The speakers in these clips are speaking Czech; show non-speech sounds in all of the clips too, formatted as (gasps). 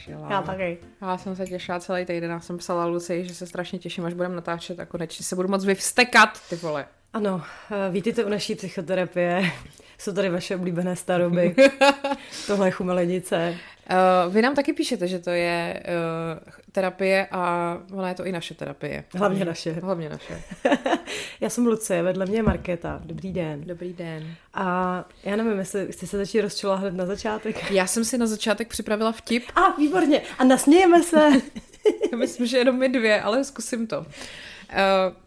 těšila. Já taky. Já jsem se těšila celý týden, já jsem psala Luci, že se strašně těším, až budeme natáčet a konečně se budu moc vyvstekat, ty vole. Ano, eh, vítejte u naší psychoterapie. (laughs) Jsou tady vaše oblíbené staroby. (laughs) Tohle je chumelenice. Uh, vy nám taky píšete, že to je uh, terapie a ona je to i naše terapie. Hlavně naše. Hlavně naše. (laughs) Já jsem Lucie, vedle mě je Markéta. Dobrý den. Dobrý den. A já nevím, jestli chci se začít rozčilovat hned na začátek. (laughs) Já jsem si na začátek připravila vtip. A, výborně. A nasmějeme se. (laughs) Myslím, že jenom my dvě, ale zkusím to. Uh,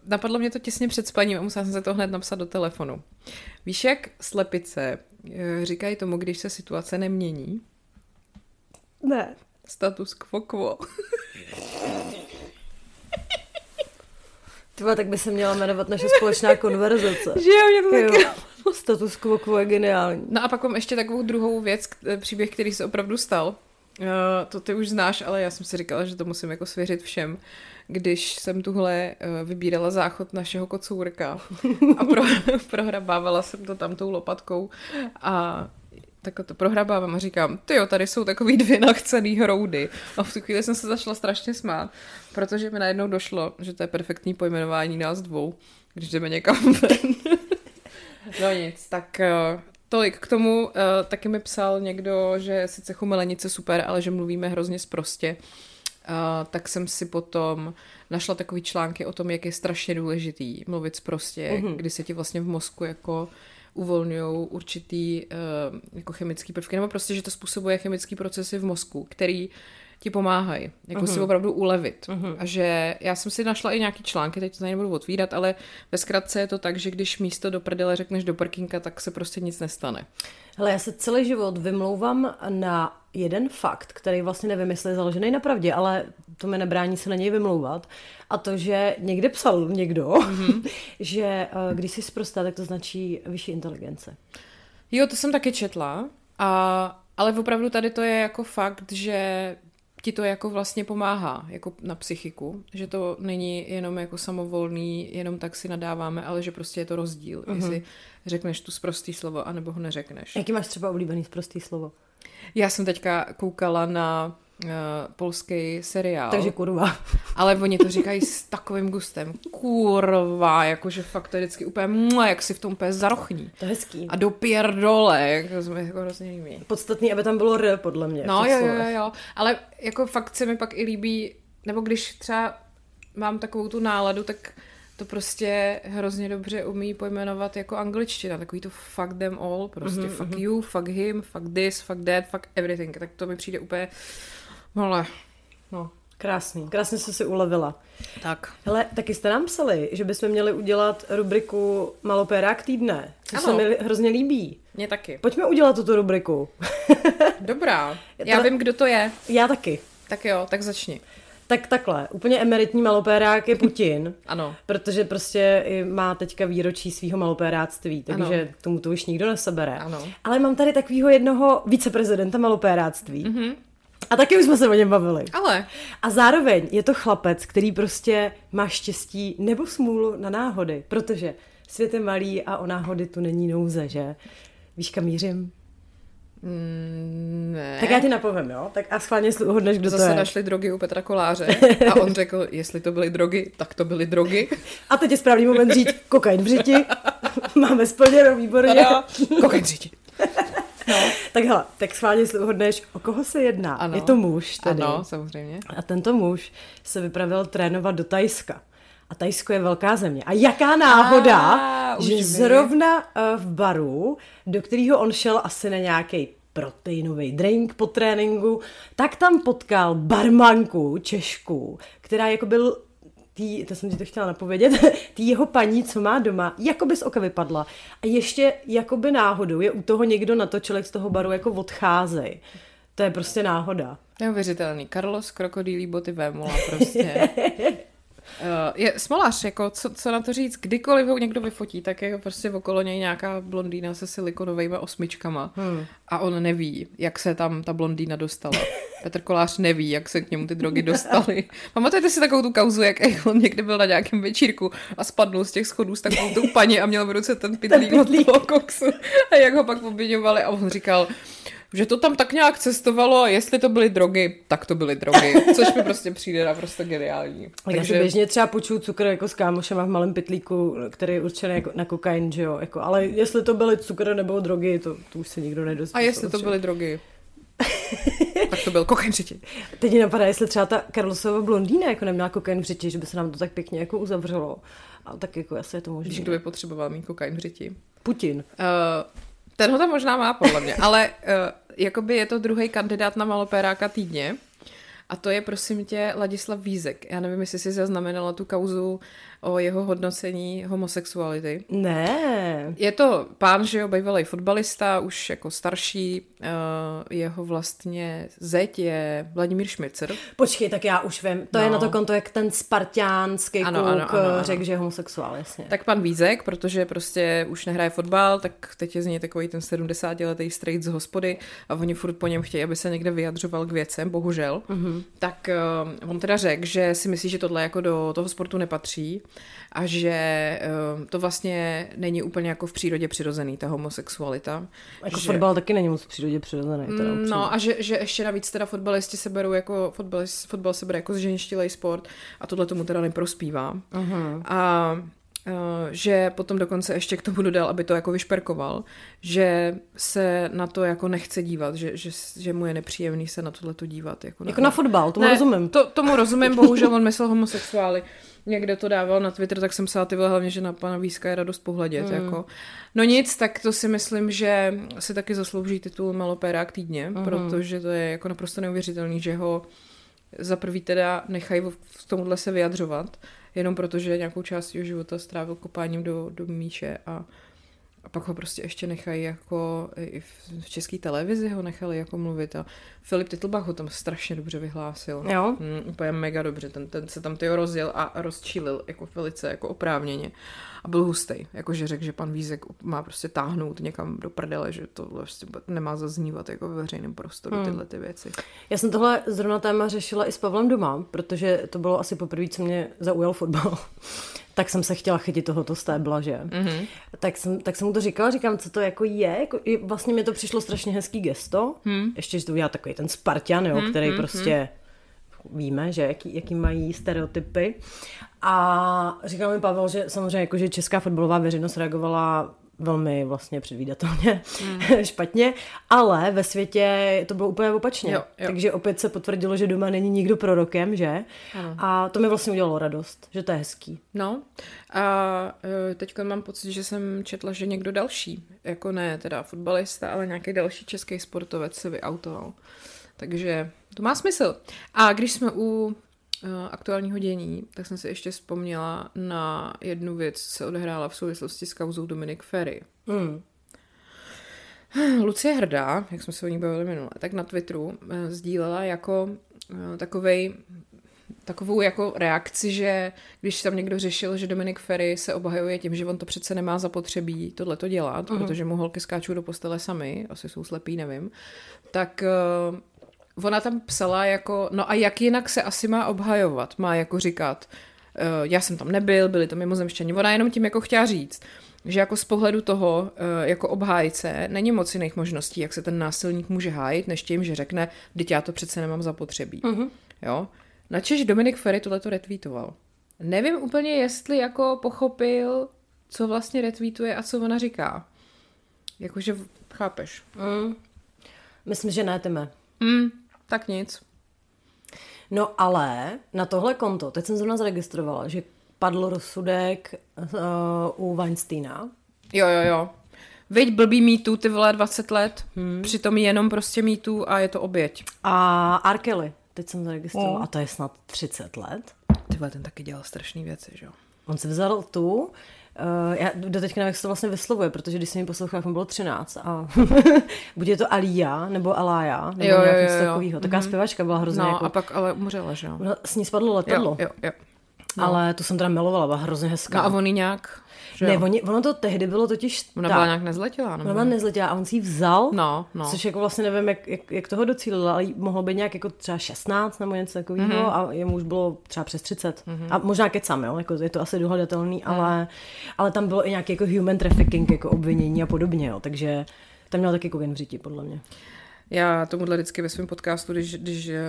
napadlo mě to těsně před spaním a musela jsem se to hned napsat do telefonu. Víš, jak slepice uh, říkají tomu, když se situace nemění? Ne. Status quo quo. Tyba, tak by se měla jmenovat naše společná konverzace. (laughs) Že jo, mě to taky. Jo. Status quo quo je geniální. No a pak mám ještě takovou druhou věc, příběh, který se opravdu stal. Uh, to ty už znáš, ale já jsem si říkala, že to musím jako svěřit všem. Když jsem tuhle uh, vybírala záchod našeho kocourka a pro, (laughs) prohrabávala jsem to tam tou lopatkou a tak to prohrabávám a říkám, ty jo, tady jsou takový dvě nachcený hroudy. A v tu chvíli jsem se začala strašně smát, protože mi najednou došlo, že to je perfektní pojmenování nás dvou, když jdeme někam ven. (laughs) No nic, tak uh, tolik k tomu. Uh, taky mi psal někdo, že sice chumelenice super, ale že mluvíme hrozně sprostě. Uh, tak jsem si potom našla takový články o tom, jak je strašně důležitý mluvit sprostě, Mhm. mm-hmm. kdy se ti vlastně v mozku jako uvolňují určitý uh, jako chemický prvky, nebo prostě, že to způsobuje chemický procesy v mozku, který ti pomáhají, jako si opravdu ulevit. A že já jsem si našla i nějaký články, teď to tady nebudu otvírat, ale ve zkratce je to tak, že když místo do prdele řekneš do parkinka, tak se prostě nic nestane. Hele, já se celý život vymlouvám na jeden fakt, který vlastně nevím, jestli je založený na pravdě, ale to mi nebrání se na něj vymlouvat. A to, že někde psal někdo, mm-hmm. (laughs) že eh, když jsi sprostá, tak to značí vyšší inteligence. Jo, to jsem taky četla, a, ale opravdu tady to je jako fakt, že ti to jako vlastně pomáhá, jako na psychiku, že to není jenom jako samovolný, jenom tak si nadáváme, ale že prostě je to rozdíl, mm-hmm. jestli řekneš tu sprostý slovo, anebo ho neřekneš. Jaký máš třeba oblíbený sprostý slovo? Já jsem teďka koukala na uh, polský seriál. Takže kurva. (laughs) Ale oni to říkají s takovým gustem. Kurva, jakože fakt to je vždycky úplně mua, jak si v tom úplně zarochní. To je hezký. A do pierdole, jako jsme jako hrozně líbí. Podstatný, aby tam bylo R, podle mě. No jo, jo, jo, ale jako fakt se mi pak i líbí, nebo když třeba mám takovou tu náladu, tak to prostě hrozně dobře umí pojmenovat jako angličtina, takový to fuck them all, prostě mm-hmm, fuck you, fuck him, fuck this, fuck that, fuck everything, tak to mi přijde úplně, ale, no, Krásný. Krásně jsi si ulevila. tak. Hele, taky jste nám psali, že bychom měli udělat rubriku Malopérák týdne, což Ano. se mi hrozně líbí. Mně taky. Pojďme udělat tuto rubriku. (laughs) Dobrá, já vím, kdo to je, Já taky. tak jo, tak začni. Tak takhle, úplně emeritní malopérák je Putin, (laughs) Ano. protože prostě i má teďka výročí svého malopéráctví, takže Ano. tomu to už nikdo nesebere. Ano. Ale mám tady takového jednoho viceprezidenta malopéráctví. Mm-hmm. A taky už jsme se o něm bavili. Ale, A zároveň je to chlapec, který prostě má štěstí nebo smůlu na náhody, protože svět je malý a o náhody tu není nouze, že? Víš, kam mířím? mm, ne. Tak já ti napovím, jo? Tak a schválně hodneš, kdo to Zase je. našli drogy u Petra Koláře (laughs) a on řekl, jestli to byly drogy, tak to byly drogy. A teď je správný moment říct, kokain v řiti, (laughs) máme splněno, výborně. Tada, kokain (laughs) říti. Tak hele, tak schválně, jestli uhodneš, o koho se jedná. Ano. Je to muž tedy. Ano, samozřejmě. A tento muž se vypravil trénovat do Tajska. A Tajsko je velká země. A jaká náhoda, A, že vím. zrovna eh, v baru, do kterého on šel asi na nějaký proteinový drink po tréninku, tak tam potkal barmanku Češku, která jako byl tý, to jsem ti to chtěla napovědět, (laughs) tý jeho paní, co má doma, jako by z oka vypadla. A ještě jakoby náhodou je u toho někdo natočil, z toho baru jako odcházej. To je prostě náhoda. Neuvěřitelný. Carlos Krokodýlí boty Vémola prostě. (laughs) je smolař, jako co, co na to říct, kdykoliv ho někdo vyfotí, tak je prostě okolo něj nějaká blondýna se silikonovými osmičkama hmm. a on neví, jak se tam ta blondýna dostala. (laughs) Petr Kolář neví, jak se k němu ty drogy dostaly. (laughs) Pamatujete si takovou tu kauzu, jak on někdy byl na nějakém večírku a spadnul z těch schodů s takovou tou paní a měl v ruce ten pitlík od toho koksu (laughs) a jak ho pak obvinovali a on říkal, že to tam tak nějak cestovalo a jestli to byly drogy, tak to byly drogy, (laughs) což mi prostě přijde naprosto geniální. Takže... Já si běžně třeba počuju cukr jako s kámošema v malém pytlíku, který je určený jako na kokain, že jo, jako, ale jestli to byly cukr nebo drogy, to, to už se nikdo nedozví. A jestli to byly drogy? tak to byl kokain řiti. (laughs) Teď mi napadá, jestli třeba ta Karlosova blondýna jako neměla kokain v řiti, že by se nám to tak pěkně jako uzavřelo. A tak jako asi je to možné. Víš, kdo by potřeboval mít kokain v řiti? Putin. Uh, ten ho tam možná má, podle mě, ale uh, jakoby je to druhý kandidát na malopéráka týdně. A to je, prosím tě, Ladislav Vízek. Já nevím, jestli jsi zaznamenala tu kauzu o jeho hodnocení homosexuality. Ne. Je to pán, že jo, bývalý fotbalista, už jako starší, uh, jeho vlastně zeď je Vladimír Šmicer. Počkej, tak já už vím. To no. je na to konto, jak ten spartiánský ano, kluk ano, ano, ano. řekl, že je homosexuál, jasně. Tak pan Vízek, protože prostě už nehraje fotbal, tak teď je z něj takový ten 70-letý straight z hospody a oni furt po něm chtějí, aby se někde vyjadřoval k věcem, bohužel. Mm-hmm. Tak uh, on teda řekl, že si myslí, že tohle jako do toho sportu nepatří a že uh, to vlastně není úplně jako v přírodě přirozený, ta homosexualita. Jako že... fotbal taky není moc v přírodě přirozený. Teda mm, no a že, že ještě navíc teda fotbalisti se berou jako, fotbal, fotbal se bere jako zženštilej sport a tohle tomu teda neprospívá. Uh-huh. A Uh, že potom dokonce ještě k tomu dodal, aby to jako vyšperkoval, že se na to jako nechce dívat, že, že, že mu je nepříjemný se na tohle dívat. Jako, jako na, na fotbal, tomu ne, rozumím. To, tomu rozumím, bohužel (laughs) on myslel homosexuály někde to dával na Twitter, tak jsem psala ty hlavně, že na pana Víska je radost pohledět. Mm. Jako. No nic, tak to si myslím, že si taky zaslouží titul Malopérák týdně, mm. protože to je jako naprosto neuvěřitelný, že ho za prvý teda nechají v tomuhle se vyjadřovat, jenom protože nějakou část jeho života strávil kopáním do, do míše a a pak ho prostě ještě nechají jako i v české televizi ho nechali jako mluvit a Filip Titlbach ho tam strašně dobře vyhlásil. Jo. Mm, úplně mega dobře, ten, ten se tam ty rozjel a rozčílil jako velice jako oprávněně a byl hustý, jakože řekl, že pan Vízek má prostě táhnout někam do prdele, že to vlastně nemá zaznívat jako ve veřejném prostoru hmm. tyhle ty věci. Já jsem tohle zrovna téma řešila i s Pavlem doma, protože to bylo asi poprvé, co mě zaujal fotbal (laughs) tak jsem se chtěla chytit tohoto stébla, že? Mm-hmm. Tak, jsem, tak jsem mu to říkala, říkám, co to jako je. Jako, vlastně mi to přišlo strašně hezký gesto. Mm. Ještě, že to udělá takový ten Spartan, jo, mm, který mm, prostě mm. Víme, že jaký, jaký mají stereotypy. A říkal mi Pavel, že samozřejmě jako, že česká fotbalová veřejnost reagovala velmi vlastně předvídatelně mm. (laughs) špatně, ale ve světě to bylo úplně opačně. Jo, jo. Takže opět se potvrdilo, že doma není nikdo prorokem, že? Ano. A to mi vlastně udělalo radost, že to je hezký. No a e, teď mám pocit, že jsem četla, že někdo další, jako ne teda fotbalista, ale nějaký další český sportovec se vyautoval. Takže to má smysl. A když jsme u Eh, aktuálního dění, tak jsem si ještě vzpomněla na jednu věc, co se odehrála v souvislosti s kauzou Dominik Ferry. Mm. Lucie Hrdá, jak jsme se o ní bavili minule, tak na Twitteru eh, sdílela jako eh, takovej takovou jako reakci, že když tam někdo řešil, že Dominik Ferry se obhajuje tím, že on to přece nemá zapotřebí tohle to dělat, uh-huh. protože mu holky skáčou do postele sami, asi jsou slepí, nevím, tak ona tam psala jako, no a jak jinak se asi má obhajovat, má jako říkat, uh, já jsem tam nebyl, byli to mimozemštění, ona jenom tím jako chtěla říct, že jako z pohledu toho, uh, jako obhájce, není moc jiných možností, jak se ten násilník může hájit, než tím, že řekne, teď já to přece nemám zapotřebí. Uh-huh. Jo? Načež Dominik Ferry tohleto retweetoval. Nevím úplně, jestli jako pochopil, co vlastně retweetuje a co ona říká. Jakože chápeš. Mm. Myslím, že ne, Tyme. Mm, tak nic. No ale na tohle konto, teď jsem zrovna zaregistrovala, že padl rozsudek uh, u Weinsteina. Jo, jo, jo. Veď blbý mýtu, ty vole 20 let, hmm. přitom jenom prostě mýtu a je to oběť. A Arkely, teď jsem zaregistrovala, oh. a to je snad 30 let. Ty vole, ten taky dělal strašné věci, že jo. On si vzal tu, Uh, já do teďka nevím, jak se to vlastně vyslovuje, protože když jsem ji poslouchala, jak mi bylo 13 a (laughs) buď je to Alia nebo Alája, nebo jo, něco takového. Taková mm-hmm. zpěvačka byla hrozně No jako... a pak ale umřela, že jo? S ní spadlo letadlo. Jo, jo, jo. No. Ale tu jsem teda milovala, byla hrozně hezká. No a on nějak že ne, oni, ono to tehdy bylo totiž Ona tak. byla nějak nezletělá, nebo? Ona byla nezletělá a on si ji vzal, no, no. což jako vlastně nevím, jak, jak, jak toho docílil, ale mohlo být nějak jako třeba 16 nebo něco takového mm-hmm. a jemu už bylo třeba přes 30. Mm-hmm. A možná kecám, jo, jako je to asi dohledatelný, mm. ale, ale tam bylo i nějaký jako human trafficking, jako obvinění a podobně, jo, takže tam měl taky kogen v řiti, podle mě. Já tomuhle vždycky ve svém podcastu, když, když eh,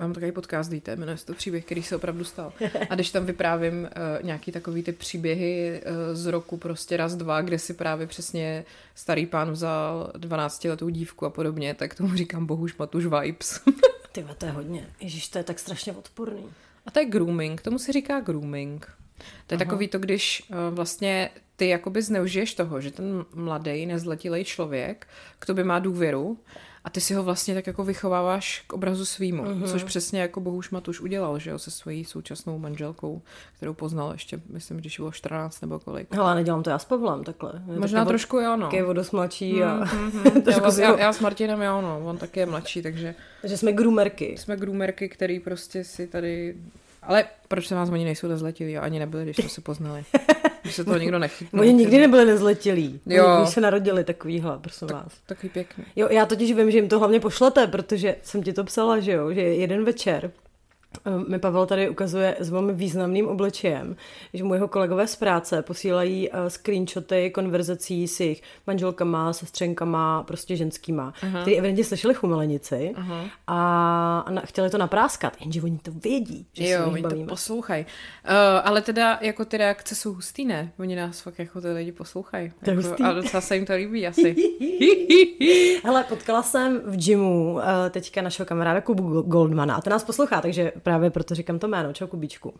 mám takový podcast, víte, jmenuje se to příběh, který se opravdu stal. A když tam vyprávím uh, nějaký takový ty příběhy uh, z roku prostě raz, dva, kde si právě přesně starý pán vzal 12 letou dívku a podobně, tak tomu říkám bohuž matuš vibes. (laughs) Ty to je hodně. Ježíš, to je tak strašně odporný. A to je grooming, tomu se říká grooming. To je Aha. takový to, když uh, vlastně ty jakoby zneužiješ toho, že ten mladý, nezletilý člověk k tobě má důvěru a ty si ho vlastně tak jako vychováváš k obrazu svýmu, uh-huh. což přesně jako Bohuš Matuš udělal, že jo, se svojí současnou manželkou, kterou poznal ještě, myslím, když bylo 14 nebo kolik. Ale nedělám to já s Pavlem takhle. Je Možná trošku jo, no. Taky dost mladší a... Mm-hmm. (laughs) já, já, já, s Martinem jo, no, on taky je mladší, takže... Takže jsme groomerky. Jsme groomerky, který prostě si tady ale proč se vás oni nejsou nezletilí? Ani nebyli, když jsme se poznali. (laughs) Když se toho nikdo nechytnul. Oni nikdy nebyli nezletilí. Jo. Když se narodili takovýhle, prosím tak, vás. Takový pěkný. Jo, já totiž vím, že jim to hlavně pošlete, protože jsem ti to psala, že jo, že jeden večer mi Pavel tady ukazuje s velmi významným obličejem, že mu jeho kolegové z práce posílají uh, screenshoty konverzací s jejich manželkama, sestřenkama, prostě ženskýma, uh-huh. který evidentně slyšeli chumelenici uh-huh. a na, chtěli to napráskat, jenže oni to vědí, že jo, oni bavíme. to poslouchají. Uh, ale teda jako ty reakce jsou hustý, ne? Oni nás fakt jako ty lidi poslouchají. Jako, a docela se jim to líbí asi. (laughs) Hele, potkala jsem v gymu uh, teďka našeho kamaráda Kubu Goldmana a ten nás poslouchá, takže právě proto říkám to jméno, čau Kubíčku.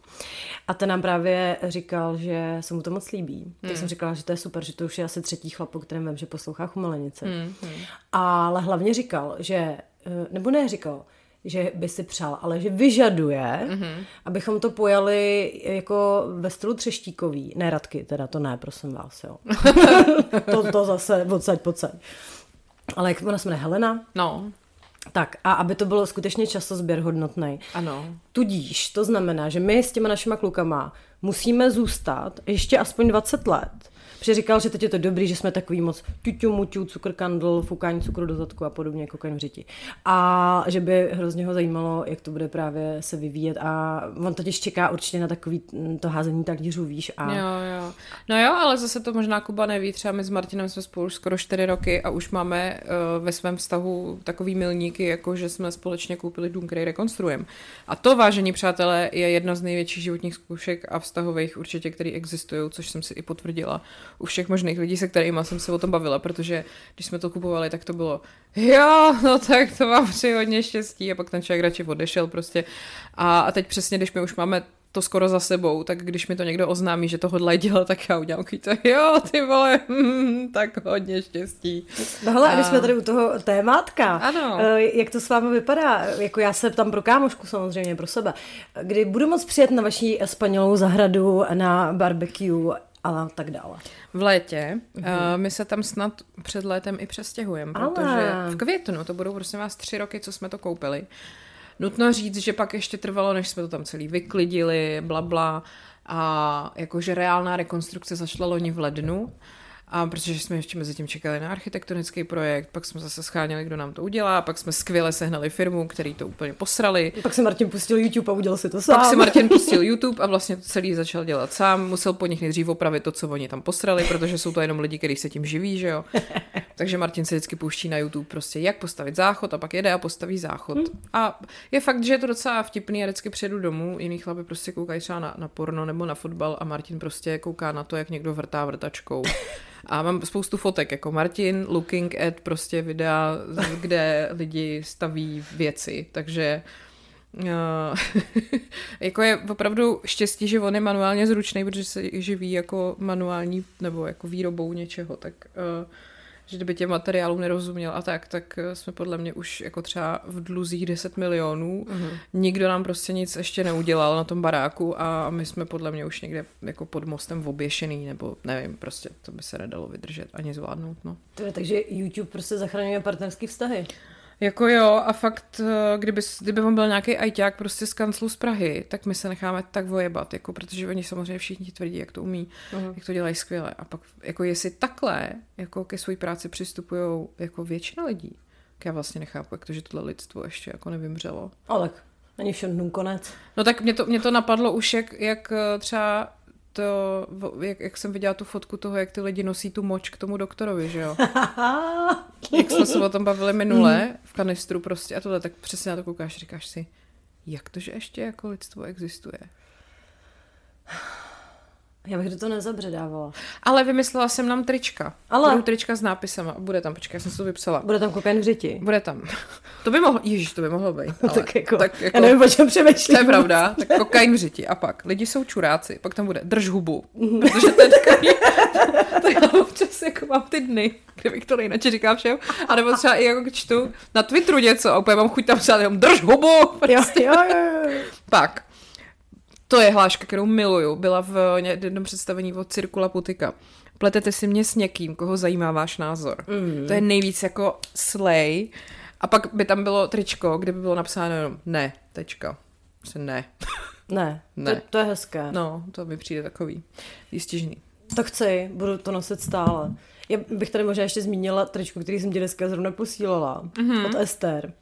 A ten nám právě říkal, že se mu to moc líbí. Hmm. Tak jsem říkala, že to je super, že to už je asi třetí chlap, o kterém vím, že poslouchá Chumelenice. Hmm. Hmm. Ale hlavně říkal, že, eh, nebo ne říkal, že by si přál, ale že vyžaduje, mm-hmm. abychom to pojali jako ve stylu třeštíkový. Ne Radky, teda to ne, prosím vás, jo. (laughs) to, to zase odsaď, pocať. Ale jak ona se jmenuje Helena? No. Tak a aby to bylo skutečně časozběr hodnotný. Ano. Tudíž to znamená, že my s těma našima klukama musíme zůstat ještě aspoň 20 let Protože říkal, že teď je to dobrý, že jsme takový moc tuťu, muťu, cukr kandl, fukání cukru do zadku a podobně, jako v. A že by hrozně ho zajímalo, jak to bude právě se vyvíjet a on totiž čeká určitě na takový mm, to házení talířů, víš. A... Jo, jo. No jo, ale zase to možná Kuba neví, třeba my s Martinem jsme spolu skoro 4 roky a už máme uh, ve svém vztahu takový milníky, jako že jsme společně koupili dům, který rekonstruujeme. A to, vážení přátelé, je jedno z největších životních zkoušek a vztahových určitě, které existují, což jsem si i potvrdila u všech možných lidí, se kterými jsem se o tom bavila, protože když jsme to kupovali, tak to bylo jo, no tak to mám přeji hodně štěstí a pak ten člověk radši odešel prostě. A, a teď přesně, když my už máme to skoro za sebou, tak když mi to někdo oznámí, že to hodlají dělat, tak já udělám to, jo, ty vole, mm, tak hodně štěstí. No hele, a... když jsme tady u toho témátka, ano. Eh, jak to s vámi vypadá, jako já se tam pro kámošku samozřejmě, pro sebe, kdy budu moc přijet na vaší spanilou zahradu na barbecue a tak dále. V létě. Uh, my se tam snad před létem i přestěhujeme, protože v květnu, to budou prosím vás tři roky, co jsme to koupili. Nutno říct, že pak ještě trvalo, než jsme to tam celý vyklidili, bla, bla. A jakože reálná rekonstrukce zašla loni v lednu. A protože jsme ještě mezi tím čekali na architektonický projekt, pak jsme zase scháněli, kdo nám to udělá, pak jsme skvěle sehnali firmu, který to úplně posrali. Pak se Martin pustil YouTube a udělal si to sám. Pak se Martin (laughs) pustil YouTube a vlastně to celý začal dělat sám. Musel po nich nejdřív opravit to, co oni tam posrali, protože jsou to jenom lidi, kteří se tím živí, že jo. Takže Martin se vždycky pouští na YouTube prostě, jak postavit záchod a pak jede a postaví záchod. Hmm. A je fakt, že je to docela vtipný a vždycky přijedu domů, jiný chlapi prostě koukají třeba na, na porno nebo na fotbal a Martin prostě kouká na to, jak někdo vrtá vrtačkou. A mám spoustu fotek, jako Martin looking at prostě videa, kde lidi staví věci, takže uh, (laughs) jako je opravdu štěstí, že on je manuálně zručný, protože se živí jako manuální nebo jako výrobou něčeho, tak uh, že kdyby těm materiálům nerozuměl a tak, tak eh, jsme podle mě už jako třeba v dluzích 10 milionů. Mm-hmm. Nikdo nám prostě nic ještě neudělal na tom baráku a my jsme podle mě už někde jako pod mostem oběšený, nebo nevím, prostě to by se nedalo vydržet ani zvládnout. No. takže YouTube prostě zachraňuje partnerské vztahy. Jako jo, a fakt, eh, kdyby, kdyby on byl nějaký ajťák prostě z kanclu z Prahy, tak my se necháme tak vojebat, jako, protože oni samozřejmě všichni tvrdí, jak to umí, uh-huh. jak to dělají skvěle. A pak, jako jestli takhle, jako ke své práci přistupují jako většina lidí, tak já vlastně nechápu, jak to, že tohle lidstvo ještě jako nevymřelo. Ale není všem konec. No tak mě to, mě to napadlo už, jak, jak eh, třeba to, jak, jak jsem viděla tu fotku toho, jak ty lidi nosí tu moč k tomu doktorovi, že jo? (laughs) jak jsme se o tom bavili minule, mm. v kanistru prostě a tohle, tak přesně na to koukáš, říkáš si, jak to, že ještě jako lidstvo existuje? Já bych do toho nezabředávala. Ale vymyslela jsem nám trička. Ale... Budou trička s nápisama. Bude tam, počkej, já jsem si to vypsala. Bude tam kokain v řiti. Bude tam. To by mohlo, ježiš, to by mohlo být. (laughs) Ale... tak, jako, tak jako, já nevím, o čem přemýšlím. To je pravda. Tak kokain v řiti. A pak, lidi jsou čuráci. Pak tam bude drž hubu. Protože to je takový, (laughs) to já občas jako mám ty dny, kde bych to nejnače říkám všem. A nebo třeba i jako čtu na Twitteru něco a úplně mám chuť tam psát jenom drž hubu. Prostě. Jo, jo, jo. Pak, to je hláška, kterou miluju. Byla v jednom představení od Cirkula Putika. Pletete si mě s někým, koho zajímá váš názor. Mm. To je nejvíc jako slay. A pak by tam bylo tričko, kde by bylo napsáno jenom ne, tečka. Prostě ne. Ne, (laughs) ne. To, to je hezké. No, to mi přijde takový výstižný. To chci, budu to nosit stále. Já bych tady možná ještě zmínila tričku, který jsem ti dneska zrovna posílala. Mm-hmm. Od Ester.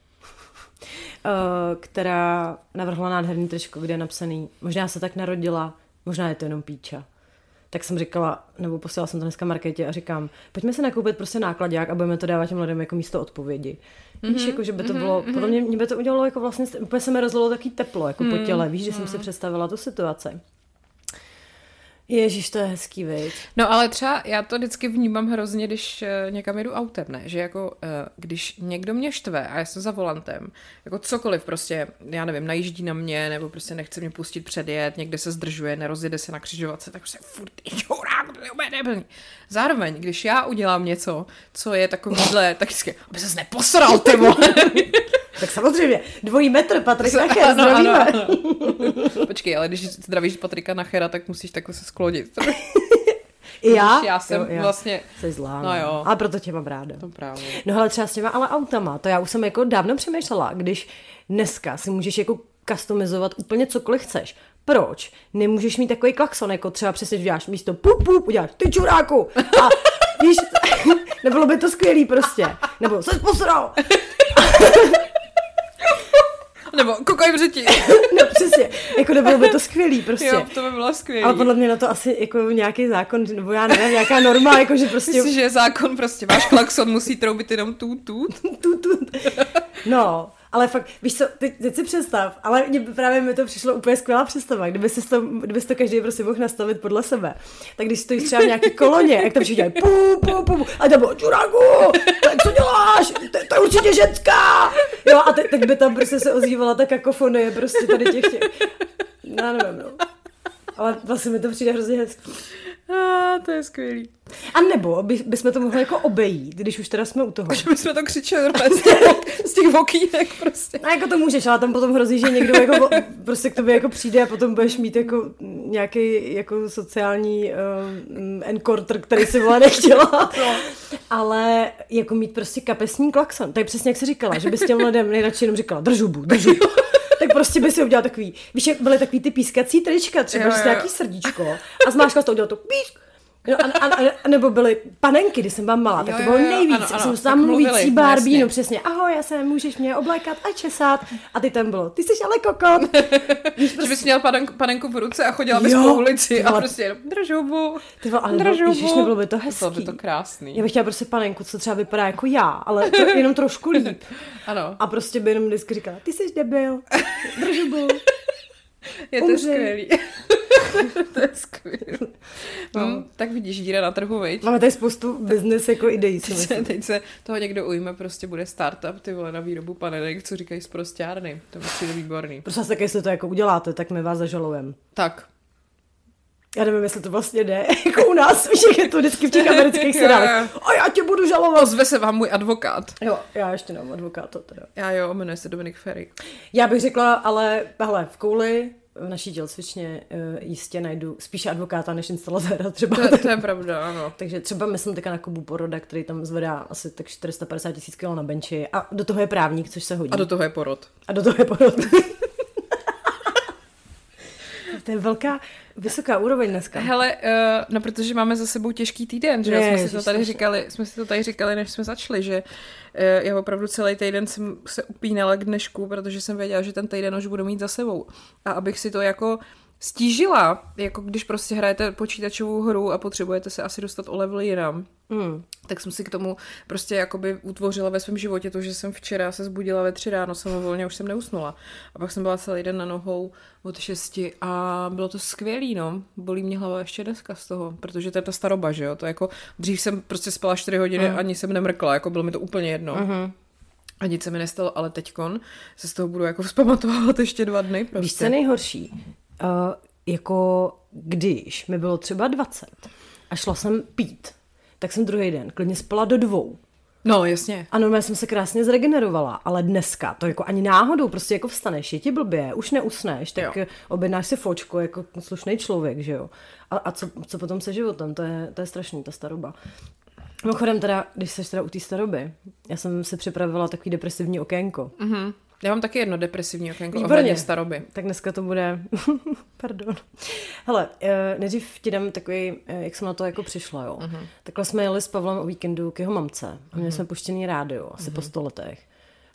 Eh, která navrhla nádherný tričko, kde je napsaný, možná se tak narodila, možná je to jenom píča. Tak jsem říkala, nebo posílala jsem to dneska marketě a říkám, pojďme se nakoupit prostě nákladák a budeme to dávat těm lidem jako místo odpovědi. Mm-hmm, víš, jako, že by to mm-hmm, bylo, mm-hmm. podle mě, mě by to udělalo jako vlastně, úplně se mi rozlilo taky teplo jako mm-hmm, po těle, víš, že mm-hmm. jsem si mhm. představila tu situaci. Ježíš, to je hezký, viď? No ale třeba já to vždycky vnímám hrozně, když uh, někam jedu autem, ne? Že jako, uh, když někdo mě štve a já jsem za volantem, jako cokoliv prostě, já nevím, najíždí na mě, nebo prostě nechce mě pustit předjet, někde se zdržuje, nerozjede se na křižovatce, tak prostě furt úplně neblný. Zároveň, když já udělám něco, co je takovýhle, tak vždycky, aby ses neposral, ty vole. Tak samozřejmě, dvojí metr, Patrik Nacher, zdravíme. Ano, ano. Počkej, ale když zdravíš Patrika Nachera, tak musíš takhle se sklonit. (laughs) I já? Já jsem jo, vlastně... Jsi zlá, no, no. jo. Ale proto tě mám ráda. To právě. No ale třeba s těma ale autama, to já už jsem jako dávno přemýšlela, když dneska si můžeš jako customizovat úplně cokoliv chceš. Proč? Nemůžeš mít takový klakson, jako třeba přesně uděláš místo pup, pup, uděláš ty čuráku. A víš, (laughs) nebylo by to skvělý prostě. Nebo se posral. (laughs) Nebo kokain v řeti. (laughs) no přesně, jako nebylo by to skvělý prostě. Jo, to by bylo skvělý. Ale podle mě na to asi jako nějaký zákon, nebo já nevím, nějaká norma, jako že prostě... Myslíš, že je zákon prostě, váš klakson musí troubit jenom tu, tu? tu, tu. No, ale fakt, víš co, teď, teď si představ, ale mě, právě mi to přišlo úplně skvělá představa, kdyby si to, kdyby si to každý prostě mohl nastavit podle sebe. Tak když stojíš třeba v nějaký koloně, jak tam všichni pu, pu, pu, a tam bylo čuráku, co děláš? To, to je určitě ženská! Jo, a te, teď by tam prostě se ozývala ta kakofonie prostě tady těch těch. No, nevím, no. Ale vlastně mi to přijde hrozně hezký. A, to je skvělý. A nebo by, bychom to mohli jako obejít, když už teda jsme u toho. Že bychom to křičeli (laughs) (laughs) z těch, z těch vokínek prostě. No jako to můžeš, ale tam potom hrozí, že někdo jako, prostě k tobě jako přijde a potom budeš mít jako nějaký jako sociální uh, encounter, který si vole nechtěla. (laughs) No. Ale jako mít prostě kapesní klakson. To je přesně jak jsi říkala, že bys těm lidem nejradši jenom říkala držubu, držubu tak prostě by si udělal takový, víš, jak byly takový ty pískací trička, třeba jo, jo. nějaký srdíčko a zmáškal to udělal to písk, No, a, a, a, nebo byly panenky, když jsem byla malá, tak to bylo nejvíc. Ano, ano, jsem tam mluvící Barbie, no přesně, ahoj, já se můžeš mě oblékat a česat. A ty tam bylo, ty jsi ale kokot. Víš, prostě... Že bys měl panenku, panenku v ruce a chodila bys po ulici a prostě držubu, ty vole, ale držubu. Ježiš, nebylo by to hezký. Bylo by to krásný. Já bych chtěla prostě panenku, co třeba vypadá jako já, ale to jenom trošku líp. (laughs) ano. A prostě by jenom vždycky říkala, ty jsi debil, držubu. (laughs) Je to skvělý. (laughs) to je skvělé. No. no. tak vidíš, díra na trhu, viď? Máme tady spoustu business jako ideí. Teď se, teď se toho někdo ujme, prostě bude startup, ty vole, na výrobu panenek, co říkají z prostárny. To je výborný. Prostě tak, jestli to jako uděláte, tak my vás zažalujeme. Tak, já nevím, jestli to vlastně jde, (laughs) jako u nás, víš, jak je to vždycky v těch amerických (laughs) seriálech. A já tě budu žalovat. Ozve se vám můj advokát. Jo, já ještě nemám advokáta teda. Já jo, jmenuje se Dominik Ferry. Já bych řekla, ale hele, v kouli v naší tělocvičně uh, jistě najdu spíše advokáta než instalatéra třeba. To, to je pravda, ano. (laughs) Takže třeba myslím teďka na Kubu Poroda, který tam zvedá asi tak 450 tisíc kg na benči a do toho je právník, což se hodí. A do toho je porod. A do toho je porod. To je velká, vysoká úroveň dneska. Hele, uh, no protože máme za sebou těžký týden, že jo? jsme si to tady říkali, jsme si to tady říkali, než jsme začali, že uh, já opravdu celý týden jsem se upínala k dnešku, protože jsem věděla, že ten týden už budu mít za sebou. A abych si to jako stížila, jako když prostě hrajete počítačovou hru a potřebujete se asi dostat o level jinam. Mm. Tak jsem si k tomu prostě jakoby utvořila ve svém životě to, že jsem včera se zbudila ve tři ráno samovolně, už jsem neusnula. A pak jsem byla celý den na nohou od šesti a bylo to skvělý, no. Bolí mě hlava ještě dneska z toho, protože to je ta staroba, že jo. To jako, dřív jsem prostě spala čtyři hodiny, mm. ani jsem nemrkla, jako bylo mi to úplně jedno. Mm-hmm. A nic se mi nestalo, ale teďkon se z toho budu jako vzpamatovávat ještě dva dny. Prostě. Víš, co nejhorší? Uh, jako když mi bylo třeba 20 a šla jsem pít, tak jsem druhý den klidně spala do dvou. No, jasně. A normálně jsem se krásně zregenerovala, ale dneska to jako ani náhodou, prostě jako vstaneš, je ti blbě, už neusneš, tak jo. objednáš si fočko jako slušný člověk, že jo. A, a co, co potom se životem, to je, to je strašný, ta staroba. Mimochodem teda, když jsi teda u té staroby, já jsem si připravila takový depresivní okénko. Mm-hmm. Já mám taky jedno depresivní okénko ohledně staroby. Tak dneska to bude... (laughs) Pardon. Hele, eh, nejdřív ti dám takový, eh, jak jsem na to jako přišla, jo. Uh-huh. Takhle jsme jeli s Pavlem o víkendu k jeho mamce a měli uh-huh. jsme puštěný rádio, asi uh-huh. po sto letech.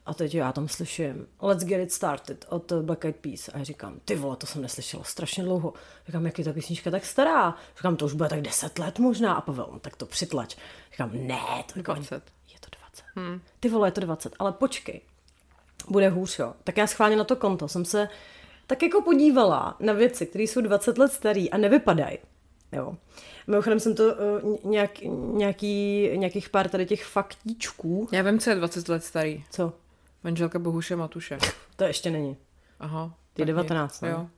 A teď já tam slyším Let's Get It Started od Black Eyed Peas. A já říkám, ty vole, to jsem neslyšela strašně dlouho. Říkám, jak je ta písnička tak stará? Říkám, to už bude tak 10 let možná. A Pavel, no, tak to přitlač. Říkám, ne, to 20. Je to 20. Hmm. Ty vole, je to 20. Ale počkej, bude hůř, jo. Tak já schválně na to konto jsem se tak jako podívala na věci, které jsou 20 let starý a nevypadají. Jo. Mimochodem jsem to uh, nějak, nějaký, nějakých pár tady těch faktíčků. Já vím, co je 20 let starý. Co? Manželka Bohuše Matuše. to ještě není. Aha. Je 19, ne? Jo.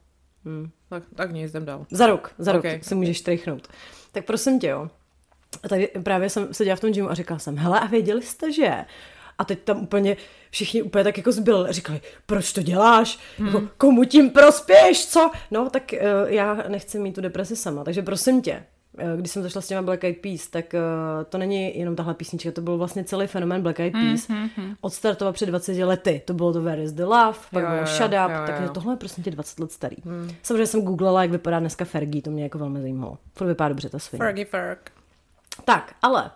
Hmm. Tak, tak nic, jdem dál. Za rok, za okay. rok si můžeš trychnout. Tak prosím tě, jo. A tady právě jsem seděla v tom gymu a říkala jsem, hele, a věděli jste, že a teď tam úplně všichni úplně tak jako zbyl, říkali, proč to děláš? Hmm. Jako, komu tím prospěš, co? No, tak uh, já nechci mít tu depresi sama, takže prosím tě, uh, když jsem zašla s těma Black Eyed Peas, tak uh, to není jenom tahle písnička, to byl vlastně celý fenomén Black Eyed Peas. Hmm, hmm, Odstartoval před 20 lety, to bylo to Where is the Love, pak jo, bylo Shut Up, jo, jo. takže tohle je prostě tě 20 let starý. Hmm. Samozřejmě jsem googlala, jak vypadá dneska Fergie, to mě jako velmi zajímalo. Furt vypadá dobře ta svině. Fergie Ferg. Tak, ale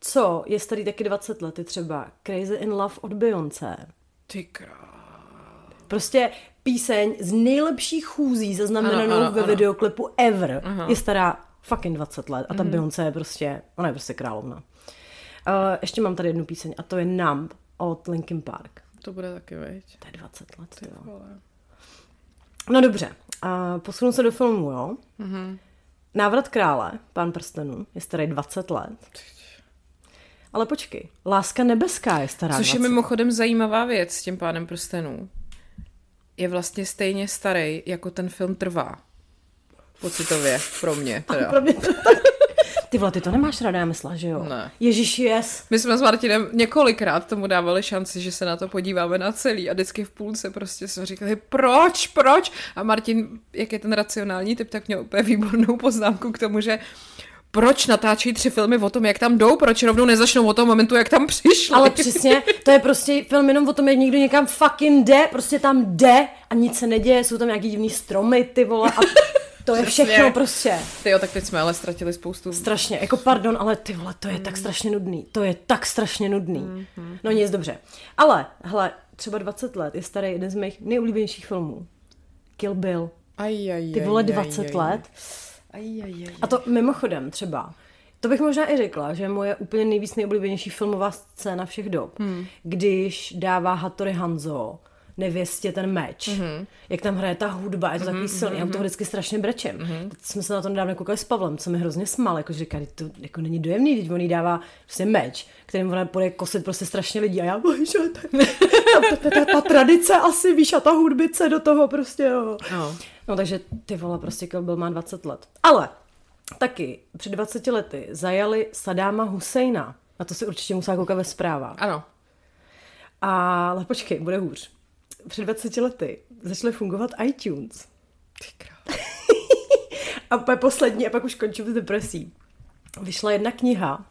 co je starý taky 20 let, je třeba Crazy in Love od Beyoncé. Ty král. Prostě píseň z nejlepších chůzí zaznamenanou ano, ano, ve ano. videoklipu ever Aha. je stará fucking 20 let a ta mm. Beyoncé je prostě, ona je prostě královna. Uh, ještě mám tady jednu píseň a to je Numb od Linkin Park. To bude taky, veď? To je 20 let, Ty No dobře, uh, posunu se do filmu, jo? Mm-hmm. Návrat krále, pán prstenů, je starý 20 let. Ale počkej, Láska nebeská je stará Což 20. je mimochodem zajímavá věc s tím pánem prstenů. Je vlastně stejně starý, jako ten film trvá. Pocitově, pro mě (laughs) teda. pro mě to tak... Ty vole, ty to nemáš ráda, já myslela, že jo? Ne. Ježíš, yes. My jsme s Martinem několikrát tomu dávali šanci, že se na to podíváme na celý a vždycky v půlce prostě jsme říkali, proč, proč? A Martin, jak je ten racionální typ, tak měl úplně výbornou poznámku k tomu, že proč natáčí tři filmy o tom, jak tam jdou, proč rovnou nezačnou o tom momentu, jak tam přišli. Ale přesně, to je prostě film jenom o tom, jak někdo někam fucking jde, prostě tam jde a nic se neděje, jsou tam nějaký divný stromy, ty vole, a to je (laughs) všechno prostě. Ty jo, tak teď jsme ale ztratili spoustu. Strašně, jako pardon, ale ty vole, to je mm. tak strašně nudný, to je tak strašně nudný. Mm-hmm. No nic, dobře. Ale, hele, třeba 20 let je starý jeden z mých nejoblíbenějších filmů. Kill Bill. Aj, aj, ty vole, 20 aj, aj, let. Aj, aj, aj. A to mimochodem třeba, to bych možná i řekla, že je moje úplně nejvíc nejoblíbenější filmová scéna všech dob, hmm. když dává Hattori Hanzo nevěstě ten meč, mm-hmm. jak tam hraje ta hudba, je to mm-hmm, takový silný, mm-hmm. já to mhm. vždycky strašně brečem. Mm-hmm. Teď jsme se na to nedávno koukali s Pavlem, co mi hrozně smal, jako že říká, to jako není dojemný, teď on jí dává prostě meč, kterým ona půjde kosit prostě strašně lidí a já, bože, ta, ta, ta, ta, tradice asi, víš, a ta hudbice do toho prostě, jo. No. no takže ty vole, prostě Kill Bill má 20 let. Ale taky před 20 lety zajali Sadáma Husejna. Na to si určitě musela koukat ve zprávách. Ano. Ale počkej, bude hůř před 20 lety začaly fungovat iTunes. Krás. (laughs) A pak poslední, a pak už končím s depresí. Vyšla jedna kniha,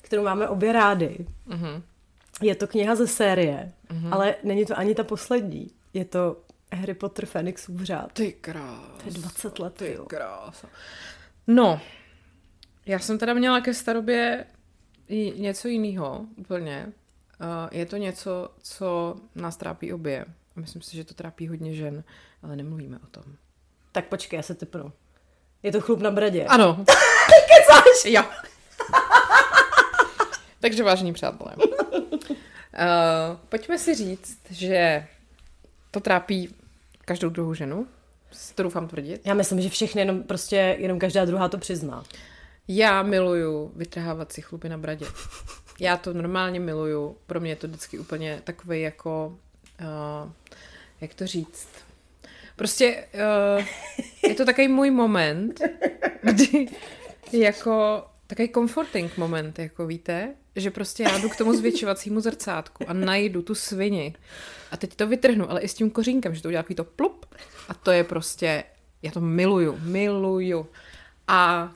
kterou máme obě rády. Mhm. Je to kniha ze série, ale není to ani ta poslední. Je to Harry Potter Phoenixův řád. Ty krás. To je 20 let, Ty jo. krása. No, já jsem teda měla ke starobě něco jiného úplně. Uh, je to něco, co nás trápí obě. A myslím si, že to trápí hodně žen, ale nemluvíme o tom. Tak počkej, já se typnu. Je to chlup na bradě. Ano. (laughs) kecáš! Jo. (laughs) Takže vážení přátelé. Uh, pojďme si říct, že to trápí každou druhou ženu. To doufám tvrdit. Já myslím, že všechny, jenom prostě, jenom každá druhá to přizná. Já miluju vytrhávat si chlupy na bradě. Já to normálně miluju. Pro mě je to vždycky úplně takový jako, uh, jak to říct, prostě uh, je to takový můj moment, kdy jako takový comforting moment, jako víte, že prostě já jdu k tomu zvětšovacímu zrcátku a najdu tu svini a teď to vytrhnu, ale i s tím kořínkem, že to udělá takový to plup a to je prostě, já to miluju, miluju. A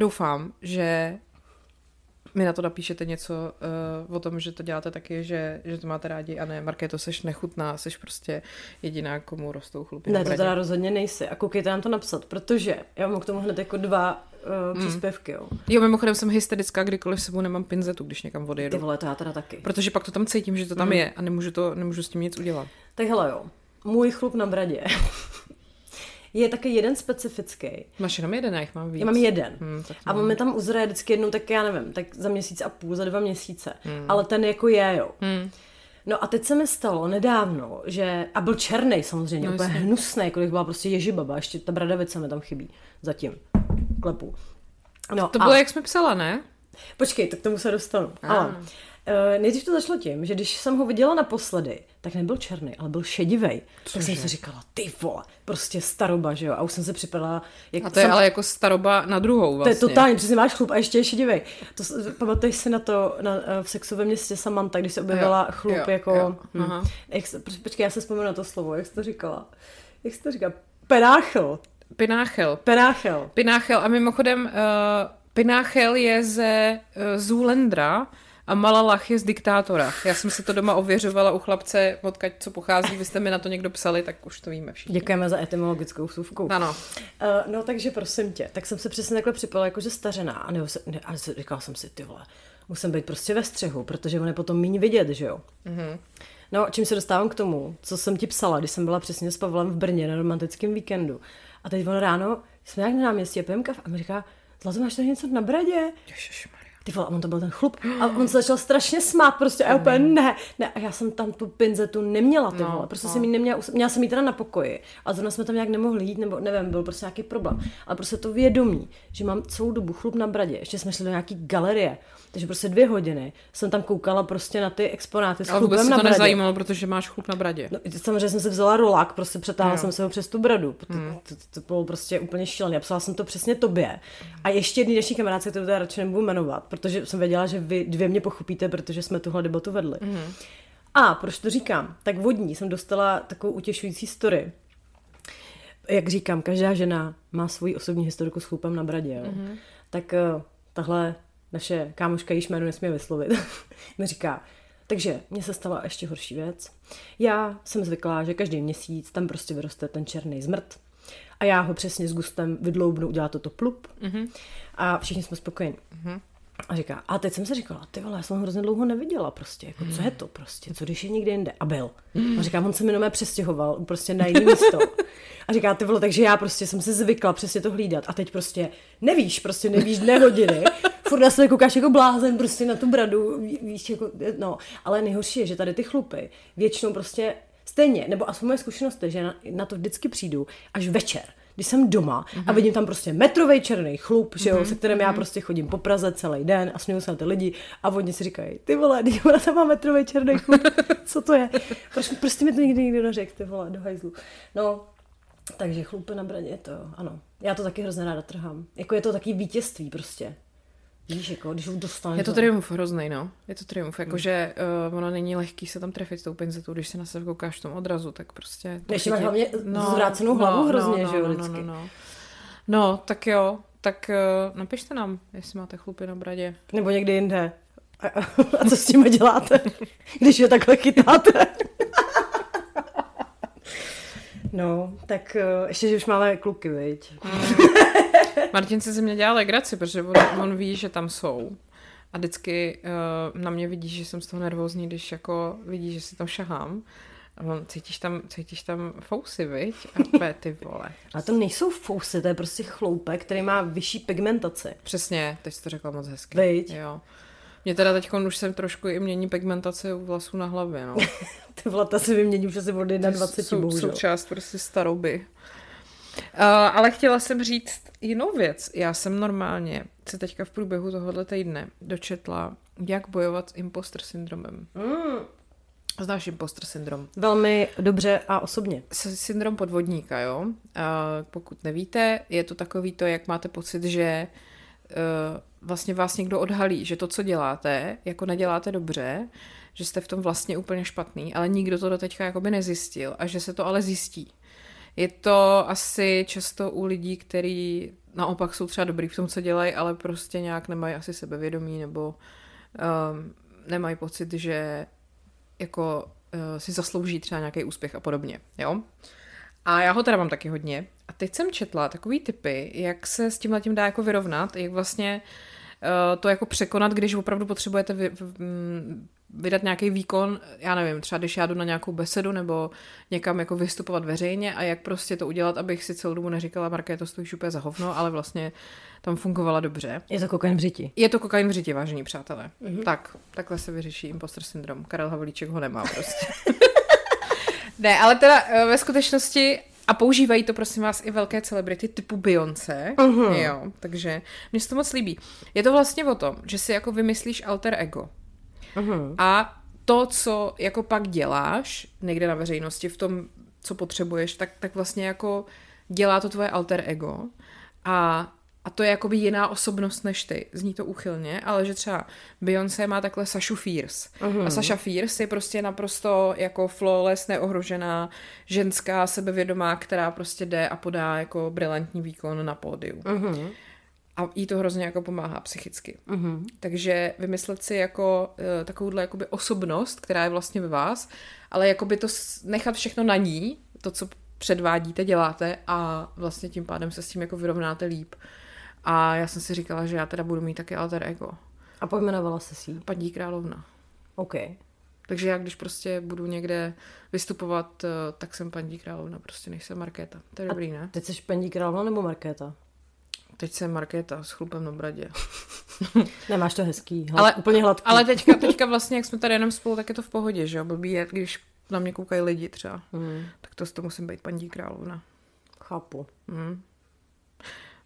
doufám, že mi na to napíšete něco uh, o tom, že to děláte taky, že, že to máte rádi a ne, Markéto, seš nechutná, seš prostě jediná, komu rostou chlupy Ne, to teda rozhodně nejsi. A koukejte nám to napsat, protože já mám k tomu hned jako dva uh, příspěvky, jo. Jo, mimochodem jsem hysterická, kdykoliv sebou nemám pinzetu, když někam Ty odjedu. vole, to já teda taky. Protože pak to tam cítím, že to tam je a nemůžu, to, nemůžu s tím nic udělat. Tak hele jo, můj chlup na bradě je taky jeden specifický. Máš jenom jeden, já jich mám víc. Já mám jeden. Hmm, A on mi tam uzraje vždycky jednou, tak já nevím, tak za měsíc a půl, za dva měsíce. Ale ten jako je, jo. Hmm. No a teď se mi stalo nedávno, že, a byl černý samozřejmě, No úplně jasně. hnusný, bych byla prostě ježibaba, ještě ta bradavice mi tam chybí, zatím, klepu. No To a, bylo, jak jsme psala, ne? Počkej, tak k tomu se dostanu. Ah. Ale nejdřív to začalo tím, že když jsem ho viděla naposledy, tak nebyl černý, ale byl šedivej. Tak jsem si říkala, ty vole, prostě staroba, že jo? A už jsem se připadala, jak A to je jsem, ale jako staroba na druhou to vlastně. je totálně, přesně máš chlup a ještě je šedivej. To, pamatuješ si na to na, eh, v sexovém městě Samantha, když se objevila Jo, chlup jo, jako... jo, hm. aha. Jak počkej, já se vzpomenu na to slovo, jak jsi to říkala? Jak jsi to říkala? Penáchel. Pináchel. Penáchel. Pináchel. A mimochodem, uh, Pináchel je ze uh, Zulendra a Malalach je z diktátora. Já jsem si to doma ověřovala u chlapce, odkaď co pochází. Vy jste mi na to někdo psali, tak už to víme všichni. Děkujeme za etymologickou vsuvku. Ano. Uh, no takže prosím tě, tak jsem se přesně takhle připadala jakože stařená a, nebo se, ne, a říkala jsem si, ty vole, musím být prostě ve střehu, protože on je potom méně vidět, že jo. Mm-hmm. No, čím se dostávám k tomu, co jsem ti psala, když jsem byla přesně s Pavlem v Brně na romantickém víkendu. A teď on ráno, jsme nějak na náměstí a a mi říká, Zlato, máš tady něco na bradě? Ježišmarja. Ty vole, a on to byl ten chlup. A on se začal strašně smát prostě a já úplně ne, ne. A já jsem tam tu pinzetu neměla, ty No, vole. Prostě no. jsem ji neměla, měla jsem ji teda na pokoji. A zrovna jsme tam nějak nemohli jít, nebo nevím, byl prostě nějaký problém. Ale prostě to vědomí, že mám celou dobu chlup na bradě. Ještě jsme šli do nějaký galerie. Takže prostě dvě hodiny jsem tam koukala prostě na ty exponáty s Ale vůbec na to bradě. nezajímalo, protože máš chlup na bradě. No, samozřejmě jsem si vzala rolák, prostě přetáhla jsem se ho přes tu bradu. To, Hmm. to, to, to bylo prostě úplně šílené. A psala jsem to přesně tobě. A ještě jedný další kamarádce, kterou teda radši nebudu jmenovat, protože jsem věděla, že vy dvě mě pochopíte, protože jsme tuhle debatu vedli. Hmm. A proč to říkám? Tak vodní jsem dostala takovou utěšující story. Jak říkám, každá žena má svoji osobní historiku s chlupem na bradě. Jo? Mhm. Mm-hmm. Tak uh, tahle naše kámoška, již jméno nesmí vyslovit, (laughs) mi říká, takže mně se stala ještě horší věc. Já jsem zvyklá, že každý měsíc tam prostě vyroste ten černý zmrt a já ho přesně s gustem vydloubnu, udělá toto plup mm-hmm. a všichni jsme spokojeni. Mm-hmm. A říká, a teď jsem se říkala, ty vole, já jsem ho hrozně dlouho neviděla prostě, jako co je to prostě, co když je někde jinde? A byl. A říká, on se mi přestěhoval prostě na jiné místo. A říká, ty vole, takže já prostě jsem si zvykla přesně to hlídat a teď prostě nevíš, prostě nevíš dne hodiny. Furt na sebe koukáš jako blázen prostě na tu bradu, ví- víš, jako, no. Ale nejhorší je, že tady ty chlupy většinou prostě stejně, nebo aspoň moje zkušenost je, že na, na to vždycky přijdu až večer když jsem doma a vidím tam prostě metrový černý chlup, že jo, se kterým já prostě chodím po Praze celý den a směju se na ty lidi a oni si říkají, ty vole, (laughs) ty ona tam má metrový černý chlup, co to je? Proč, prostě mi to nikdy nikdo neřekl, ty vole, do hajzlu. No, takže chlupy na bradě, to jo, ano. Já to taky hrozně ráda trhám. Jako je to taky vítězství prostě. Víš, jako, když ho dostaneš. Je to za- triumf hrozný, no. Je to triumf, Hmm. jakože uh, ono není lehký se tam trefit s tou pinzetou, když se na sebe koukáš v tom odrazu, tak prostě... to Ještě si máš hlavně zvrácenou hlavu hrozně, no, že jo, no. No, no, no. no, tak jo, tak uh, napište nám, jestli máte chlupy na bradě. Nebo někdy jinde. A, a, a co s tím děláte, (laughs) když je takhle chytáte? No, tak eh, ještě, že už máme kluky, viď? (laughs) Martin se ze mě dělal legraci, protože on, on ví, že tam jsou. A vždycky uh, na mě vidí, že jsem z toho nervózní, když jako vidí, že si tam šahám. A on, cítíš tam, cítíš tam fousy, viď? A úplně, ty vole. (laughs) Ale to nejsou fousy, to je prostě chloupek, který má vyšší pigmentaci. Přesně, teď jsi to řekla moc hezky. Viď? Jo. Mě teda teď už jsem trošku i mění pigmentace u vlasů na hlavě, no. (laughs) Ty vlata se vymění už asi od 21, Sou- bohužel. Součást prostě staroby. Uh, ale chtěla jsem říct jinou věc. Já jsem normálně se teďka v průběhu tohohle týdne dočetla, jak bojovat s imposter syndromem. Mm, Znáš imposter syndrom? velmi dobře a osobně. S- Syndrom podvodníka, jo? A pokud nevíte, je to takový to, jak máte pocit, že uh, vlastně vás někdo odhalí, že to, co děláte, jako neděláte dobře, že jste v tom vlastně úplně špatný, ale nikdo to do teďka jakoby nezjistil a že se to ale zjistí. Je to asi často u lidí, kteří naopak jsou třeba dobrý v tom, co dělají, ale prostě nějak nemají asi sebevědomí nebo um, nemají pocit, že jako uh, si zaslouží třeba nějaký úspěch a podobně, jo? A já ho teda mám taky hodně. A teď jsem četla takový typy, jak se s tím tím dá jako vyrovnat, jak vlastně uh, to jako překonat, když opravdu potřebujete vy, mm, vydat nějaký výkon, já nevím, třeba když já jdu na nějakou besedu nebo někam jako vystupovat veřejně a jak prostě to udělat, abych si celou dobu neříkala, Marké, to stojíš úplně za hovno, ale vlastně tam fungovala dobře. Je to kokain v řiti. Je to kokain v řiti, vážení přátelé. Mm-hmm. Tak, takhle se vyřeší imposter syndrom. Karel Havlíček ho nemá prostě. (laughs) ne, ale teda eh, ve skutečnosti a používají to, prosím vás, i velké celebrity typu Beyoncé. Mhm. Jo, takže mě se to moc líbí. Je to vlastně o tom, že si jako vymyslíš alter ego. Mhm. A to, co jako pak děláš někde na veřejnosti v tom, co potřebuješ, tak, tak vlastně jako dělá to tvoje alter ego. A, a to je jakoby jiná osobnost než ty. Zní to úchylně, ale že třeba Beyoncé má takhle Sašu Fierce. Uh-huh. A Saša Fierce je prostě naprosto jako flawless, neohrožená, ženská, sebevědomá, která prostě jde a podá jako brilantní výkon na pódiu. Mhm. A jí to hrozně jako pomáhá psychicky. Mhm. Takže vymyslet si jako uh, takovouhle jakoby osobnost, která je vlastně ve vás, ale jakoby to nechat všechno na ní, to, co předvádíte, děláte a vlastně tím pádem se s tím jako vyrovnáte líp. A já jsem si říkala, že já teda budu mít taky alter ego. A pojmenovala se si. Paní královna. OK. Takže já když prostě budu někde vystupovat, eh, tak jsem paní královna, prostě nejsem Markéta. To je dobrý, ne? Teď jsi paní královna nebo Markéta? Teď jsem Markéta s chlupem na bradě. (laughs) Nemáš to hezký, hlad, Ale- úplně hladký. Ale teďka, (laughs) teďka vlastně, jak jsme tady jenom spolu, tak je to v pohodě, že jo? Blbý je, když na mě koukají lidi třeba. Hmm, Tak to, to musím být paní královna. chápu. Mm.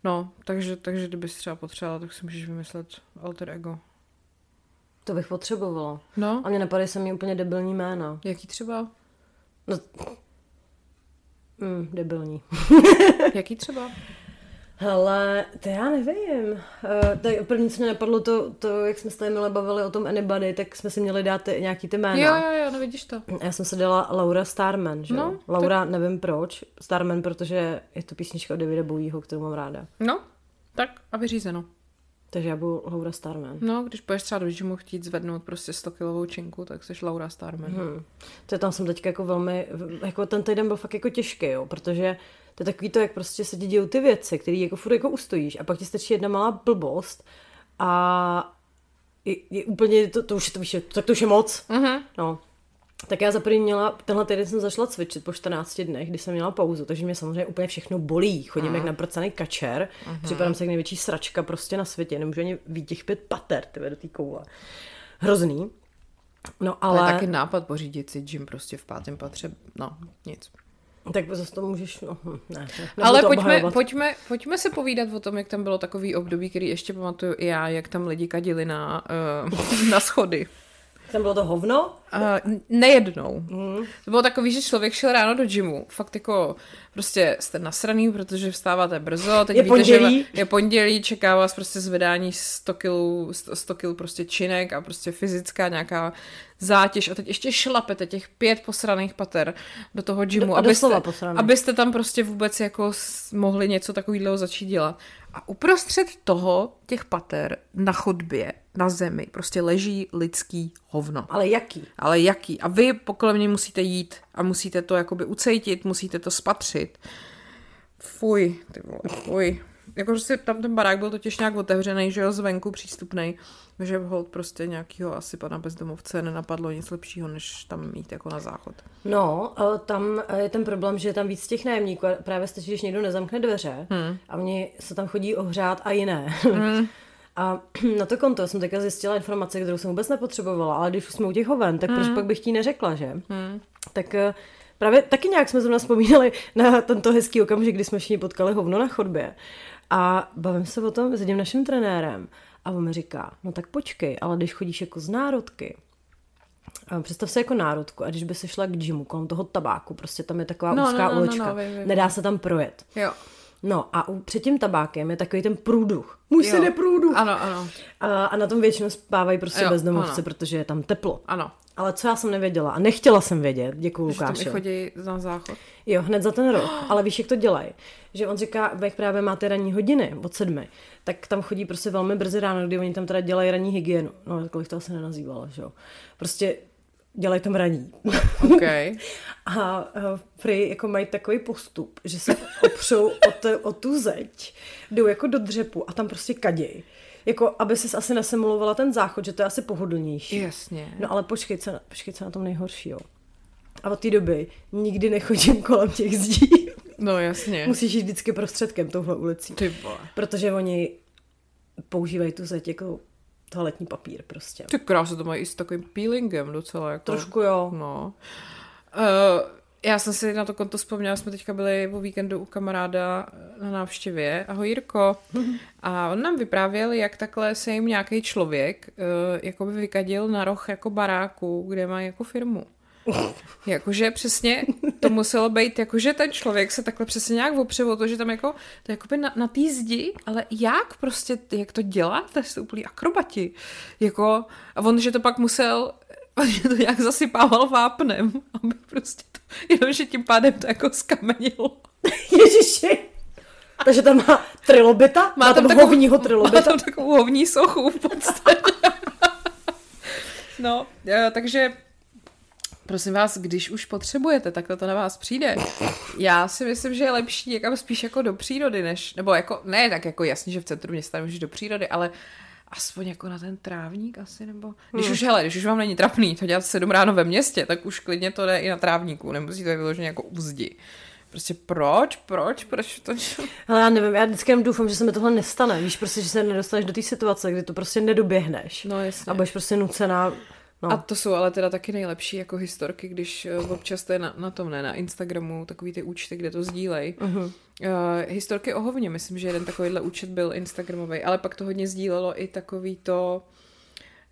No, takže, takže kdybys třeba potřebovala, tak si můžeš vymyslet alter ego. To bych potřebovala. No, A mě napadají se mi úplně debilní jména. jaký třeba? No, mm, debilní. Jaký třeba? Hele, to já nevím. Uh, tak první, co mě napadlo, to, to, jak jsme se tady milé bavili o tom Anybody, tak jsme si měli dát nějaký ty jména. Jo, jo, jo, no vidíš to. Já jsem se dala Laura Starman, že? No, Laura, nevím proč. Starman, protože je to písnička od Davida Bowieho, kterou mám ráda. No, tak a vyřízeno. Takže já budu Laura Starman. No, když budeš třeba do gymu chtít zvednout prostě 100 kilovou činku, tak jsi Laura Starman. Hmm. To je tam jsem teďka jako velmi, jako ten týden byl fakt jako těžký, jo, protože to je takový to, jak prostě se ti dějou ty věci, které jako furt jako ustojíš a pak ti stačí jedna malá blbost a je, je úplně, to, to už, to, víš, tak to už je moc. Mhm. No. Tak já za první měla, tenhle týden jsem začala cvičit po 14 dnech, kdy jsem měla pauzu, takže mě samozřejmě úplně všechno bolí. Chodím Mhm. jak naprcaný kačer, připadám se jak největší sračka prostě na světě, nemůžu ani vidět těch pět pater, tyhle do té koule. Hrozný. No Ale... ale... To je taky nápad pořídit si gym prostě v pátém patře. No, nic. Tak zase to můžeš, no, hm, ne. ne Ale pojďme, obhajovat. pojďme, pojďme se povídat o tom, jak tam bylo takový období, který ještě pamatuju i já, jak tam lidi kadili na, uh, (laughs) na schody. Tam bylo to hovno? Uh, nejednou. Mm. To bylo takový, že člověk šel ráno do gymu, fakt jako prostě jste nasraný, protože vstáváte brzo, teď Je víte, pondělí. že je pondělí, čeká vás prostě zvedání 100 kg, 100 kg prostě činek a prostě fyzická nějaká zátěž a teď ještě šlapete těch pět posraných pater do toho gymu, Do- abyste, abyste tam prostě vůbec jako mohli něco takového začít dělat. A uprostřed toho, těch pater, na chodbě, na zemi, prostě leží lidský hovno. Ale jaký? Ale jaký? A vy kolem něj musíte jít a musíte to jakoby ucejtit, musíte to spatřit. Fuj, ty vole, fuj. Jako prostě tam ten barák byl totiž nějak otevřený, že jo, zvenku přístupný, že hold prostě nějakýho asi pana bezdomovce nenapadlo nic lepšího, než tam mít jako na záchod. No, tam je ten problém, že je tam víc těch nájemníků právě stačí, když někdo nezamkne dveře hmm. a oni se tam chodí ohřát a jiné. Hmm. (laughs) A (clears throat) na to konto jsem teďka zjistila informace, kterou jsem vůbec nepotřebovala, ale když už jsme u těch hoven, tak proč pak bych ti neřekla, že? Hmm. Tak eh, právě taky nějak jsme zrovna vzpomínali na tento hezký okamžik, kdy jsme všichni potkali hovno na chodbě. A bavím se o tom s jedním naším trenérem a on mi říká, no tak počkej, ale když chodíš jako z národky, Představ se jako národku a když by se šla k gymu kolem toho tabáku, prostě tam je taková No, no, úzká no, no, ulička, no, vím, vím. nedá se tam projet. Jo. No a u, před tím tabákem je takový ten průduch. Můj se jde průduch. Ano, ano, A, a na tom většinou spávají prostě Jo, bezdomovci, ano. protože je tam teplo. ano. Ale co já jsem nevěděla a nechtěla jsem vědět, děkuju Že tam i Lukáši. chodí na záchod. Jo, hned za ten rok. (gasps) Ale víš, jak to dělají? Že on říká, jak právě máte ranní hodiny od sedmi, tak tam chodí prostě velmi brzy ráno, kdy oni tam teda dělají ranní hygienu. No, takhle bych to asi nenazývala, že jo. Prostě dělají tam raní. OK. (laughs) A uh, prý jako mají takový postup, že se opřou o, te, o tu zeď, jdou jako do dřepu a tam prostě kaděj. Jako, aby si asi nasimulovala ten záchod, že to je asi pohodlnější. Jasně. No ale počkej, co, na- počkej, co na tom nejhorší, jo. A od té doby nikdy nechodím kolem těch zdí. No jasně. Musíš jít vždycky prostředkem touhle ulicí. Ty vole. Protože oni používají tu zeď jako toaletní papír prostě. Ty krásu, to mají i s takovým peelingem docela. Jako. Trošku jo. No. Uh, já jsem si na to konto vzpomněla, jsme teďka byli o víkendu u kamaráda na návštěvě. Ahoj Jirko. (laughs) A on nám vyprávěl, jak takhle se jim nějaký člověk uh, jako by vykadil na roh jako baráku, kde má jako firmu. (laughs) Jakože přesně to muselo být, jakože ten člověk se takhle přesně nějak opře o to, že tam jako, to je jakoby na, na té zdi, ale jak prostě, jak to děláte, jste úplný akrobati. Jako, a on, že to pak musel, (laughs) že to nějak zasypával vápnem, (laughs) aby prostě to, jenomže tím pádem to jako skamenilo. (laughs) Ježiši! Takže tam má trilobita, má, tam, takovou- hovního Má trilobita. tam takovou hovní sochu v podstatě. no, eh, takže prosím vás, když už potřebujete, tak to na vás přijde. Já si myslím, že je lepší někam spíš jako do přírody, než, nebo jako, ne tak jako jasně, že v centru města nemůžeš do přírody, ale aspoň jako na ten trávník asi, nebo, když už, hele, když už vám není trapný to dělat 7 ráno ve městě, tak už klidně to jde i na trávníku, nemusí to vyloženě jako u zdi. Prostě proč, proč, proč to Ale já nevím, já vždycky jenom doufám, že se mi tohle nestane. Víš, prostě, že se nedostaneš do té situace, kdy to prostě nedoběhneš. No jasně. A budeš prostě nucená. No. A to jsou ale teda taky nejlepší jako historky, když uh, občas to je na, na tom, ne, na Instagramu, takový ty účty, kde to sdílej. Uh-huh. Uh, historky o hovně, myslím, že jeden takovýhle účet byl Instagramový, ale pak to hodně sdílelo i takový to,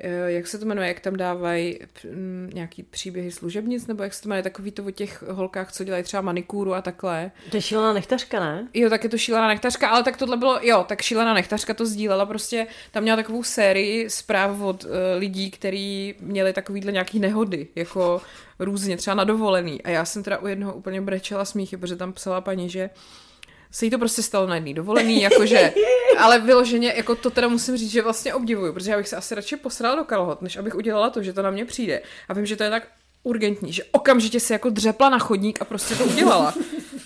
uh, jak se to jmenuje, jak tam dávají mm, nějaký příběhy služebnic, nebo jak se to jmenuje, takový to o těch holkách, co dělají třeba manikúru a takhle. To je šílená nechtařka, ne? Jo, tak je to šílená nechtařka, ale tak tohle bylo, jo, tak šílená nechtařka to sdílela, prostě tam měla takovou sérii zpráv od uh, lidí, kteří měli takovýhle nějaký nehody, jako různě, třeba na dovolený. A já jsem teda u jednoho úplně brečela smíchy, protože tam psala paní, že se jí to prostě stalo na jedný dovolený, jakože, (laughs) ale vyloženě, jako to teda musím říct, že vlastně obdivuju, protože já bych se asi radši posrala do kalhot, než abych udělala to, že to na mě přijde. A vím, že to je tak urgentní, že okamžitě se jako dřepla na chodník a prostě to udělala.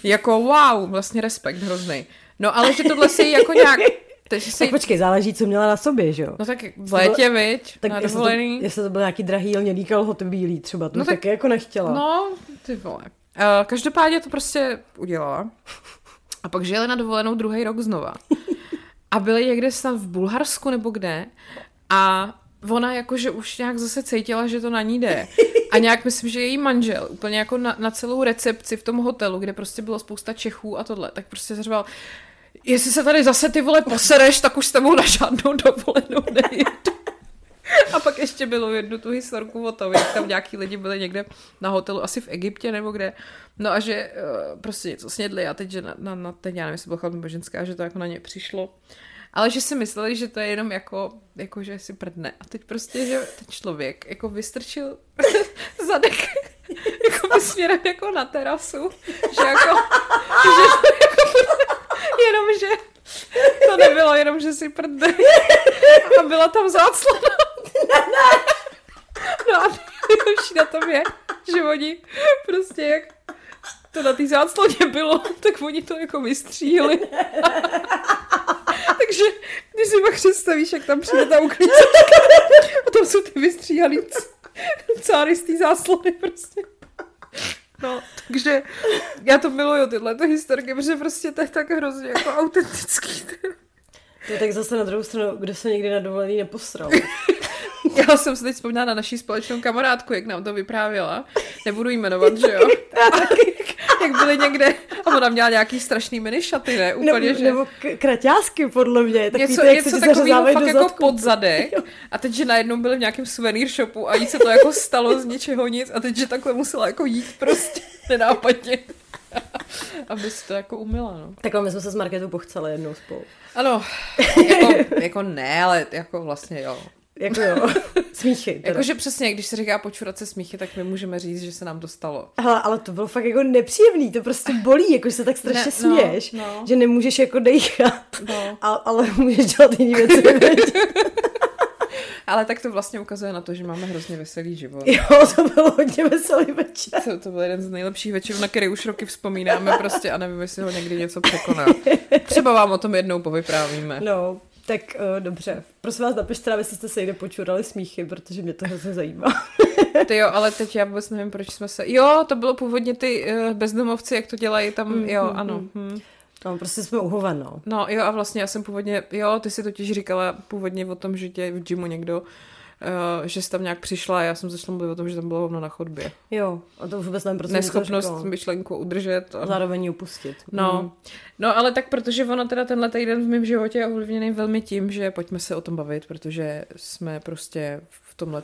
jako wow, vlastně respekt hrozný. No ale že tohle si jako nějak, (laughs) takže Tak si, počkej, záleží, co měla na sobě, že jo? no tak v létě, viď, Tak na jestli to, dovolený. jestli to byl nějaký drahý lněný kalhoty bílý třeba, to no, tak- taky jako nechtěla. No, ty vole. Uh, každopádně to prostě udělala. A pak žili na dovolenou druhý rok znova. (laughs) A byli někde snad v Bulharsku nebo kde. A ona jakože už nějak zase cítila, že to na ní jde. A nějak myslím, že její manžel úplně jako na, na celou recepci v tom hotelu, kde prostě bylo spousta Čechů a tohle, tak prostě zařval, jestli se tady zase ty vole posereš, tak už s tebou na žádnou dovolenou nejedu. (laughs) A pak ještě bylo jednu tu historku o tom, jak tam nějaký lidi byli někde na hotelu, asi v Egyptě nebo kde. No a že uh, prostě něco snědli a teď, že na, na, na teď, já nevím, jestli byl chlap nebo ženská, že to jako na ně přišlo. Ale že si mysleli, že to je jenom jako, jako že si prdne. A teď prostě, že ten člověk jako vystrčil (laughs) zadek (laughs) jako by směrem jako na terasu. Že jako, že to jako jenom, že to nebylo jenom, že si prdne. A byla tam záclona. No a nejlepší na tom je, že oni prostě jak to na té zácloně bylo, tak oni to jako vystříhli. (laughs) Takže když si pak představíš, jak tam přijde ta uklízečka a tam jsou ty vystříhaný cáry z té záslony prostě. No, takže já to miluju, tyhle to historky, protože prostě to je tak hrozně jako autentický. To je tak zase na druhou stranu, kdo se někdy na dovolený neposral. (laughs) (laughs) Já jsem se teď vzpomněla na naší společnou kamarádku, jak nám to vyprávěla. Nebudu jí jmenovat, že jo? (laughs) jak byli někde a ona měla nějaký strašný mini šaty, ne? Úplně, nebo, že... nebo kraťásky, podle mě. Takový něco, to, jak něco takového fakt jako pod zadek. A teď, že najednou byli v nějakém suvenýr shopu a jí se to jako stalo z ničeho nic a teď, že takhle musela jako jít prostě (laughs) nenápadně. Aby si to jako umila, no. Tak my jsme se s Marketou pochceli jednou spolu. Ano, jako, jako ne, ale jako vlastně jo. Jako jo, (laughs) smíchy. Jakože přesně, když se říká počurat se smíchy, tak my můžeme říct, že se nám to stalo. Hele, ale to bylo fakt jako nepříjemný, to prostě bolí, jako se tak strašně ne, směješ, no, no. že nemůžeš jako dejchat, no. a, ale můžeš dělat jiné věci. (laughs) (laughs) Ale tak to vlastně ukazuje na to, že máme hrozně veselý život. Jo, to bylo hodně veselý večer. To, to byl jeden z nejlepších večerů, na který už roky vzpomínáme prostě a nevím, jestli ho někdy něco překoná. Třeba vám o tom jednou povyprávíme. No, tak uh, dobře. Prosím vás, napište, abyste jste se jde počurali smíchy, protože mě to hrozně zajímá. Ty jo, ale teď já vůbec nevím, proč jsme se... Jo, to bylo původně ty uh, bezdomovci, jak to dělají tam, mm, jo, mm, ano. Mm. Hm. No, prostě jsme uhoven, no. No jo a vlastně já jsem původně, jo, ty si totiž říkala původně o tom, že tě v gymu někdo Uh, že jsi tam nějak přišla a já jsem začala mluvit o tom, že tam bylo hovno na chodbě. Jo, a to vůbec nevím, Neschopnost myšlenku udržet. A... Zároveň ji upustit. No. Mm. no, ale tak protože ono teda tenhle týden v mém životě je ovlivněný velmi tím, že pojďme se o tom bavit, protože jsme prostě v tomhle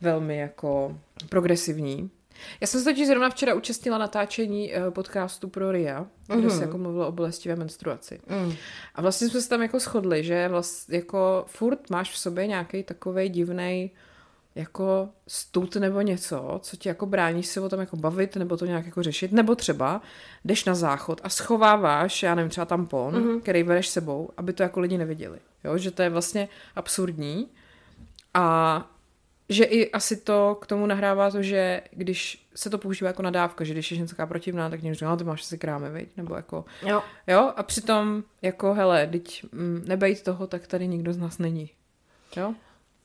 velmi jako progresivní. Já jsem se totiž zrovna včera účastnila natáčení uh, podcastu pro RIA, kde mm-hmm. se jako mluvilo o bolestivé menstruaci. Mm. A vlastně jsme se tam jako shodli, že vlastně jako furt máš v sobě nějaký takový divný jako stud nebo něco, co ti jako brání se o tom jako bavit nebo to nějak jako řešit, nebo třeba jdeš na záchod a schováváš, já nevím, třeba tampon, mm-hmm. který bereš sebou, aby to jako lidi neviděli. Jo, že to je vlastně absurdní a že i asi to k tomu nahrává to, že když se to používá jako nadávka, že když je ženská protivná, tak někdo říká, no ty máš asi krámy, viď? Nebo jako, jo. jo, a přitom, jako, hele, teď mm, nebejt toho, tak tady nikdo z nás není. Jo?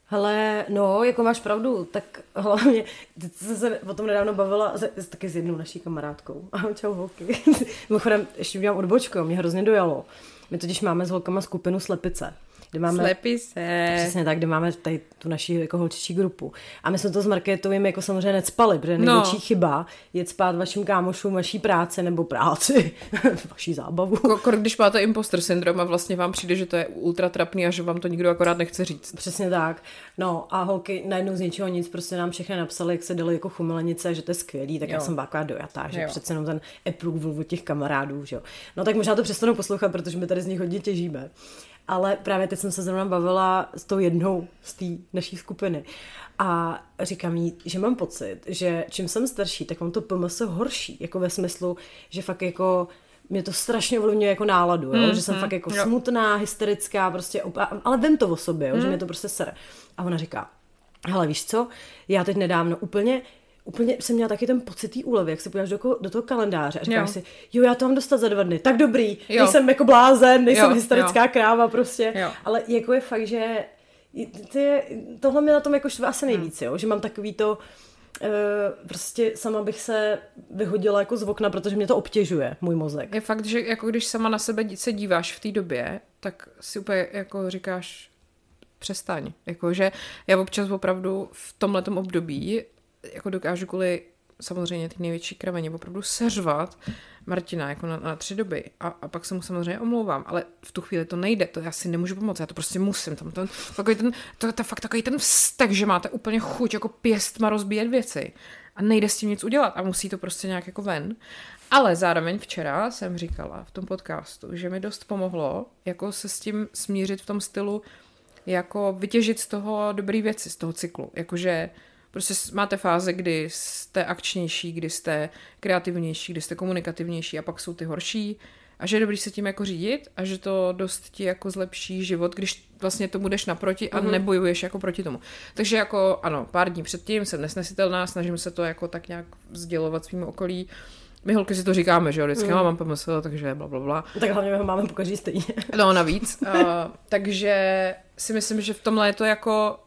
Hele, no, jako máš pravdu, tak hlavně, jsem se o tom nedávno bavila s, taky s jednou naší kamarádkou. (laughs) Ahoj, čau holky. (laughs) Mimochodem, ještě udělám odbočku, mě hrozně dojalo. My totiž máme s holkama skupinu Slepice kde máme... Slepí se. Přesně tak, kde máme tady tu naši jako holčičí grupu. A my jsme to s Marketovým jako samozřejmě necpali, protože no. největší chyba je spát vašim kámošům vaší práce nebo práci, (laughs) vaší zábavu. K- když máte imposter syndrom a vlastně vám přijde, že to je ultra trapný a že vám to nikdo akorát nechce říct. Přesně tak. No a holky najednou z ničeho nic prostě nám všechny napsali, jak se dali jako chumelenice, že to je skvělý, tak jo. já jsem byla dojatá, že jo. přece jenom ten approval od těch kamarádů, že jo. No tak možná to přestanu poslouchat, protože my tady z nich hodně těžíme. Ale právě teď jsem se zrovna bavila s tou jednou z té naší skupiny. A říkám jí, že mám pocit, že čím jsem starší, tak mám to PMS horší. Jako ve smyslu, že fakt jako mě to strašně ovlivňuje jako náladu, jo? Mm, že jsem mm, fakt jako jo. smutná, hysterická, prostě, ale vím to o sobě, jo? Mm. že mě to prostě sere. A ona říká, hele víš co, já teď nedávno úplně úplně jsem měla taky ten pocit té úlevy, jak se podíváš do, do toho kalendáře a říkáš jo. si, jo, já to mám dostat za dva dny, tak dobrý, jo. nejsem jako blázen, nejsem jo, historická jo. kráva prostě, jo. ale jako je fakt, že ty, tohle mě na tom jako štve asi nejvíc, jo, že mám takový to, Uh, prostě sama bych se vyhodila jako z okna, protože mě to obtěžuje, můj mozek. Je fakt, že jako když sama na sebe se díváš v té době, tak si úplně jako říkáš, přestaň. Jako, že já občas opravdu v tomhle období jako dokážu kvůli samozřejmě ty největší kraveně opravdu seřvat Martina jako na, na tři doby a, a pak se mu samozřejmě omlouvám, ale v tu chvíli to nejde, to já si nemůžu pomoct, já to prostě musím, tam ten, takový ten, to, to, fakt takový ten vztek, že máte úplně chuť jako pěstma rozbíjet věci a nejde s tím nic udělat a musí to prostě nějak jako ven. Ale zároveň včera jsem říkala v tom podcastu, že mi dost pomohlo jako se s tím smířit v tom stylu, jako vytěžit z toho dobrý věci, z toho cyklu. Jakože prostě máte fáze, kdy jste akčnější, kdy jste kreativnější, kdy jste komunikativnější a pak jsou ty horší a že je dobrý se tím jako řídit a že to dost ti jako zlepší život, když vlastně tomu jdeš naproti a mm-hmm. nebojuješ jako proti tomu. Takže jako ano, pár dní předtím jsem nesnesitelná, snažím se to jako tak nějak sdělovat svým okolí, my holky si to říkáme, že jo, vždycky mm. mám pomysl, takže bla, bla, bla. Tak hlavně my ho máme pokaždý stejně. No, navíc. uh, takže si myslím, že v tomhle je to jako,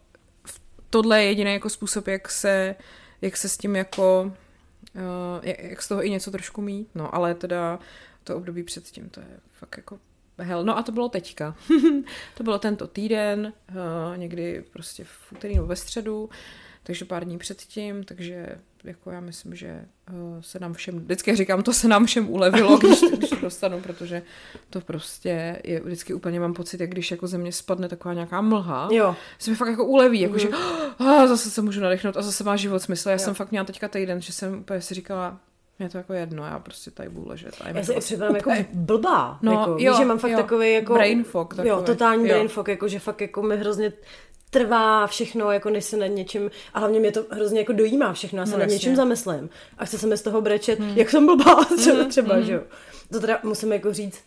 tohle je jediný jako způsob, jak se, jak se s tím jako, uh, jak, z toho i něco trošku mít, no, ale teda to období předtím, to je fakt jako hell. No a to bylo teďka. (laughs) to bylo tento týden, uh, někdy prostě v úterý nebo ve středu, takže pár dní předtím, takže jako já myslím, že uh, se nám všem, vždycky říkám, to se nám všem ulevilo, když, (laughs) když to dostanu, protože to prostě je, vždycky úplně mám pocit, jak když jako ze mě spadne taková nějaká mlha, jo. se mi fakt jako uleví, jako mm. že (gasps) oh, zase se můžu nadechnout a zase má život smysl. Já jo. jsem fakt měla teďka týden, že jsem úplně si říkala, mě to jako jedno, já prostě tady budu ležet. já se připadám jako blbá. No, jako, jo, víš, že mám fakt jo, takový jako... Brain fog. Takový. Jo, totální jo. brain fog, jako že fakt jako mi hrozně trvá všechno, jako než se nad něčím, a hlavně mě to hrozně jako dojímá všechno, já se no, nad něčím zamyslím a chce se mi z toho brečet, hmm. jak jsem blbá (laughs) třeba, hmm. třeba hmm. že jo. To teda musím jako říct,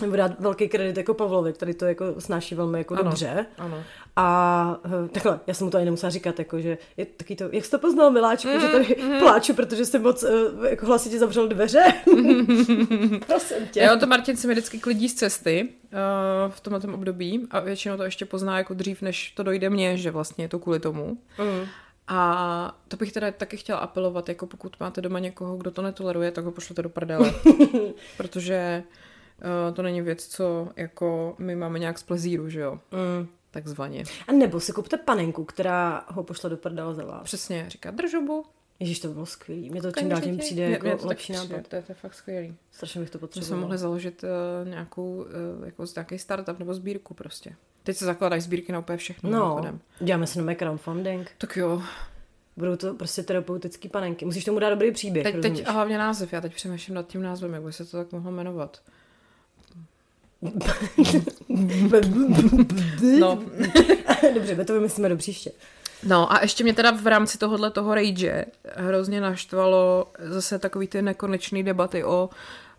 nebo dát velký kredit jako Pavlovi, který to jako snáší velmi jako ano, dobře. Ano. A eh, takhle, já jsem mu to ani nemusela říkat, jako, že je taky to, jak jsi to poznal, miláčku, mm, že tady mm. pláču, protože jsem moc uh, jako hlasitě zavřel dveře. (laughs) Prosím tě. Jo, to Martin se mi vždycky klidí z cesty uh, v tomhle období a většinou to ještě pozná jako dřív, než to dojde mně, že vlastně je to kvůli tomu. Mm. A to bych teda taky chtěla apelovat, jako pokud máte doma někoho, kdo to netoleruje, tak ho pošlete do prdele. (laughs) protože uh, to není věc, co jako my máme nějak z plezíru, že jo. Mm takzvaně. A nebo si kupte panenku, která ho pošle do prdele za vás. Přesně, říká držobu. Ježíš, to bylo skvělý. Mě to čím dál tím přijde mě, jako mě to lepší nápad. To je, to je fakt skvělý. Strašně bych to potřeboval. Že jsme mohli založit uh, nějakou, uh, jako nějaký startup nebo sbírku prostě. Teď se zakladají sbírky na úplně všechno. No, mimochodem. děláme si nové crowdfunding. Tak jo. Budou to prostě terapeutické panenky. Musíš tomu dát dobrý příběh. Teď, teď a hlavně název. Já teď přemýšlím nad tím názvem, jak by se to tak mohlo jmenovat. No. (laughs) Dobře, to vymyslíme do příště. No a ještě mě teda v rámci tohohle toho rage hrozně naštvalo zase takový ty nekonečné debaty o,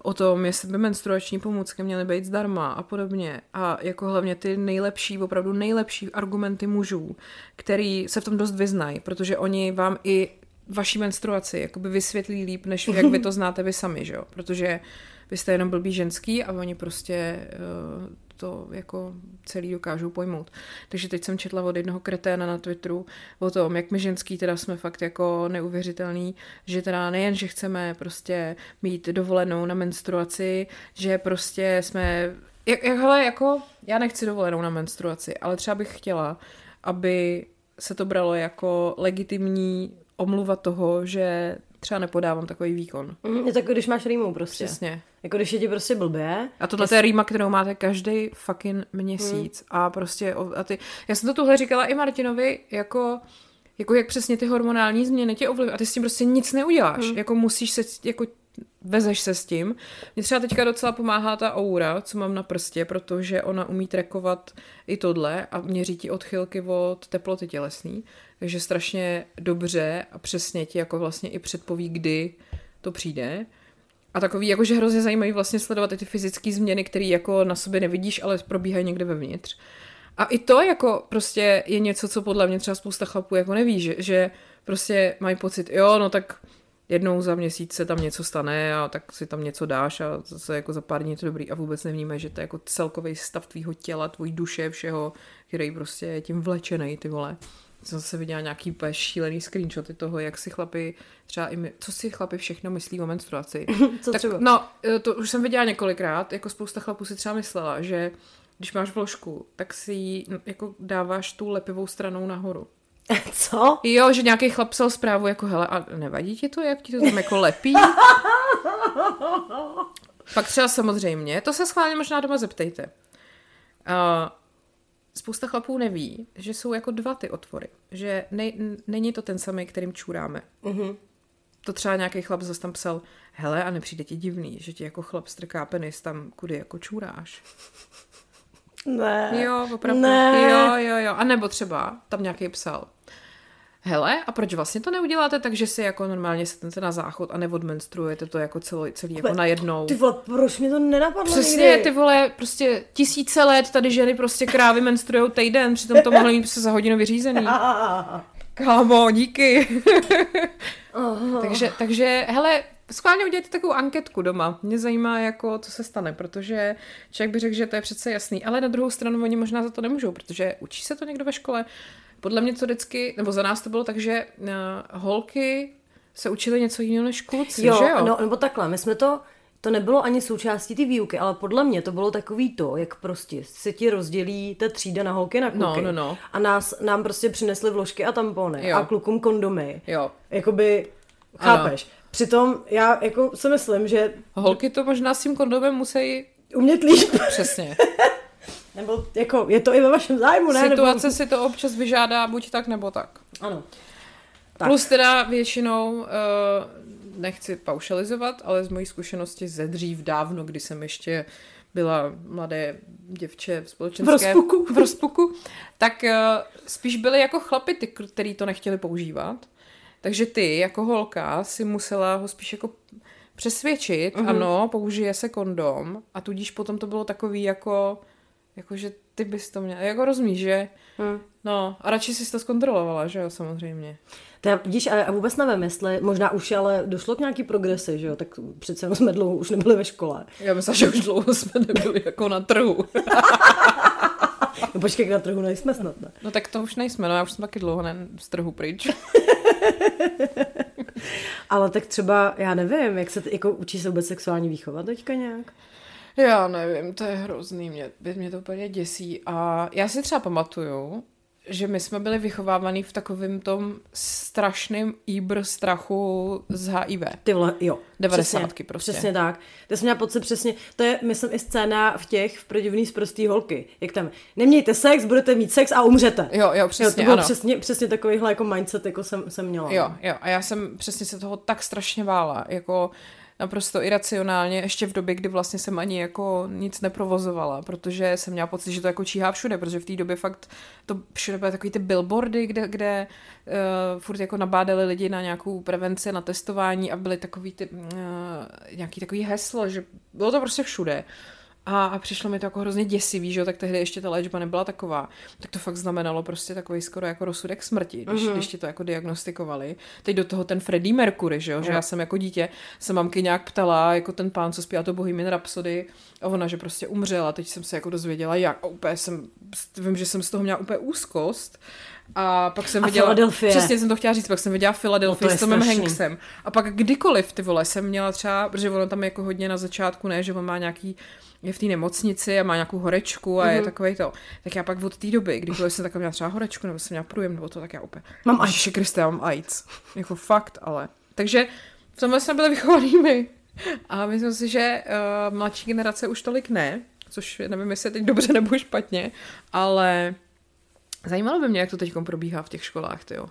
o tom, jestli by menstruační pomůcky měly být zdarma a podobně. A jako hlavně ty nejlepší, opravdu nejlepší argumenty mužů, který se v tom dost vyznají, protože oni vám i vaší menstruaci jakoby vysvětlí líp, než jak vy to (laughs) znáte vy sami, že jo? Protože vy jste jenom blbý ženský a oni prostě uh, to jako celý dokážou pojmout. Takže teď jsem četla od jednoho kreténa na Twitteru o tom, jak my ženský teda jsme fakt jako neuvěřitelný, že teda nejen, že chceme prostě mít dovolenou na menstruaci, že prostě jsme, jak, jak hele, jako já nechci dovolenou na menstruaci, ale třeba bych chtěla, aby se to bralo jako legitimní omluva toho, že třeba nepodávám takový výkon. Mm, je to jako když máš rýmu prostě. Přesně. Jako když je ti prostě blbě. A tohle jest... je rýma, kterou máte každý fucking měsíc. Mm. A prostě, a ty, já jsem to tuhle říkala i Martinovi, jako, jako jak přesně ty hormonální změny tě ovlivňují. A ty s tím prostě nic neuděláš. Mm. Jako musíš se, jako vezeš se s tím. Mně třeba teďka docela pomáhá ta aura, co mám na prstě, protože ona umí trekovat i tohle a měří ti odchylky od teploty tělesný. Takže strašně dobře a přesně ti jako vlastně i předpoví, kdy to přijde. A takový, jakože hrozně zajímavý vlastně sledovat i ty fyzické změny, které jako na sobě nevidíš, ale probíhají někde vevnitř. A i to jako prostě je něco, co podle mě třeba spousta chlapů jako neví, že, že prostě mají pocit, jo, no tak jednou za měsíc se tam něco stane a tak si tam něco dáš a zase jako za pár dní je to dobrý a vůbec nevnímáš, že to je jako celkový stav tvýho těla, tvojí duše, všeho, který prostě je tím vlečený, ty vole jsem zase viděla nějaký šílený screenshoty toho, jak si chlapi, třeba i my, co si chlapi všechno myslí o menstruaci. (laughs) co tak, třeba? No, e, to už jsem viděla několikrát, jako spousta chlapů si třeba myslela, že když máš vložku, tak si ji jako dáváš tu lepivou stranou nahoru. (laughs) Co? Jo, že nějaký chlap psal zprávu jako, hele, a nevadí ti to, jak ti to tam jako lepí? (laughs) Pak třeba samozřejmě, to se schválně možná doma zeptejte. Uh, spousta chlapů neví, že jsou jako dva ty otvory. Že ne, není to ten samý, kterým čůráme. Mhm. To třeba nějaký chlap zase tam psal, hele, a nepřijde ti divný, že ti jako chlap strká penis tam, kudy jako čůráš. Ne. Jo, opravdu. Ne. Jo, jo, jo. A nebo třeba tam nějaký psal. Hele, a proč vlastně to neuděláte tak, že si jako normálně sednete na záchod a neodmenstruujete to jako celý, celý jako najednou? Ty vole, proč mi to nenapadlo Přesně, nikdy? ty vole, prostě tisíce let tady ženy prostě krávy menstruujou týden, přitom to mohly mít prostě za hodinu vyřízený. Kámo, díky. takže, takže, hele, schválně udělejte takovou anketku doma. Mě zajímá, jako, co se stane, protože člověk by řekl, že to je přece jasný, ale na druhou stranu oni možná za to nemůžou, protože učí se to někdo ve škole. Podle mě to vždycky, nebo za nás to bylo tak, že uh, holky se učily něco jiného než kluci, Jo, že jo? No, nebo takhle, my jsme to, to nebylo ani součástí ty výuky, ale podle mě to bylo takový to, jak prostě se ti rozdělí ta třída na holky na kluky. No, no, no. A nás, nám prostě přinesli vložky a tampony Jo. a klukům kondomy. Jo. Jakoby, Ano. Přitom já jako si myslím, že Holky to možná s tím kondomem musí umět líp, přesně. (laughs) nebo jako je to i ve vašem zájmu, ne? Situace Nebo... si to občas vyžádá buď tak, nebo tak. Ano. Tak. Tak. Plus teda většinou, uh, nechci paušalizovat, ale z mojí zkušenosti ze dřív dávno, kdy jsem ještě byla mladé děvče v společenské... V rozpuku. V rozpuku. Tak uh, spíš byly jako chlapy, ty, který to nechtěli používat. Takže ty jako holka si musela ho spíš jako přesvědčit, Mhm. uh-huh. ano, použije se kondom a tudíž potom to bylo takový jako, jako že ty bys to měla, jako rozumíš, že? Hm. No, a radši jsi to zkontrolovala, že jo, samozřejmě. To já, vidíš, a vůbec nevím, jestli, možná už ale došlo k nějaký progresi, že jo, tak přece jenom jsme dlouho už nebyli ve škole. Já myslím, že už dlouho jsme nebyli jako na trhu. (laughs) No počkej, na trhu nejsme snad, ne? No tak to už nejsme, no já už jsem taky dlouho ne, z trhu pryč. (laughs) (laughs) Ale tak třeba, já nevím, jak se, jako učí se vůbec sexuální výchova teďka nějak? Já nevím, to je hrozný, mě, mě to úplně děsí. A já si třeba pamatuju, že my jsme byli vychovávaný v takovém tom strašném íbr strachu z HIV. Ty vole, jo. Devadesátky Přesně, prostě. Přesně tak. To jsem měla pocit přesně, to je, myslím, i scéna v těch v prodivný z prostý holky. Jak tam, nemějte sex, budete mít sex a umřete. Jo, jo, jo přesně, to byl ano. přesně, přesně takovýhle jako mindset, jako jsem, jsem měla. Jo, jo, a já jsem přesně se toho tak strašně vála, jako naprosto iracionálně, ještě v době, kdy vlastně jsem ani jako nic neprovozovala, protože jsem měla pocit, že to jako číhá všude, protože v té době fakt to všude byly takový ty billboardy, kde, kde uh, furt jako nabádali lidi na nějakou prevenci, na testování a byly takový ty, uh, nějaký takový heslo, že bylo to prostě všude. A, a přišlo mi to jako hrozně děsivý, že jo, tak tehdy ještě ta léčba nebyla taková. Tak to fakt znamenalo prostě takový skoro jako rozsudek smrti, když, mm-hmm. když ti to jako diagnostikovali. Teď do toho ten Freddie Mercury, že jo, že já jsem jako dítě se mamky nějak ptala, jako ten pán, co zpívá to Bohemian Rhapsody, a ona, že prostě umřela. Teď jsem se jako dozvěděla, jak. A úplně jsem, vím, že jsem z toho měla úplně úzkost. A pak jsem A viděla... Philadelphia. Přesně jsem to chtěla říct, pak jsem viděla No Philadelphia to je s Tomem. Hanksem. A pak kdykoliv, ty vole, jsem měla třeba, protože ono tam je jako hodně na začátku, ne, že on má nějaký, je v té nemocnici a má nějakou horečku a Mhm. mm-hmm. je takový to. Tak já pak od té doby, kdykoliv jsem taková měla třeba horečku, nebo jsem měla průjem, nebo to, tak já úplně. Mám AIDS. Kriste, já mám AIDS. Jako fakt, ale. Takže v tomhle jsme byli vychovaný my. A myslím si, že uh, mladší generace už tolik ne, což nevím, jestli je teď dobře nebo špatně, ale zajímalo by mě, jak to teď probíhá v těch školách, tyjo.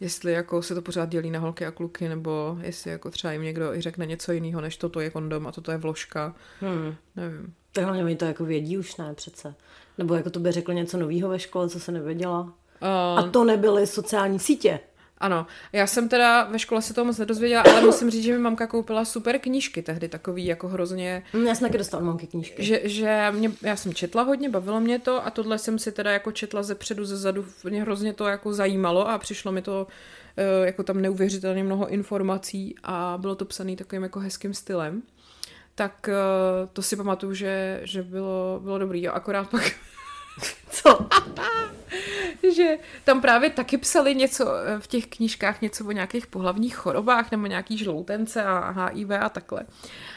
Jestli jako se to pořád dělí na holky a kluky, nebo jestli jako třeba jim někdo i řekne něco jiného, než toto je kondom a toto je vložka. Hmm. Nevím. Tak hlavně oni to jako vědí už, ne přece. Nebo jako to by řekl něco nového ve škole, co se nevěděla. Uh, A to nebyly sociální sítě. Ano, já jsem teda ve škole se toho moc nedozvěděla, ale musím říct, že mi mamka koupila super knížky tehdy, takový jako hrozně, Hm, Já jsem taky dostala mamky knížky. že, že mě, já jsem četla hodně, bavilo mě to a tohle jsem si teda jako četla ze předu, ze zadu, mě hrozně to jako zajímalo a přišlo mi to eh, jako tam neuvěřitelně mnoho informací a bylo to psané takovým jako hezkým stylem. Tak eh, to si pamatuju, že, že bylo, bylo dobrý, jo, akorát pak (laughs) Co? (laughs) že tam právě taky psali něco eh, v těch knížkách, něco o nějakých pohlavních chorobách nebo nějaký žloutence a HIV a takhle.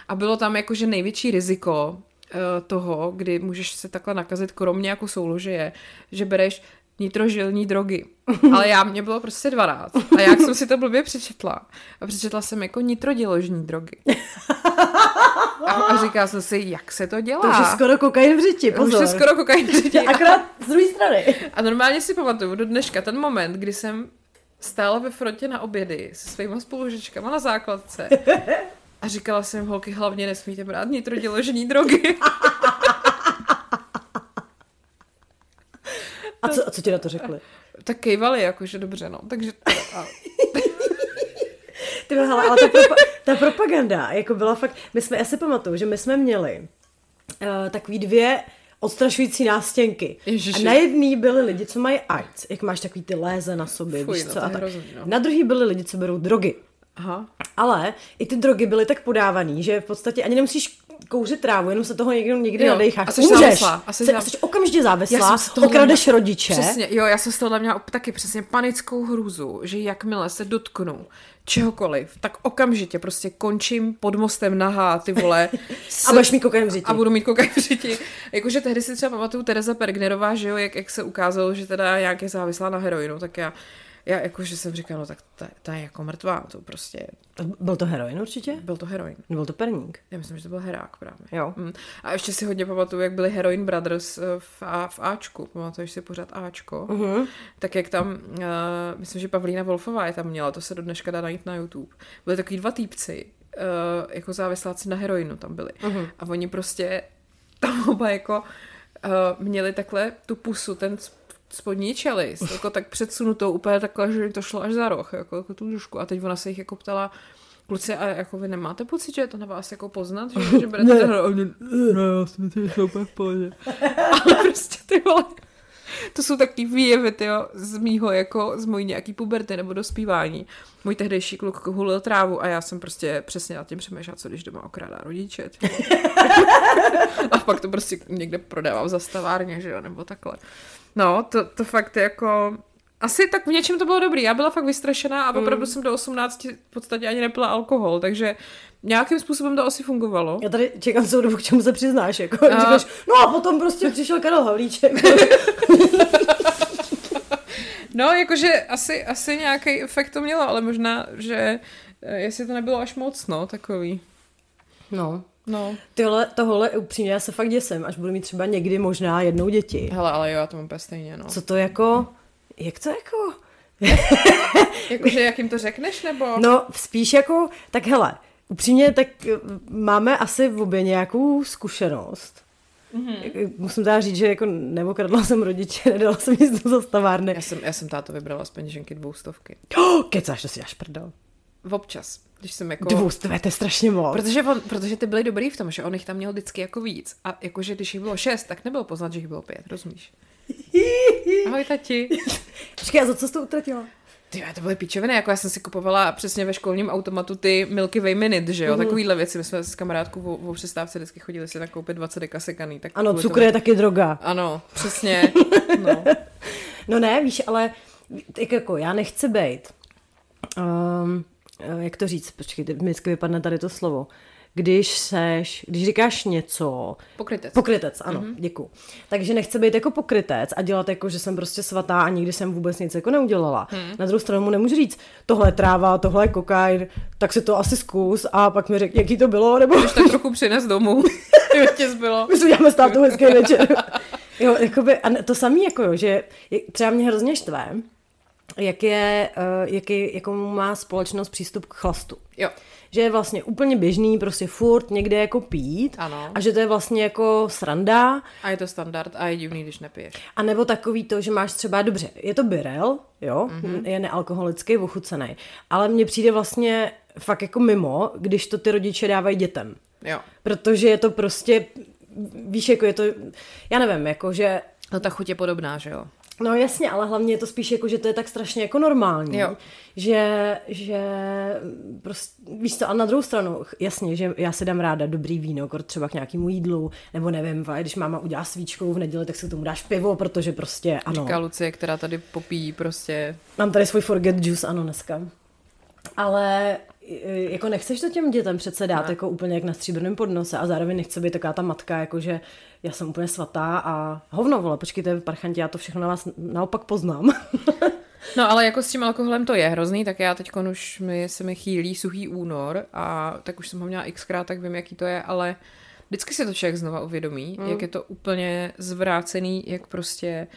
A bylo tam jako, že největší riziko eh, toho, kdy můžeš se takhle nakazit, kromě jako soulože je, že bereš nitrožilní drogy. (laughs) Ale já, mě bylo prostě 12. A jak jsem si to blbě přečetla. A přečetla jsem jako nitrodiložní drogy. A, a říkala jsem si, jak se to dělá. To už je skoro kokain v řiti, už pozor. je skoro kokain v řiti. (laughs) Akorát z druhé strany. A normálně si pamatuju do dneška ten moment, kdy jsem stála ve frontě na obědy se svýma spolužečkama na základce a říkala jsem, holky, hlavně nesmíte brát nitrodiložní drogy. (laughs) A co, a co ti na to řekli? tak kejvali, jakože dobře, no. Takže a, Ty hele, ale ta, propa- ta propaganda, jako byla fakt, my jsme, já si pamatuju, že my jsme měli uh, takový dvě odstrašující nástěnky. Ježiši. A na jedný byli lidi, co mají AIDS, jak máš takový ty léze na sobě, Fuj, víš no, co? A tak. hrozný, no. Na druhý byli lidi, co berou drogy. aha. Ale i ty drogy byly tak podávaný, že v podstatě ani nemusíš kouřit trávu, jenom se toho někdy, někdy Jo, nadecháš. a jsi Umřeš. závislá, a jsi Jsi, záv- jsi okamžitě závislá, okradeš měla- rodiče. Přesně, jo, já jsem z tohohle měla taky přesně panickou hrůzu, že jakmile se dotknu čehokoliv, tak okamžitě prostě končím pod mostem nahá, ty vole. s- (laughs) A budeš mít kokain v řiti. A budu mít kokain v řiti. Jakože tehdy si třeba pamatuju Tereza Pergnerová, že jo, jak, jak se ukázalo, že teda nějak je závislá na heroinu, tak já, já jakože jsem říkala, no tak ta, ta je jako mrtvá, to prostě, Byl to heroin určitě? byl to heroin. Byl to perník? Já myslím, že to byl herák právě. Jo. Mm. A ještě si hodně pamatuju, jak byli Heroin Brothers eh, v, A, v Ačku. Pamatuješ si pořád Ačko? Mhm. Tak jak tam, uh, myslím, že Pavlína Wolfová je tam měla, to se do dneška dá najít na YouTube. Byli takový dva týpci, uh, jako závisláci na heroinu tam byli. Mhm. A oni prostě tam oba jako uh, měli takhle tu pusu, ten spodní čelist, jako tak předsunutou úplně takhle, že jim to šlo až za roh, jako, jako tu dušku. A teď ona se jich jako ptala, Kluci, a jako vy nemáte pocit, že je to na vás jako poznat, že, že berete ten heroin? Ne, já si myslím, že jsou úplně v pohodě. (laughs) Ale prostě ty vole, to jsou takový výjevy, tyjo, z mýho, jako z mojí nějaký puberty nebo dospívání. Můj tehdejší kluk hulil trávu a já jsem prostě přesně nad tím přemýšlela, co když doma okrádá rodiče. (laughs) a pak to prostě někde prodávám za stavárně, že jo, nebo takhle. No, to, to fakt jako... Asi tak v něčem to bylo dobrý. Já byla fakt vystrašená a opravdu jsem do 18 v podstatě ani nepila alkohol, takže nějakým způsobem to asi fungovalo. Já tady čekám celou dobu, k čemu se přiznáš. Jako, A- říkáš, no a potom prostě přišel Karel Havlíček. (laughs) No, jakože asi, asi nějaký efekt to mělo, ale možná, že eh, jestli to nebylo až moc, no, takový. No. No. Tyhle, tohle upřímně já se fakt děsím, až budu mít třeba někdy možná jednou děti. Hele, ale jo, já to mám úplně stejně, no. Co to jako, jak to jako? (laughs) Jakože jak jim to řekneš, nebo? No, spíš jako, tak hele, upřímně, tak eh, máme asi v obě nějakou zkušenost. Mm-hmm. Musím teda říct, že jako neokradla jsem rodiče, (laughs) nedala jsem nic do zastavárny. Já jsem, já jsem táto vybrala z peněženky dvoustovky. Oh, (gasps) kecáš, to si až prdel. Občas, když jsem jako... Dvoustové, to je strašně moc. Protože, on, protože ty byly dobrý v tom, že on jich tam měl vždycky jako víc. A jakože když jich bylo šest, tak nebylo poznat, že jich bylo pět, rozumíš? (laughs) Ahoj, tati. Počkej, a za co jsi to utratila? Ty, to byly píčoviny, jako já jsem si kupovala přesně ve školním automatu ty Milky Way Minute, že jo, mm. takovýhle věci. My jsme s kamarádkou o, o přestávce vždycky chodili si nakoupit 20 deka sekaný. Tak Ano, cukr tomu- je taky droga. Ano, přesně. (laughs) No. No ne, víš, ale tak jako já nechci být. Um, jak to říct? Počkej, vždycky vypadne tady to slovo. Když seš, když říkáš něco, Pokrytec. Pokrytec, ano, mm-hmm. děkuji. Takže nechci být jako pokrytec a dělat jako, že jsem prostě svatá a nikdy jsem vůbec nic jako neudělala. Mm. Na druhou stranu mu nemůžu říct, tohle je tráva, tohle je kokain, tak si to asi zkus a pak mi řekni, jaký to bylo, nebo Když tak trochu přines domů, (laughs) jo, tě zbylo. my si uděláme s tátou hezký večer. jo, jakoby, a to samé jako jo, že třeba mě hrozně štve, jak je, uh, jaký, jakou má společnost přístup k chlastu. Jo. Že je vlastně úplně běžný prostě furt někde jako pít Ano. a že to je vlastně jako sranda A je to standard a je divný, když nepiješ. a nebo takový to, že máš třeba, dobře, je to birel, jo, mm-hmm. je nealkoholický, ochucený, ale mně přijde vlastně fakt jako mimo, když to ty rodiče dávají dětem. Jo. Protože je to prostě, víš, jako je to, já nevím, jako že, No ta chuť je podobná, že jo. No jasně, ale hlavně je to spíš jako, že to je tak strašně jako normální, Jo. že, že prostě, víš co, a na druhou stranu, jasně, že já si dám ráda dobrý víno, třeba k nějakému jídlu, nebo nevím, když máma udělá svíčkou v neděli, tak si k tomu dáš pivo, protože prostě, ano. Říká Lucie, která tady popíjí prostě. Mám tady svůj forget juice, ano, dneska. Ale jako nechceš to těm dětem přece dát Ne. jako úplně jak na stříbrném podnose a zároveň nechce být taková ta matka, jako že já jsem úplně svatá a hovno, vole, počkejte, parchanti, já to všechno na vás naopak poznám. (laughs) No ale jako s tím alkoholem to je hrozný, tak já teď už mi, se mi chýlí suchý únor a tak už jsem ho měla xkrát, tak vím, jaký to je, ale vždycky si to člověk znova uvědomí, mm. jak je to úplně zvrácený, jak prostě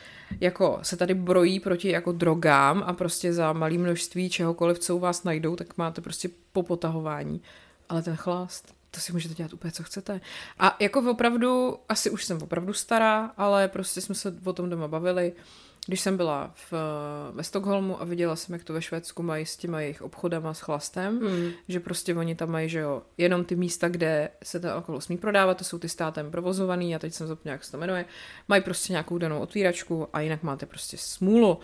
jako se tady brojí proti jako drogám a prostě za malý množství čehokoliv, co u vás najdou, tak máte prostě popotahování. Ale ten chlast, to si můžete dělat úplně, co chcete. A jako opravdu, asi už jsem opravdu stará, ale prostě jsme se o tom doma bavili. Když jsem byla v, ve Stockholmu a viděla jsem, jak to ve Švédsku mají s těma jejich obchodama s chlastem, mm. že prostě oni tam mají, že jo, jenom ty místa, kde se ten alkohol smí prodávat, to jsou ty státem provozovaný, a teď jsem zapomněla, jak se to jmenuje, mají prostě nějakou danou otvíračku a jinak máte prostě smůlu.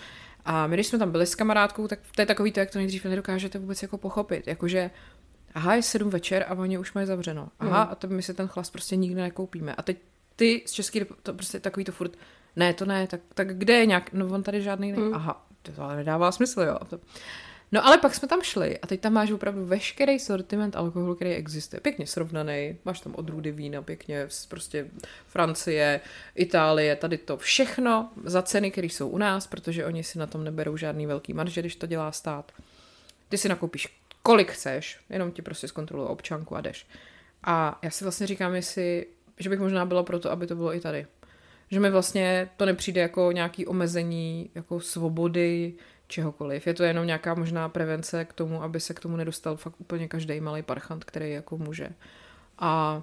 A my, když jsme tam byli s kamarádkou, tak to je takový to, jak to nejdřív nedokážete vůbec jako pochopit. Jakože aha, je sedm večer a oni už mají zavřeno. Aha, a to my si ten chlast prostě nikdy nekoupíme. A teď ty z České to prostě takový to furt, ne, to ne, tak, tak kde je nějak, no on tady žádný ne. Aha, to ale nedává smysl, jo. No ale pak jsme tam šli a teď tam máš opravdu veškerý sortiment alkoholu, který existuje. Pěkně srovnaný, máš tam odrůdy vína, pěkně z prostě Francie, Itálie, tady to všechno za ceny, které jsou u nás, protože oni si na tom neberou žádný velký marže, když to dělá stát. Ty si nakoupíš kolik chceš, jenom ti prostě zkontrolují občanku a jdeš. A já si vlastně říkám, jestli, že bych možná byla proto, aby to bylo i tady. Že mi vlastně to nepřijde jako nějaký omezení jako svobody, čehokoliv. Je to jenom nějaká možná prevence k tomu, aby se k tomu nedostal fakt úplně každý malý parchant, který jako může. A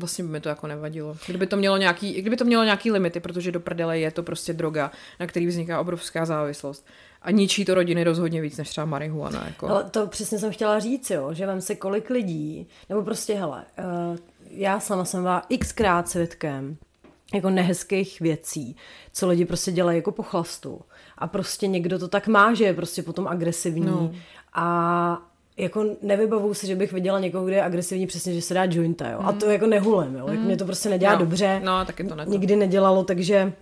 vlastně by mi to jako nevadilo. Kdyby to mělo nějaký, kdyby to mělo nějaký limity, protože do prdele je to prostě droga, na který vzniká obrovská závislost. A ničí to rodiny rozhodně víc než třeba marihuana. Jako. Ale to přesně jsem chtěla říct, jo, že vem si kolik lidí, nebo prostě, hele, uh, já sama jsem byla xkrát svědkem jako nehezkých věcí, co lidi prostě dělají jako po chlastu. A prostě někdo to tak má, že je prostě potom agresivní. No. A jako nevybavuju si, že bych viděla někoho, kde je agresivní přesně, že se dá jointa, jo. Mm. A to jako nehulem, jo. Mm. Mě to prostě nedělá no. dobře. No, taky to ne. to. Nikdy nedělalo, takže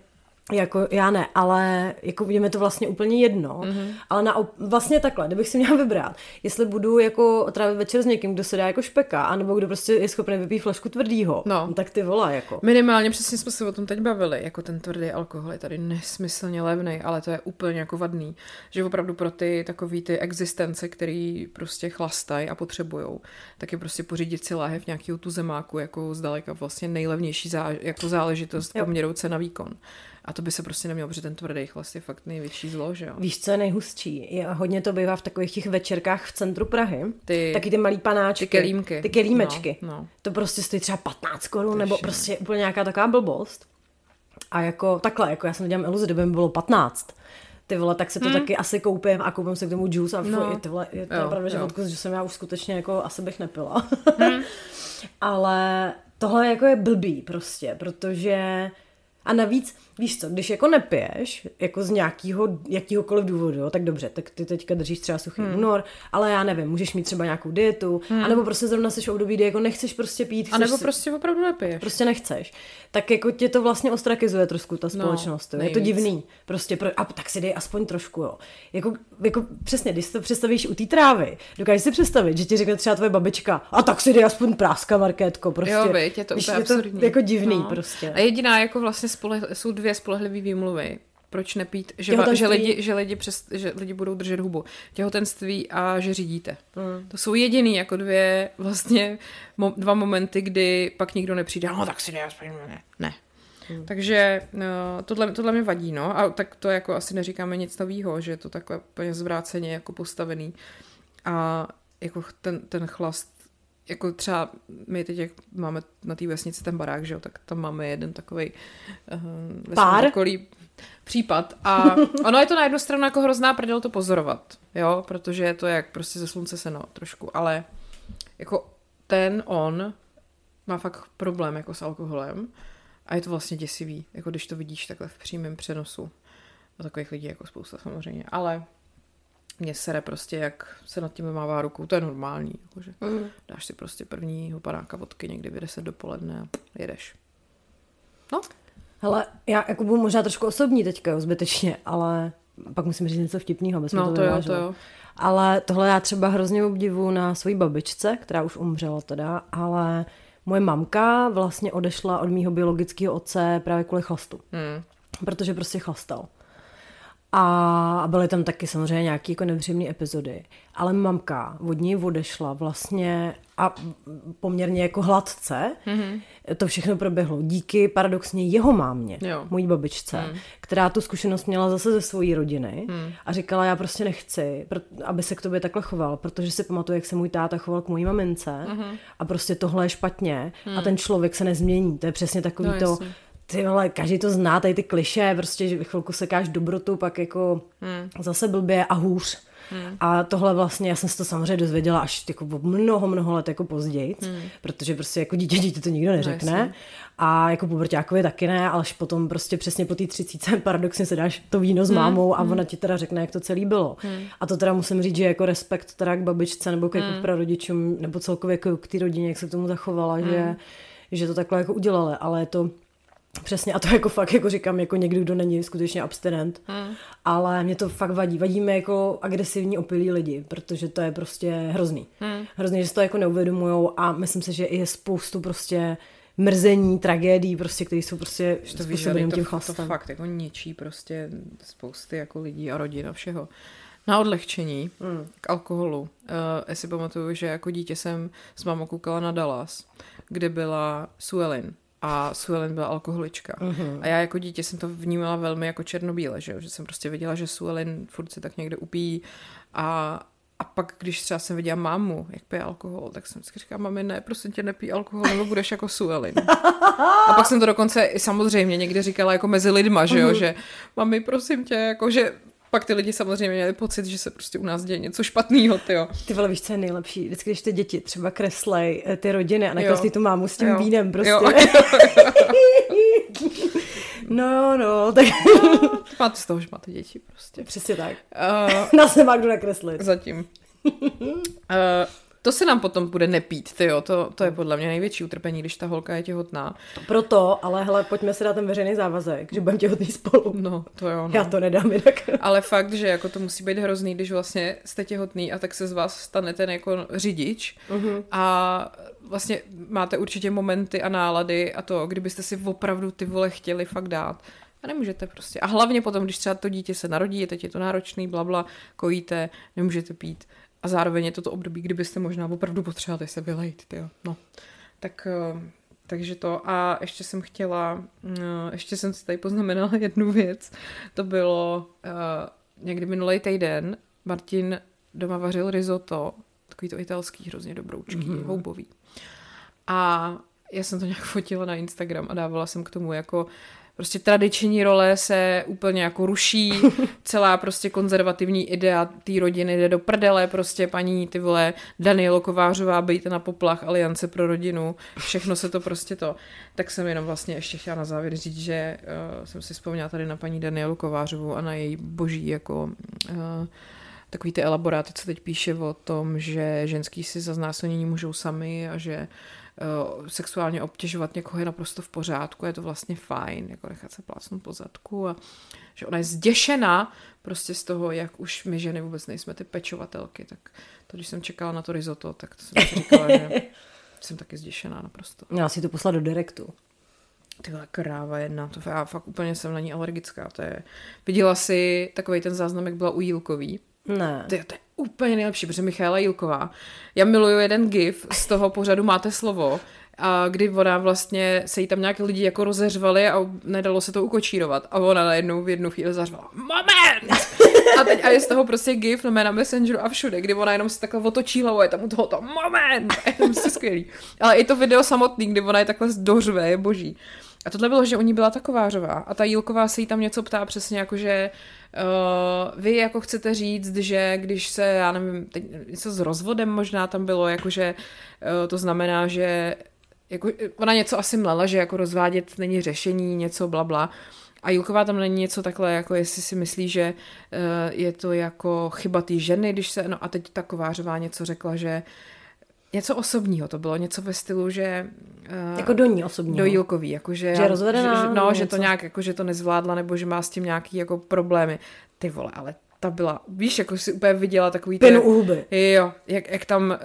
jako já ne, ale jako je mi to vlastně úplně jedno. Mm-hmm. Ale na, vlastně takhle, kdybych si měla vybrat, jestli budu jako trávit večer s někým, kdo se dá jako špeka, anebo kdo prostě je schopný vypít flašku tvrdýho, No. tak ty volá jako. Minimálně přesně jsme se o tom teď bavili, jako ten tvrdý alkohol je tady nesmyslně levný, ale to je úplně jako vadný, že opravdu pro ty takový ty existence, který prostě chlastají a potřebujou, tak je prostě pořídit si láhev nějakého tu zemáku jako zdaleka vlastně nejlevnější zá, jako záležitost Jo. poměrou cena výkon. A to by se prostě nemělo, protože ten tvrdý chlast je fakt největší zlo, že jo? Víš, co je nejhustší? Je, hodně to bývá v takových těch večerkách v centru Prahy. Ty- Taky ty malý panáčky. ty kelímky. Ty kelímečky. No, no. To prostě stojí třeba 15 korun, nebo prostě úplně nějaká taková blbost. A jako takhle, jako já jsem nedělám iluzi, kdyby mi bylo 15. Ty vole, tak se to hmm. taky asi koupím a koupím si k tomu juice a No. ty vole, je to Jo, pravda, že vodku, že jsem já už skutečně jako asi bych nepila. Hmm. (laughs) Ale tohle jako je blbý prostě, protože a navíc, víš co, když jako nepiješ, jako z nějakého, jakýhokoliv důvodu, jo, tak dobře, tak ty teďka držíš třeba suchý hmm. únor, ale já nevím, můžeš mít třeba nějakou dietu, hmm. anebo prostě zrovna jsi v období, kdy jako nechceš prostě pít, A nebo prostě opravdu nepiješ. prostě nechceš, tak jako tě to vlastně ostrakizuje trošku ta společnost. No, je to divný. Prostě pro, a tak si dej aspoň trošku, jo. Jako, jako přesně, když si to představíš u té trávy, dokážeš si představit, že ti řekne třeba tvoje babička, a tak si dej aspoň práska, Markétko, prostě. Jo, viď, je to úplně je to absurdní. jako divný prostě. A jediná jako vlastně spoleh, jsou dvě spolehlivé výmluvy. Proč nepít, že, va, že, lidi, že, lidi přes, že lidi budou držet hubu. Těhotenství a že řídíte. Mm. To jsou jediný jako dvě vlastně mo, dva momenty, kdy pak nikdo nepřijde, no tak si dej aspoň, ne. ne. Hmm. Takže no, tohle, tohle mi vadí, no. A tak to jako asi neříkáme nic novýho, že je to takhle úplně zvráceně jako postavený. A jako ten, ten chlast jako třeba my teď, jak máme na té vesnici ten barák, že jo, tak tam máme jeden takový uh, ve Pár? okolí případ. A (laughs) ono je to na jednu stranu jako hrozná prdel to pozorovat, jo, protože je to jak prostě ze slunce seno trošku, ale jako ten on má fakt problém jako s alkoholem a je to vlastně děsivý, jako když to vidíš takhle v přímém přenosu. A takových lidí jako spousta samozřejmě, ale mě sere prostě, jak se nad tím vymává rukou, to je normální, jakože Mm. dáš si prostě prvního panáka vodky někdy v 10 dopoledne a jedeš. No, Hele, já jako budu možná trošku osobní teďka, jo, zbytečně, ale pak musím říct něco vtipného, aby jsme No to to jo, to jo. Ale tohle já třeba hrozně obdivu na svojí babičce, která už umřela teda, ale moje mamka vlastně odešla od mýho biologického otce právě kvůli chlastu. Hmm. Protože prostě chlastal. A byly tam taky samozřejmě nějaké jako nepříjemné epizody. Ale mamka od ní odešla vlastně a poměrně jako hladce. Mm-hmm. To všechno proběhlo díky paradoxně jeho mámě, Jo. mojí babičce, mm. která tu zkušenost měla zase ze své rodiny mm. a říkala, já prostě nechci, aby se k tobě takhle choval, protože si pamatuju, jak se můj táta choval k mojí mamince mm-hmm. a prostě tohle je špatně mm. a ten člověk se nezmění. To je přesně takový No, to, jasně. Ty vole, každý to zná, tady ty kliše, prostě, že chvilku sekáš dobrotu, pak jako hmm. zase blbě a hůř. Hmm. A tohle vlastně, já jsem se to samozřejmě dozvěděla až jako mnoho, mnoho let jako později, hmm. protože prostě jako dítě, dítě to nikdo neřekne. jasně. a jako puberťákovi taky ne, ale až potom prostě přesně po té třicíce (laughs) paradoxně se dáš to víno s mámou a ona ti teda řekne, jak to celý bylo. A to teda musím říct, že jako respekt teda k babičce nebo k jako k prarodičům, nebo celkově jako k té rodině, jak se k tomu zachovala, že, že to takhle jako udělali, ale je to Přesně, a to jako fakt, jako říkám, jako někdo, kdo není skutečně abstinent. Hmm. Ale mě to fakt vadí. Vadí mi jako agresivní opilí lidi, protože to je prostě hrozný. Hmm. Hrozný, že si to jako neuvědomujou a myslím si, že je spoustu prostě mrzení, tragédií, prostě, které jsou prostě To ale tím to, to chlastem. fakt jako ničí prostě spousty jako lidí a rodin a všeho. Na odlehčení mm. k alkoholu. Uh, já si pamatuju, že jako dítě jsem s mámou koukala na Dallas, kde byla Suelin. A Suelin byla alkoholička. Mm-hmm. A já jako dítě jsem to vnímala velmi jako černobíle, že, jo? že jsem prostě viděla, že Suelin furt si tak někde upíjí a a pak, když třeba jsem viděla mámu, jak pije alkohol, tak jsem vždycky říkala, mami, ne, prosím tě, nepij alkohol, nebo budeš jako Suelin. A pak jsem to dokonce i samozřejmě někde říkala jako mezi lidma, že jo, že mami, prosím tě, jako že pak ty lidi samozřejmě měli pocit, že se prostě u nás děje něco špatného, jo. Ty vole, víš, co je nejlepší? Vždycky, když ty děti třeba kreslej eh, ty rodiny a nakreslí tu mámu s tím Jo. vínem prostě. Jo. (laughs) no, no, tak (laughs) Máte z toho, že máte děti prostě. přesně tak. Uh, (laughs) Nás nemá kdo nakreslit. zatím. Uh, to se nám potom bude nepít, ty jo, to, to je podle mě největší utrpení, když ta holka je těhotná. Proto, ale hele, pojďme si dát ten veřejný závazek, že budeme těhotný spolu. No, to jo, no. Já to nedám jinak. Ale fakt, že jako to musí být hrozný, když vlastně jste těhotný a tak se z vás stane ten jako řidič uh-huh. a vlastně máte určitě momenty a nálady a to, kdybyste si opravdu ty vole chtěli fakt dát. A nemůžete prostě. A hlavně potom, když třeba to dítě se narodí, je teď je to náročný, blabla, kojíte, nemůžete pít. A zároveň je to to období, kdybyste možná opravdu potřebovali se vylejt, tyjo. No. Tak, eh, takže to. A ještě jsem chtěla, eh, ještě jsem si tady poznamenala (laughs) jednu věc. To bylo uh, někdy minulý týden. Martin doma vařil risotto, takový to italský, hrozně dobroučký, mm-hmm. houbový. A já jsem to nějak fotila na Instagram a dávala jsem k tomu jako prostě tradiční role se úplně jako ruší, (laughs) celá prostě konzervativní idea té rodiny jde do prdele, prostě paní ty vole Danielo Kovářová bejt na poplach Aliance pro rodinu, všechno se to prostě to. Tak jsem jenom vlastně ještě chtěla na závěr říct, že uh, jsem si vzpomněla tady na paní Danielu Kovářovou a na její boží jako uh, takový ty elaboráty, co teď píše o tom, že ženský si za znásilnění můžou sami a že uh, sexuálně obtěžovat někoho je naprosto v pořádku, je to vlastně fajn, jako nechat se plácnout po zadku a že ona je zděšená prostě z toho, jak už my ženy vůbec nejsme ty pečovatelky, tak to, když jsem čekala na to risotto, tak to jsem si říkala, že (laughs) jsem taky zděšená naprosto. Měla si to poslat do direktu. Tyhle kráva jedna, to já fakt úplně jsem na ní alergická, to je... Viděla si takový ten záznam, jak byla u Jílkový, Ne. je, to je úplně nejlepší, protože Michaela Jílková. Já miluju jeden gif z toho pořadu Máte slovo, a kdy ona vlastně, se jí tam nějaké lidi jako rozeřvali a nedalo se to ukočírovat. A ona najednou v jednu chvíli zařvala, moment! A teď a je z toho prostě gif na Messengeru a všude, kdy ona jenom se takhle otočí hlavou a je tam u toho to moment! A je to prostě skvělý. Ale i to video samotný, kdy ona je takhle dořve, je boží. A tohle bylo, že u ní byla takovářová a ta Jílková se jí tam něco ptá přesně jako, že uh, vy jako chcete říct, že když se, já nevím, teď něco s rozvodem možná tam bylo, jakože uh, to znamená, že jako, ona něco asi mlela, že jako rozvádět není řešení, něco blabla. A Julková tam není něco takhle, jako jestli si myslí, že uh, je to jako chyba té ženy, když se, no a teď ta Kovářová něco řekla, že něco osobního to bylo, něco ve stylu, že... Uh, Jako do ní osobního. do Jílkový, jakože... Že rozvedená, Že, no, že to nějak, jako, že to nezvládla, nebo že má s tím nějaký jako problémy. ty vole, ale ta byla, víš, jako si úplně viděla takový... Pinu u huby. Jo, jak, jak tam uh,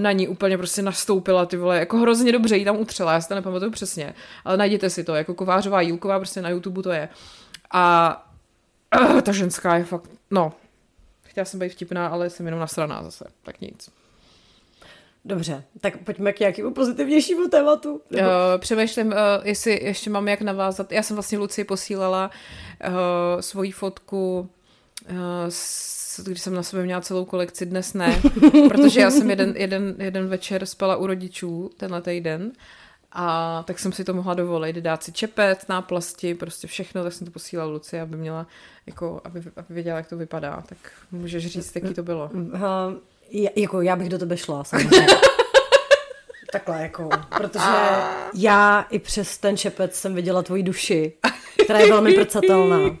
na ní úplně prostě nastoupila ty vole, jako hrozně dobře jí tam utřela, já si to nepamatuju přesně, ale najděte si to, jako Kovářová Jílková, prostě na YouTube to je. A uh, (clears throat) ta ženská je fakt, no, chtěla jsem být vtipná, ale jsem jenom nasraná zase, tak nic. Dobře, tak pojďme k nějakému pozitivnějšímu tématu. Nebo... Uh, přemýšlím, uh, jestli ještě mám jak navázat. Já jsem vlastně Luci posílala uh, svoji fotku Uh, když jsem na sobě měla celou kolekci, dnes ne, (laughs) protože já jsem jeden, jeden, jeden večer spala u rodičů tenhle týden a tak jsem si to mohla dovolit, dát si čepet, náplasti, prostě všechno, tak jsem to posílala Luci, aby měla, jako, aby, aby věděla, jak to vypadá. Tak můžeš říct, jaký to bylo. Uh, jako já bych do tebe šla, samozřejmě. (laughs) Takhle jako, protože já i přes ten čepec jsem viděla tvoji duši, která je velmi prcatelná.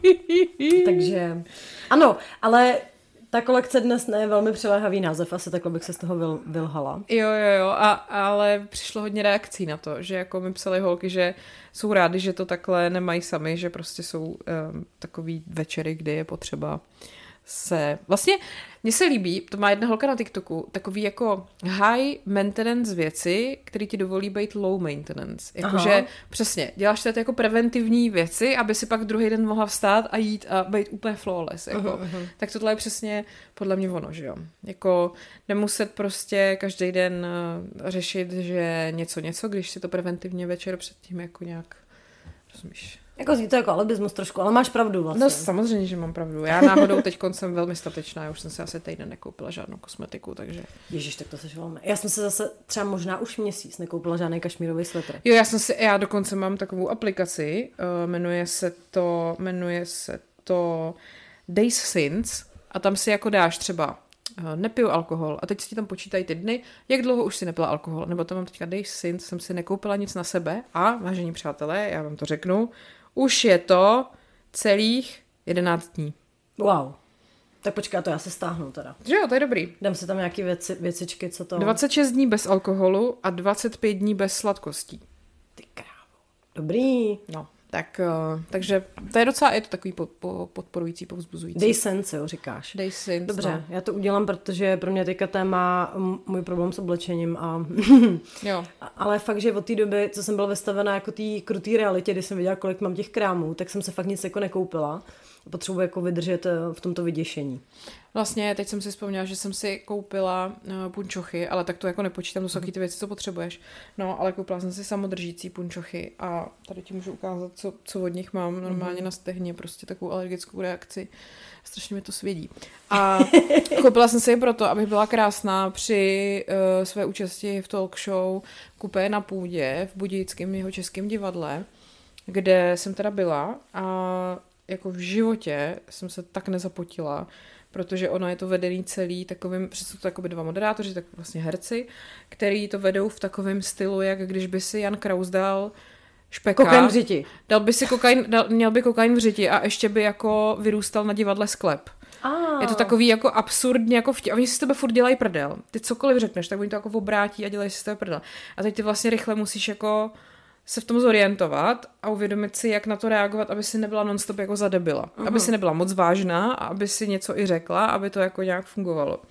Takže ano, ale ta kolekce dnes ne je velmi přiléhavý název, asi takhle bych se z toho vyl, vylhala. Jo, jo, jo, a, ale přišlo hodně reakcí na to, že jako mi psali holky, že jsou rádi, že to takhle nemají sami, že prostě jsou um, takový večery, kdy je potřeba se... Vlastně mně se líbí, to má jedna holka na TikToku, takový jako high maintenance věci, které ti dovolí být low maintenance. Jakože přesně, děláš to jako preventivní věci, aby si pak druhý den mohla vstát a jít a být úplně flawless. Jako. Uh-huh, uh-huh. Tak tohle je přesně podle mě ono, že jo. Jako nemuset prostě každý den eh, řešit, že něco, něco, když si to preventivně večer předtím jako nějak rozumíš. Jako zní to jako alibismus trošku, ale máš pravdu vlastně. No samozřejmě, že mám pravdu. Já náhodou teď jsem velmi statečná, já už jsem si asi týden nekoupila žádnou kosmetiku, takže... Ježíš, tak to se velmi. Já jsem se zase třeba možná už měsíc nekoupila žádný kašmírový svetr. Jo, já jsem si, já dokonce mám takovou aplikaci, uh, jmenuje se to, jmenuje se to Days Since a tam si jako dáš třeba uh, nepiju alkohol a teď si tam počítají ty dny, jak dlouho už si nepila alkohol, nebo tam mám teďka Days Since, jsem si nekoupila nic na sebe a, vážení přátelé, já vám to řeknu, už je to celých 11 dní. Wow. Tak počká, to já se stáhnu teda. Že jo, to je dobrý. Dám si tam nějaký věci, věcičky, co to... 26 dní bez alkoholu a 25 dní bez sladkostí. Ty krávo. Dobrý. No, tak, uh, takže to je docela, je to takový po, po, podporující, povzbuzující. Dej sense, jo, říkáš. Dej sense, Dobře, no. já to udělám, protože pro mě teďka téma můj problém s oblečením a... (laughs) jo. Ale fakt, že od té doby, co jsem byla vystavená jako té krutý realitě, kdy jsem viděla, kolik mám těch krámů, tak jsem se fakt nic jako nekoupila. Potřebuji jako vydržet eh, v tomto vyděšení. Vlastně, teď jsem si vzpomněla, že jsem si koupila uh, punčochy, ale tak to jako nepočítám, to jsou ty věci, co potřebuješ. No, ale koupila jsem si samodržící punčochy a tady ti můžu ukázat, co, co od nich mám normálně mm-hmm. na stehně, prostě takovou alergickou reakci. Strašně mi to svědí. (laughs) A koupila jsem si je proto, abych byla krásná při uh, své účasti v talk show Kupé na půdě v Budějickém jeho českém divadle, kde jsem teda byla a jako v životě jsem se tak nezapotila, protože ono je to vedený celý takovým, přes to jako by dva moderátoři, tak vlastně herci, který to vedou v takovém stylu, jak když by si Jan Kraus dal špeka. Kokain v řiti. Dal by si kokain, dal, měl by kokain v řiti a ještě by jako vyrůstal na divadle sklep. Oh. Je to takový jako absurdně, jako vtě... oni si z tebe furt dělají prdel. Ty cokoliv řekneš, tak oni to jako obrátí a dělají si z tebe prdel. A teď ty vlastně rychle musíš jako se v tom zorientovat a uvědomit si, jak na to reagovat, aby si nebyla nonstop jako zadebila. Uh-huh. Aby si nebyla moc vážná a aby si něco i řekla, aby to jako nějak fungovalo.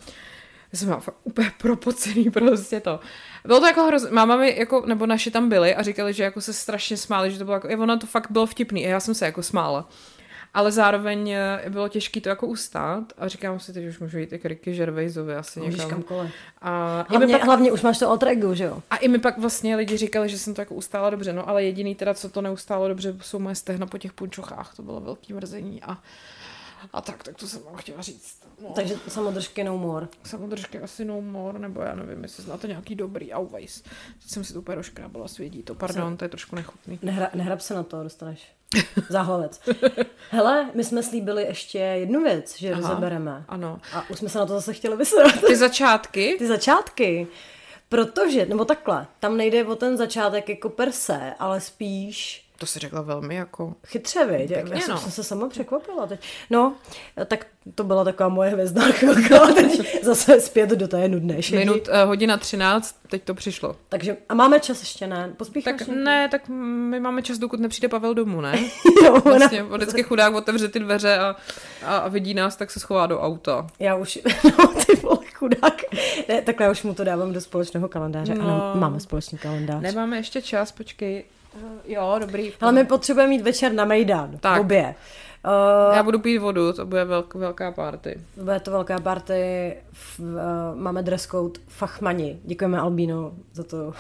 Já jsem fakt úplně (laughs) propocený prostě to. Bylo to jako hrozně, máma mi jako, nebo naši tam byli a říkali, že jako se strašně smáli, že to bylo jako, ono to fakt bylo vtipný a já jsem se jako smála ale zároveň eh, bylo těžké to jako ustát a říkám si, že už můžu jít i k Ricky Gervaisovi asi Můžeš někam. kamkoliv. A hlavně, pak, hlavně už máš to alter ego, že jo? A i mi pak vlastně lidi říkali, že jsem to jako ustála dobře, no ale jediný teda, co to neustálo dobře, jsou moje stehna po těch punčochách, to bylo velký mrzení a a tak, tak to jsem vám chtěla říct. No. Takže samodržky no more. Samodržky asi no more, nebo já nevím, jestli znáte nějaký dobrý Auweis. Teď jsem si to úplně rozkrábala, svědí to, pardon, to je trošku nechutný. Nehra, nehrab se na to, dostaneš (laughs) záhlavec. Hele, my jsme slíbili ještě jednu věc, že Aha, rozebereme. Ano. A už jsme se na to zase chtěli vysrat. Ty začátky? Ty začátky. Protože, nebo takhle, tam nejde o ten začátek jako per se, ale spíš To si řekla velmi jako... Chytře, viď? Pěkně, Já jsem, no. jsem se sama překvapila teď. No, tak to byla taková moje hvězdná (laughs) chvilka. Teď zase zpět do té nudné šedí. Minut, uh, hodina 13, teď to přišlo. Takže, a máme čas ještě, ne? Pospícháš? Tak ne, tak my máme čas, dokud nepřijde Pavel domů, ne? (laughs) jo, ona, Vlastně vždycky chudák otevře ty dveře a, a, a vidí nás, tak se schová do auta. Já už, (laughs) no ty vole, chudák. Ne, takhle já už mu to dávám do společného kalendáře. No. Ano, máme společný kalendář. Nemáme ještě čas, počkej. Uh, jo, dobrý. Ale my potřebujeme mít večer na Mejdan. Tak. Obě. Uh, Já budu pít vodu, to bude velk, velká party. Bude to velká party, v, uh, máme dress code Fachmani. Děkujeme Albíno za to.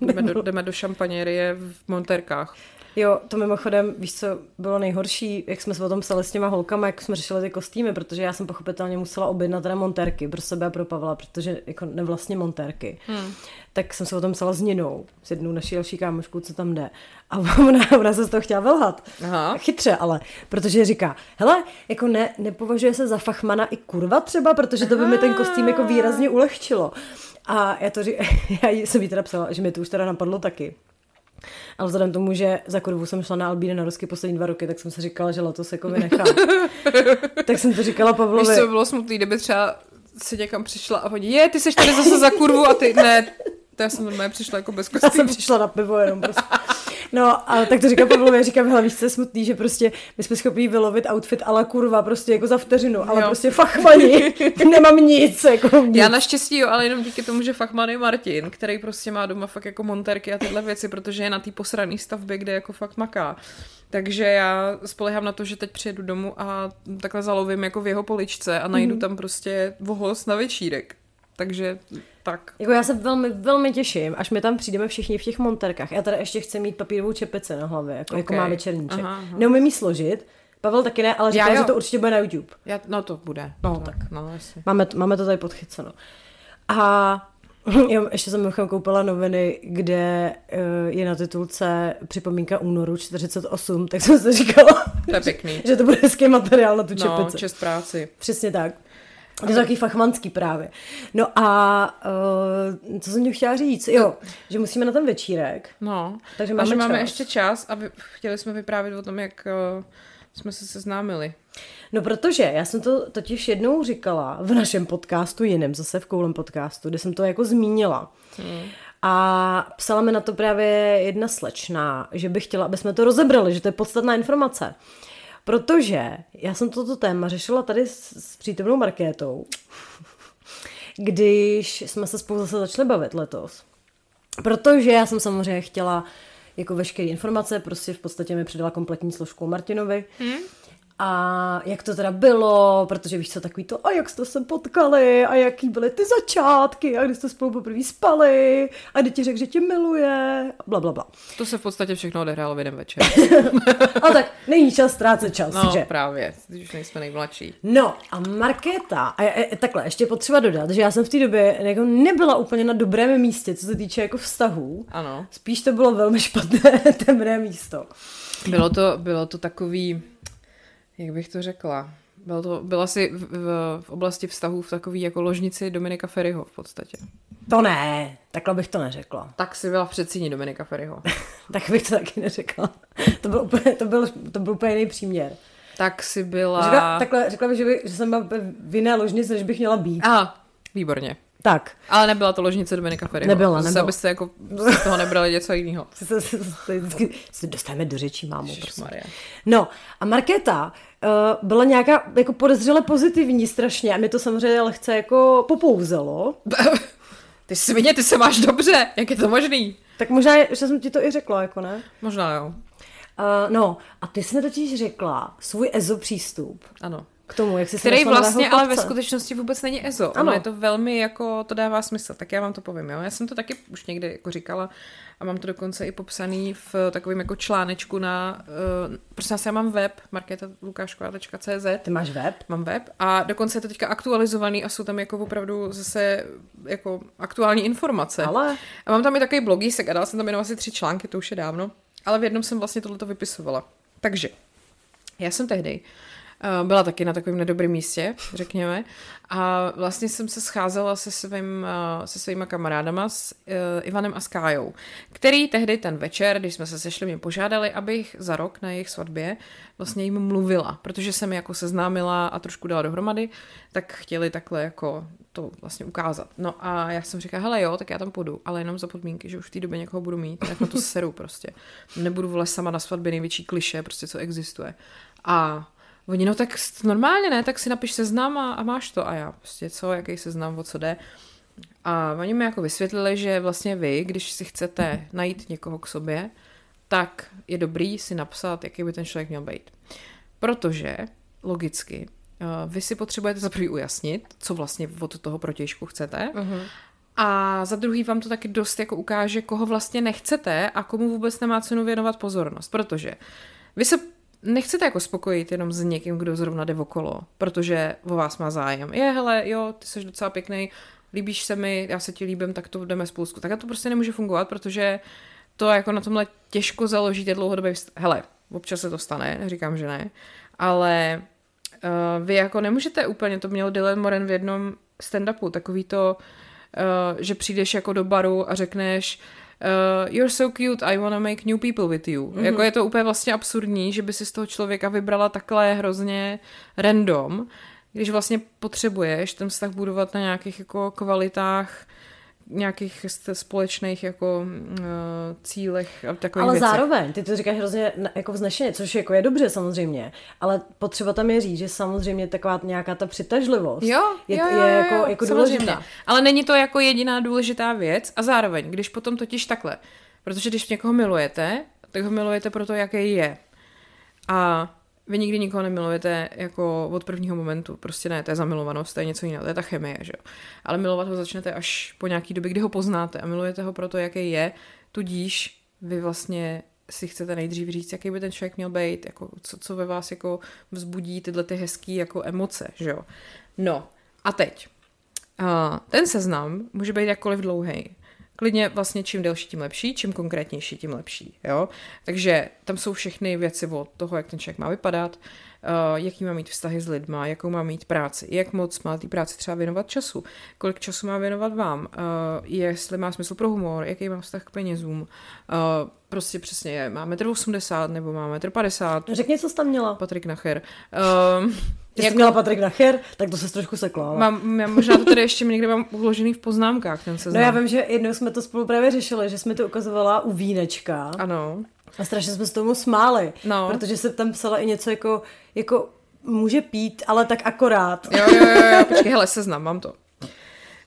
Jdeme do, (laughs) jdeme do šampaněrie v Monterkách. Jo, to mimochodem, víš, co bylo nejhorší, jak jsme se o tom psali s těma holkama, jak jsme řešili ty kostýmy, protože já jsem pochopitelně musela objednat teda montérky pro sebe a pro Pavla, protože jako nevlastně montérky. Hmm. Tak jsem se o tom psala s Ninou, s jednou naší další kámoškou, co tam jde. A ona, (laughs) ona se z toho chtěla velhat. Aha. Chytře ale, protože říká, hele, jako ne, nepovažuje se za fachmana i kurva třeba, protože to by mi ten kostým jako výrazně ulehčilo. A já to ří, (laughs) já jsem jí teda psala, že mi to už teda napadlo taky. Ale vzhledem tomu, že za kurvu jsem šla na Albíny na Rusky poslední dva roky, tak jsem si říkala, že letos jako vynechám. (laughs) tak jsem to říkala Víš, Pavlovi. co by bylo smutný, kdyby třeba si někam přišla a oni, je, ty seš tady zase za kurvu a ty, ne, to já jsem normálně přišla jako bez Já jsem kostýmu. přišla na pivo jenom prostě. No a tak to říkám Pavlovi, říkám, hele, víš, co je smutný, že prostě my jsme schopni vylovit outfit ale kurva, prostě jako za vteřinu, ale Jo. prostě fachmani, (laughs) nemám nic, jako nic. Já naštěstí jo, ale jenom díky tomu, že fakt je Martin, který prostě má doma fakt jako monterky a tyhle věci, protože je na té posrané stavbě, kde jako fakt maká. Takže já spolehám na to, že teď přijedu domů a takhle zalovím jako v jeho poličce a najdu tam prostě vohos na večírek. Takže tak. Jako já se velmi, velmi těším, až my tam přijdeme všichni v těch monterkách. Já teda ještě chci mít papírovou čepici na hlavě, jako, jako Ok. má večerníček. Aha, aha. Neumím jí složit, Pavel taky ne, ale říkal, jo. že to určitě bude na YouTube. Já, no to bude. No, to, tak. No, jasně. Máme, to- máme to tady podchyceno. A (clears throat) jo, ještě jsem mimochodem koupila noviny, kde uh, je na titulce připomínka únoru 48, tak jsem si říkala, To je pěkný. (laughs) že to bude hezký materiál na tu No, čepici. čest práci. Přesně tak. Je to takový fachmanský právě. No a uh, co jsem ti chtěla říct? Jo, že musíme na ten večírek. No, Takže a máme že máme čas. ještě čas a vy, chtěli jsme vyprávět o tom, jak uh, jsme se seznámili. No protože já jsem to totiž jednou říkala v našem podcastu jiném, zase v Koulem podcastu, kde jsem to jako zmínila. Hmm. A psala mi na to právě jedna slečna, že by chtěla, aby jsme to rozebrali, že to je podstatná informace. Protože já jsem toto téma řešila tady s, s přítomnou Markétou, když jsme se spolu zase začali bavit letos. Protože já jsem samozřejmě chtěla jako veškeré informace, prostě v podstatě mi předala kompletní složku Martinovi. Hmm. A jak to teda bylo, protože víš co, takový to, a jak jste se potkali, a jaký byly ty začátky, a kdy jste spolu poprvé spali, a kdy ti řekl, že tě miluje, a bla, bla, bla. To se v podstatě všechno odehrálo v jeden večer. (laughs) Ale tak není čas ztrácet čas, No, že? právě, když už nejsme nejmladší. No a Markéta, a je, takhle, ještě potřeba dodat, že já jsem v té době jako nebyla úplně na dobrém místě, co se týče jako vztahů. Ano. Spíš to bylo velmi špatné, (laughs) temné místo. Bylo to, bylo to takový, jak bych to řekla, bylo to, byla si v, v, v oblasti vztahů v takový jako ložnici Dominika Ferryho v podstatě. To ne, takhle bych to neřekla. Tak si byla v předsíni Dominika Ferryho. Tak bych to taky neřekla. To byl úplně, to byl, to byl úplně jiný příměr. Tak si byla... Řekla, takhle, řekla bych, že, by, že jsem byla v jiné ložnici, než bych měla být. Aha, výborně. Tak. Ale nebyla to ložnice Dominika Ferryho. Nebyla, Zase, nebyla. abyste jako z toho nebrali něco jiného. Se, dostaneme do řečí, mámu. prosím. No a Markéta uh, byla nějaká jako podezřele pozitivní strašně a mě to samozřejmě lehce jako popouzelo. (laughs) Ty svině, ty se máš dobře, jak je to možný? Tak možná, že jsem ti to i řekla, jako ne? Možná jo, Uh, no a ty jsi mi totiž řekla svůj EZO přístup ano. K tomu, jak se Který vlastně ale ve skutečnosti vůbec není EZO. Ano. Ono je to velmi jako, to dává smysl, tak já vám to povím, jo. Já jsem to taky už někdy jako říkala a mám to dokonce i popsaný v takovém jako článečku na, uh, vás, já mám web, marketalukášková.cz, Ty máš web? mám web a dokonce je to teďka aktualizovaný a jsou tam jako opravdu zase jako aktuální informace. Ale A mám tam i takový blogísek a dala jsem tam jenom asi tři články, to už je dávno. Ale v jednom jsem vlastně tohleto vypisovala. Takže, já jsem tehdy Eh, byla taky na takovém nedobrém místě, řekněme. A vlastně jsem se scházela se, svým, eh, se svýma kamarádama, s uh, Ivanem a Skájou, který tehdy ten večer, když jsme se sešli, mě požádali, abych za rok na jejich svatbě vlastně jim mluvila, protože jsem jako seznámila a trošku dala dohromady, tak chtěli takhle jako to vlastně ukázat. No a já jsem říkala, hele jo, tak já tam půjdu, ale jenom za podmínky, že už v té době někoho budu mít, tak na to seru prostě. Nebudu vole sama na svatbě největší kliše, prostě co existuje. A Oni, no tak normálně ne, tak si napiš seznam a, a máš to. A já prostě co, jaký seznam, o co jde. A oni mi jako vysvětlili, že vlastně vy, když si chcete najít někoho k sobě, tak je dobrý si napsat, jaký by ten člověk měl být. Protože logicky eh, vy si potřebujete za prvý ujasnit, co vlastně od toho protějšku chcete. Uh-huh. A za druhý vám to taky dost jako ukáže, koho vlastně nechcete a komu vůbec nemá cenu věnovat pozornost. Protože vy se nechcete jako spokojit jenom s někým, kdo zrovna jde okolo, protože o vás má zájem. Je, hele, jo, ty jsi docela pěkný, líbíš se mi, já se ti líbím, tak to jdeme spolu. Tak to prostě nemůže fungovat, protože to jako na tomhle těžko založíte dlouhodobě. Hele, občas se to stane, neříkám, že ne, ale uh, vy jako nemůžete úplně, to měl Dylan Moren v jednom stand-upu, takový to, uh, že přijdeš jako do baru a řekneš, uh, you're so cute, I wanna make new people with you. Mm-hmm. Jako je to úplně vlastně absurdní, že by si z toho člověka vybrala takhle hrozně random, když vlastně potřebuješ ten vztah budovat na nějakých jako kvalitách nějakých společných jako uh, cílech a takových Ale věcech. zároveň, ty to říkáš hrozně jako vznešeně, což jako je dobře samozřejmě, ale potřeba tam je říct, že samozřejmě taková nějaká ta přitažlivost jo, je, jo, jo, je jako, jo, jako důležitá. Ale není to jako jediná důležitá věc a zároveň, když potom totiž takhle, protože když někoho milujete, tak ho milujete proto, jaký je. A vy nikdy nikoho nemilujete jako od prvního momentu. Prostě ne, to je zamilovanost, to je něco jiného, to je ta chemie, že jo. Ale milovat ho začnete až po nějaký době, kdy ho poznáte a milujete ho proto, jaký je, tudíž vy vlastně si chcete nejdřív říct, jaký by ten člověk měl být, jako co, co ve vás jako vzbudí tyhle ty hezké jako emoce, že jo. No, a teď. Uh, ten seznam může být jakkoliv dlouhý klidně vlastně čím delší, tím lepší, čím konkrétnější, tím lepší, jo. Takže tam jsou všechny věci od toho, jak ten člověk má vypadat, uh, jaký má mít vztahy s lidma, jakou má mít práci, jak moc má té práci třeba věnovat času, kolik času má věnovat vám, uh, jestli má smysl pro humor, jaký má vztah k penězům, uh, prostě přesně je, má 1,80 m nebo má 1,50 m. Řekni, co jsi tam měla. Patrik Nacher. Uh, jak jako, měla Patrik Nacher, tak to se trošku sekla. Ale... Mám, já možná to tady ještě někde mám uložený v poznámkách, ten seznam. No já vím, že jednou jsme to spolu právě řešili, že jsme to ukazovala u Vínečka. Ano. A strašně jsme s tomu smáli, no. protože se tam psala i něco jako, jako může pít, ale tak akorát. Jo, jo, jo, jo. počkej, hele, seznam, mám to.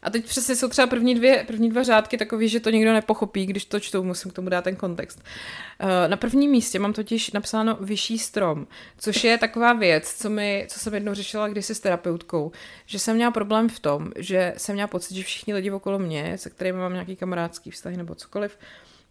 A teď přesně jsou třeba první, dvě, první dva řádky takový, že to nikdo nepochopí, když to čtou, musím k tomu dát ten kontext. Eh, na prvním místě mám totiž napsáno vyšší strom, což je taková věc, co, mi, co jsem jednou řešila kdysi s terapeutkou, že jsem měla problém v tom, že jsem měla pocit, že všichni lidi okolo mě, se kterými mám nějaký kamarádský vztah nebo cokoliv,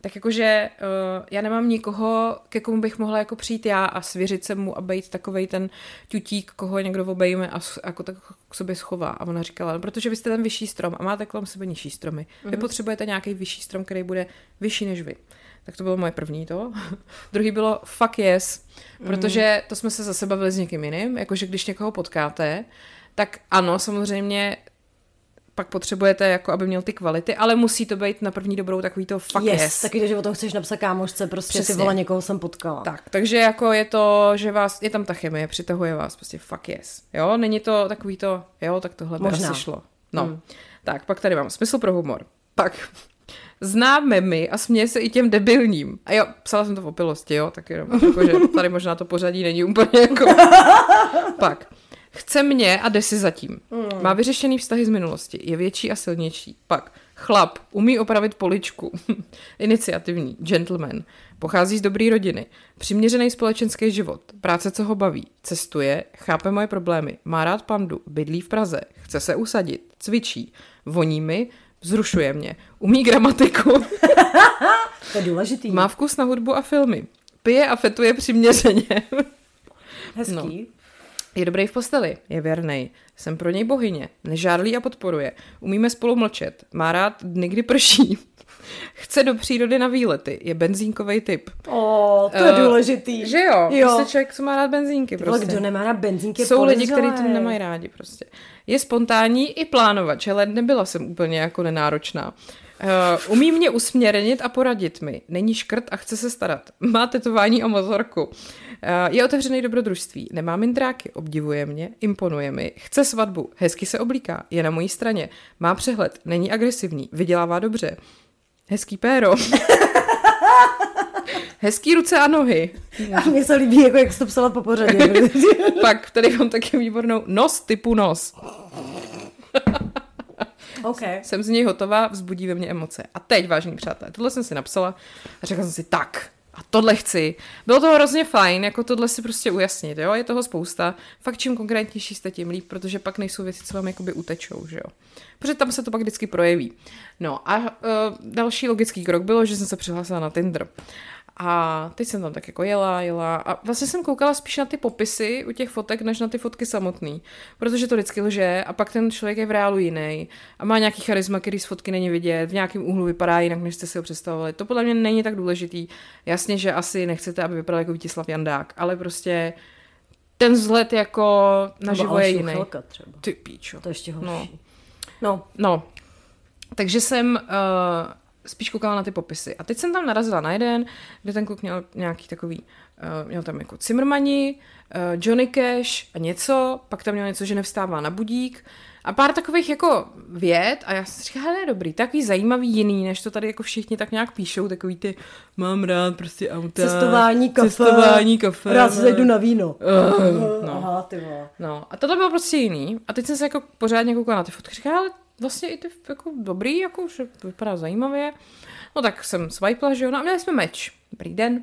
tak jakože uh, já nemám nikoho, ke komu bych mohla jako přijít já a svěřit se mu a být takovej ten tutík, koho někdo obejme a jako tak k sobě schová. A ona říkala, no, protože vy jste ten vyšší strom a máte kolem sebe nižší stromy. Mm-hmm. Vy mhm. potřebujete nějaký vyšší strom, který bude vyšší než vy. Tak to bylo moje první to. (laughs) Druhý bylo fuck yes, mm-hmm. protože to jsme se zase bavili s někým jiným, jakože když někoho potkáte, tak ano, samozřejmě pak potřebujete, jako aby měl ty kvality, ale musí to být na první dobrou takový to fuck yes. yes. Taky to, že o tom chceš napsat kámošce, prostě Přesně. ty vole, někoho jsem potkala. Tak, takže jako je to, že vás, je tam ta chemie, přitahuje vás, prostě fuck yes. Jo, není to takový to, jo, tak tohle by Možná. asi šlo. No, hmm. tak, pak tady mám smysl pro humor. Pak známe my a směje se i těm debilním. A jo, psala jsem to v opilosti, jo, tak jenom, jakože tady možná to pořadí není úplně jako... (laughs) pak. Chce mě a jde si zatím. Mm. Má vyřešený vztahy z minulosti. Je větší a silnější. Pak chlap, umí opravit poličku. (laughs) Iniciativní, gentleman. Pochází z dobré rodiny. Přiměřený společenský život. Práce, co ho baví. Cestuje, chápe moje problémy. Má rád pandu. Bydlí v Praze. Chce se usadit. Cvičí. Voní mi. Vzrušuje mě. Umí gramatiku. (laughs) to je důležitý. Má vkus na hudbu a filmy. Pije a fetuje přiměřeně. Hezký. No. Je dobrý v posteli, je věrný, jsem pro něj bohyně, nežárlí a podporuje, umíme spolu mlčet, má rád dny, kdy prší, (laughs) Chce do přírody na výlety. Je benzínkový typ. O, to je Eh, důležitý. Že jo? Jo. Prostě člověk, co má rád benzínky. Prostě. kdo nemá na benzínky, Jsou lidi, kteří to nemají rádi prostě. Je spontánní i plánovač, ale nebyla jsem úplně jako nenáročná. Uh, umí mě usměrnit a poradit mi. Není škrt a chce se starat. Má tetování a mozorku. Uh, je otevřený dobrodružství. Nemá mindráky. Obdivuje mě. Imponuje mi. Chce svatbu. Hezky se oblíká. Je na mojí straně. Má přehled. Není agresivní. Vydělává dobře. Hezký péro. (laughs) Hezký ruce a nohy. A mně se líbí, jako jak jsi to psala po pořadě. (laughs) Pak tady mám taky výbornou nos typu nos. (laughs) OK. (laughs) Jsem z něj hotová, vzbudí ve mně emoce. A teď, vážení přátelé, tohle jsem si napsala a řekla jsem si tak. A tohle chci. Bylo to hrozně fajn, jako tohle si prostě ujasnit, jo? Je toho spousta. Fakt čím konkrétnější jste, tím líp, protože pak nejsou věci, co vám jakoby utečou, že jo? Protože tam se to pak vždycky projeví. No a uh, další logický krok bylo, že jsem se přihlásila na Tinder. A teď jsem tam tak jako jela, jela a vlastně jsem koukala spíš na ty popisy u těch fotek, než na ty fotky samotný. Protože to vždycky lže a pak ten člověk je v reálu jiný a má nějaký charisma, který z fotky není vidět, v nějakém úhlu vypadá jinak, než jste si ho představovali. To podle mě není tak důležitý. Jasně, že asi nechcete, aby vypadal jako Vítislav Jandák, ale prostě ten vzhled jako naživo je jiný. Ty píčo. To je ještě No. horší. No. No, takže jsem uh, spíš koukala na ty popisy. A teď jsem tam narazila na jeden, kde ten kluk měl nějaký takový, uh, měl tam jako Cimrmani, uh, Johnny Cash a něco, pak tam měl něco, že nevstává na budík a pár takových jako věd a já jsem si říkala, hele, dobrý, takový zajímavý jiný, než to tady jako všichni tak nějak píšou, takový ty, mám rád prostě auta. Cestování, kafe. Cestování, kafe. Rád se zajdu na víno. Uh, no. Aha, ty vole. No a tohle bylo prostě jiný. A teď jsem se jako pořádně koukala na ty fotky. Říkala, ale vlastně i ty jako dobrý, jako, že vypadá zajímavě. No tak jsem swipela, že jo, no a měli jsme meč. Dobrý den.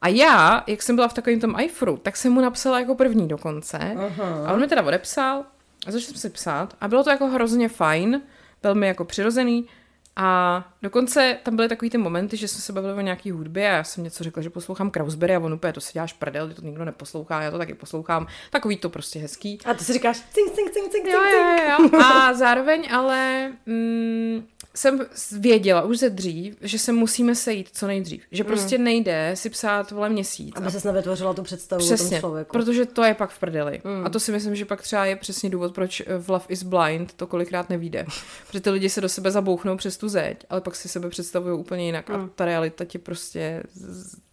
A já, jak jsem byla v takovém tom iFru, tak jsem mu napsala jako první dokonce. Aha. A on mi teda odepsal a začal jsem si psát. A bylo to jako hrozně fajn, velmi jako přirozený. A dokonce tam byly takový ty momenty, že jsme se bavili o nějaký hudbě a já jsem něco řekla, že poslouchám Krausberry a on úplně to si děláš prdel, to nikdo neposlouchá, já to taky poslouchám. Takový to prostě hezký. A ty si říkáš cink, cink, cink, cink, Jo, cink, jo, jo. A zároveň ale mm, jsem věděla už ze dřív, že se musíme sejít co nejdřív. Že prostě nejde si psát vole měsíc. Aby ses nevytvořila tu představu o Přesně, tom člověku. protože to je pak v prdeli. Mm. A to si myslím, že pak třeba je přesně důvod, proč v Love is Blind to kolikrát nevíde. (laughs) protože ty lidi se do sebe zabouchnou přes tu zeď, ale pak si sebe představují úplně jinak. Mm. A ta realita ti prostě,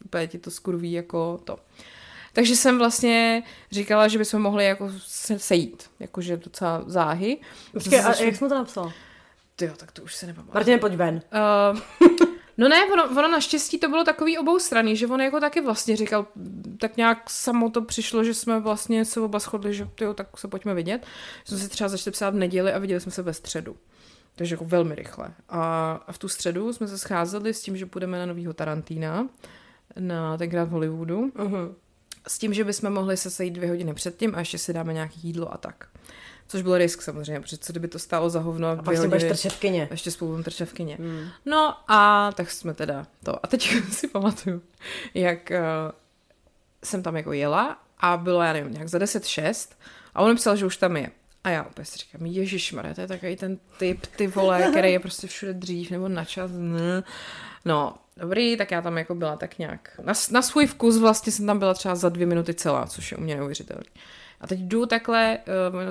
úplně ti to skurví jako to. Takže jsem vlastně říkala, že bychom mohli jako se sejít, jakože docela záhy. Počkej, a jak jsi mu to napsal? Tyjo, tak to už se nepamatuju. Martine, pojď ven. Uh, no ne, ono, ono naštěstí to bylo takový obou strany, že on jako taky vlastně říkal, tak nějak samo to přišlo, že jsme vlastně se oba shodli, že tyjo, tak se pojďme vidět. Že jsme se třeba začali psát v neděli a viděli jsme se ve středu. Takže jako velmi rychle. A, a v tu středu jsme se scházeli s tím, že půjdeme na novýho Tarantína, na tenkrát v Hollywoodu, Uh-huh. s tím, že bychom mohli se sejít dvě hodiny předtím a ještě si dáme nějaký jídlo a tak. Což byl risk samozřejmě, protože co kdyby to stálo za hovno A pak si budeš. A ještě spolu v kině. Hmm. No a tak jsme teda to. A teď (laughs) si pamatuju, jak uh, jsem tam jako jela a bylo, já nevím, nějak za 10-6 a on mi psal, že už tam je. A já opět si říkám, ježišmarja, to je takový ten typ, ty vole, (laughs) který je prostě všude dřív nebo na čas. Ne. No, dobrý, tak já tam jako byla tak nějak, na, na svůj vkus vlastně jsem tam byla třeba za dvě minuty celá, což je u mě neuvěřitelné. A teď jdu takhle,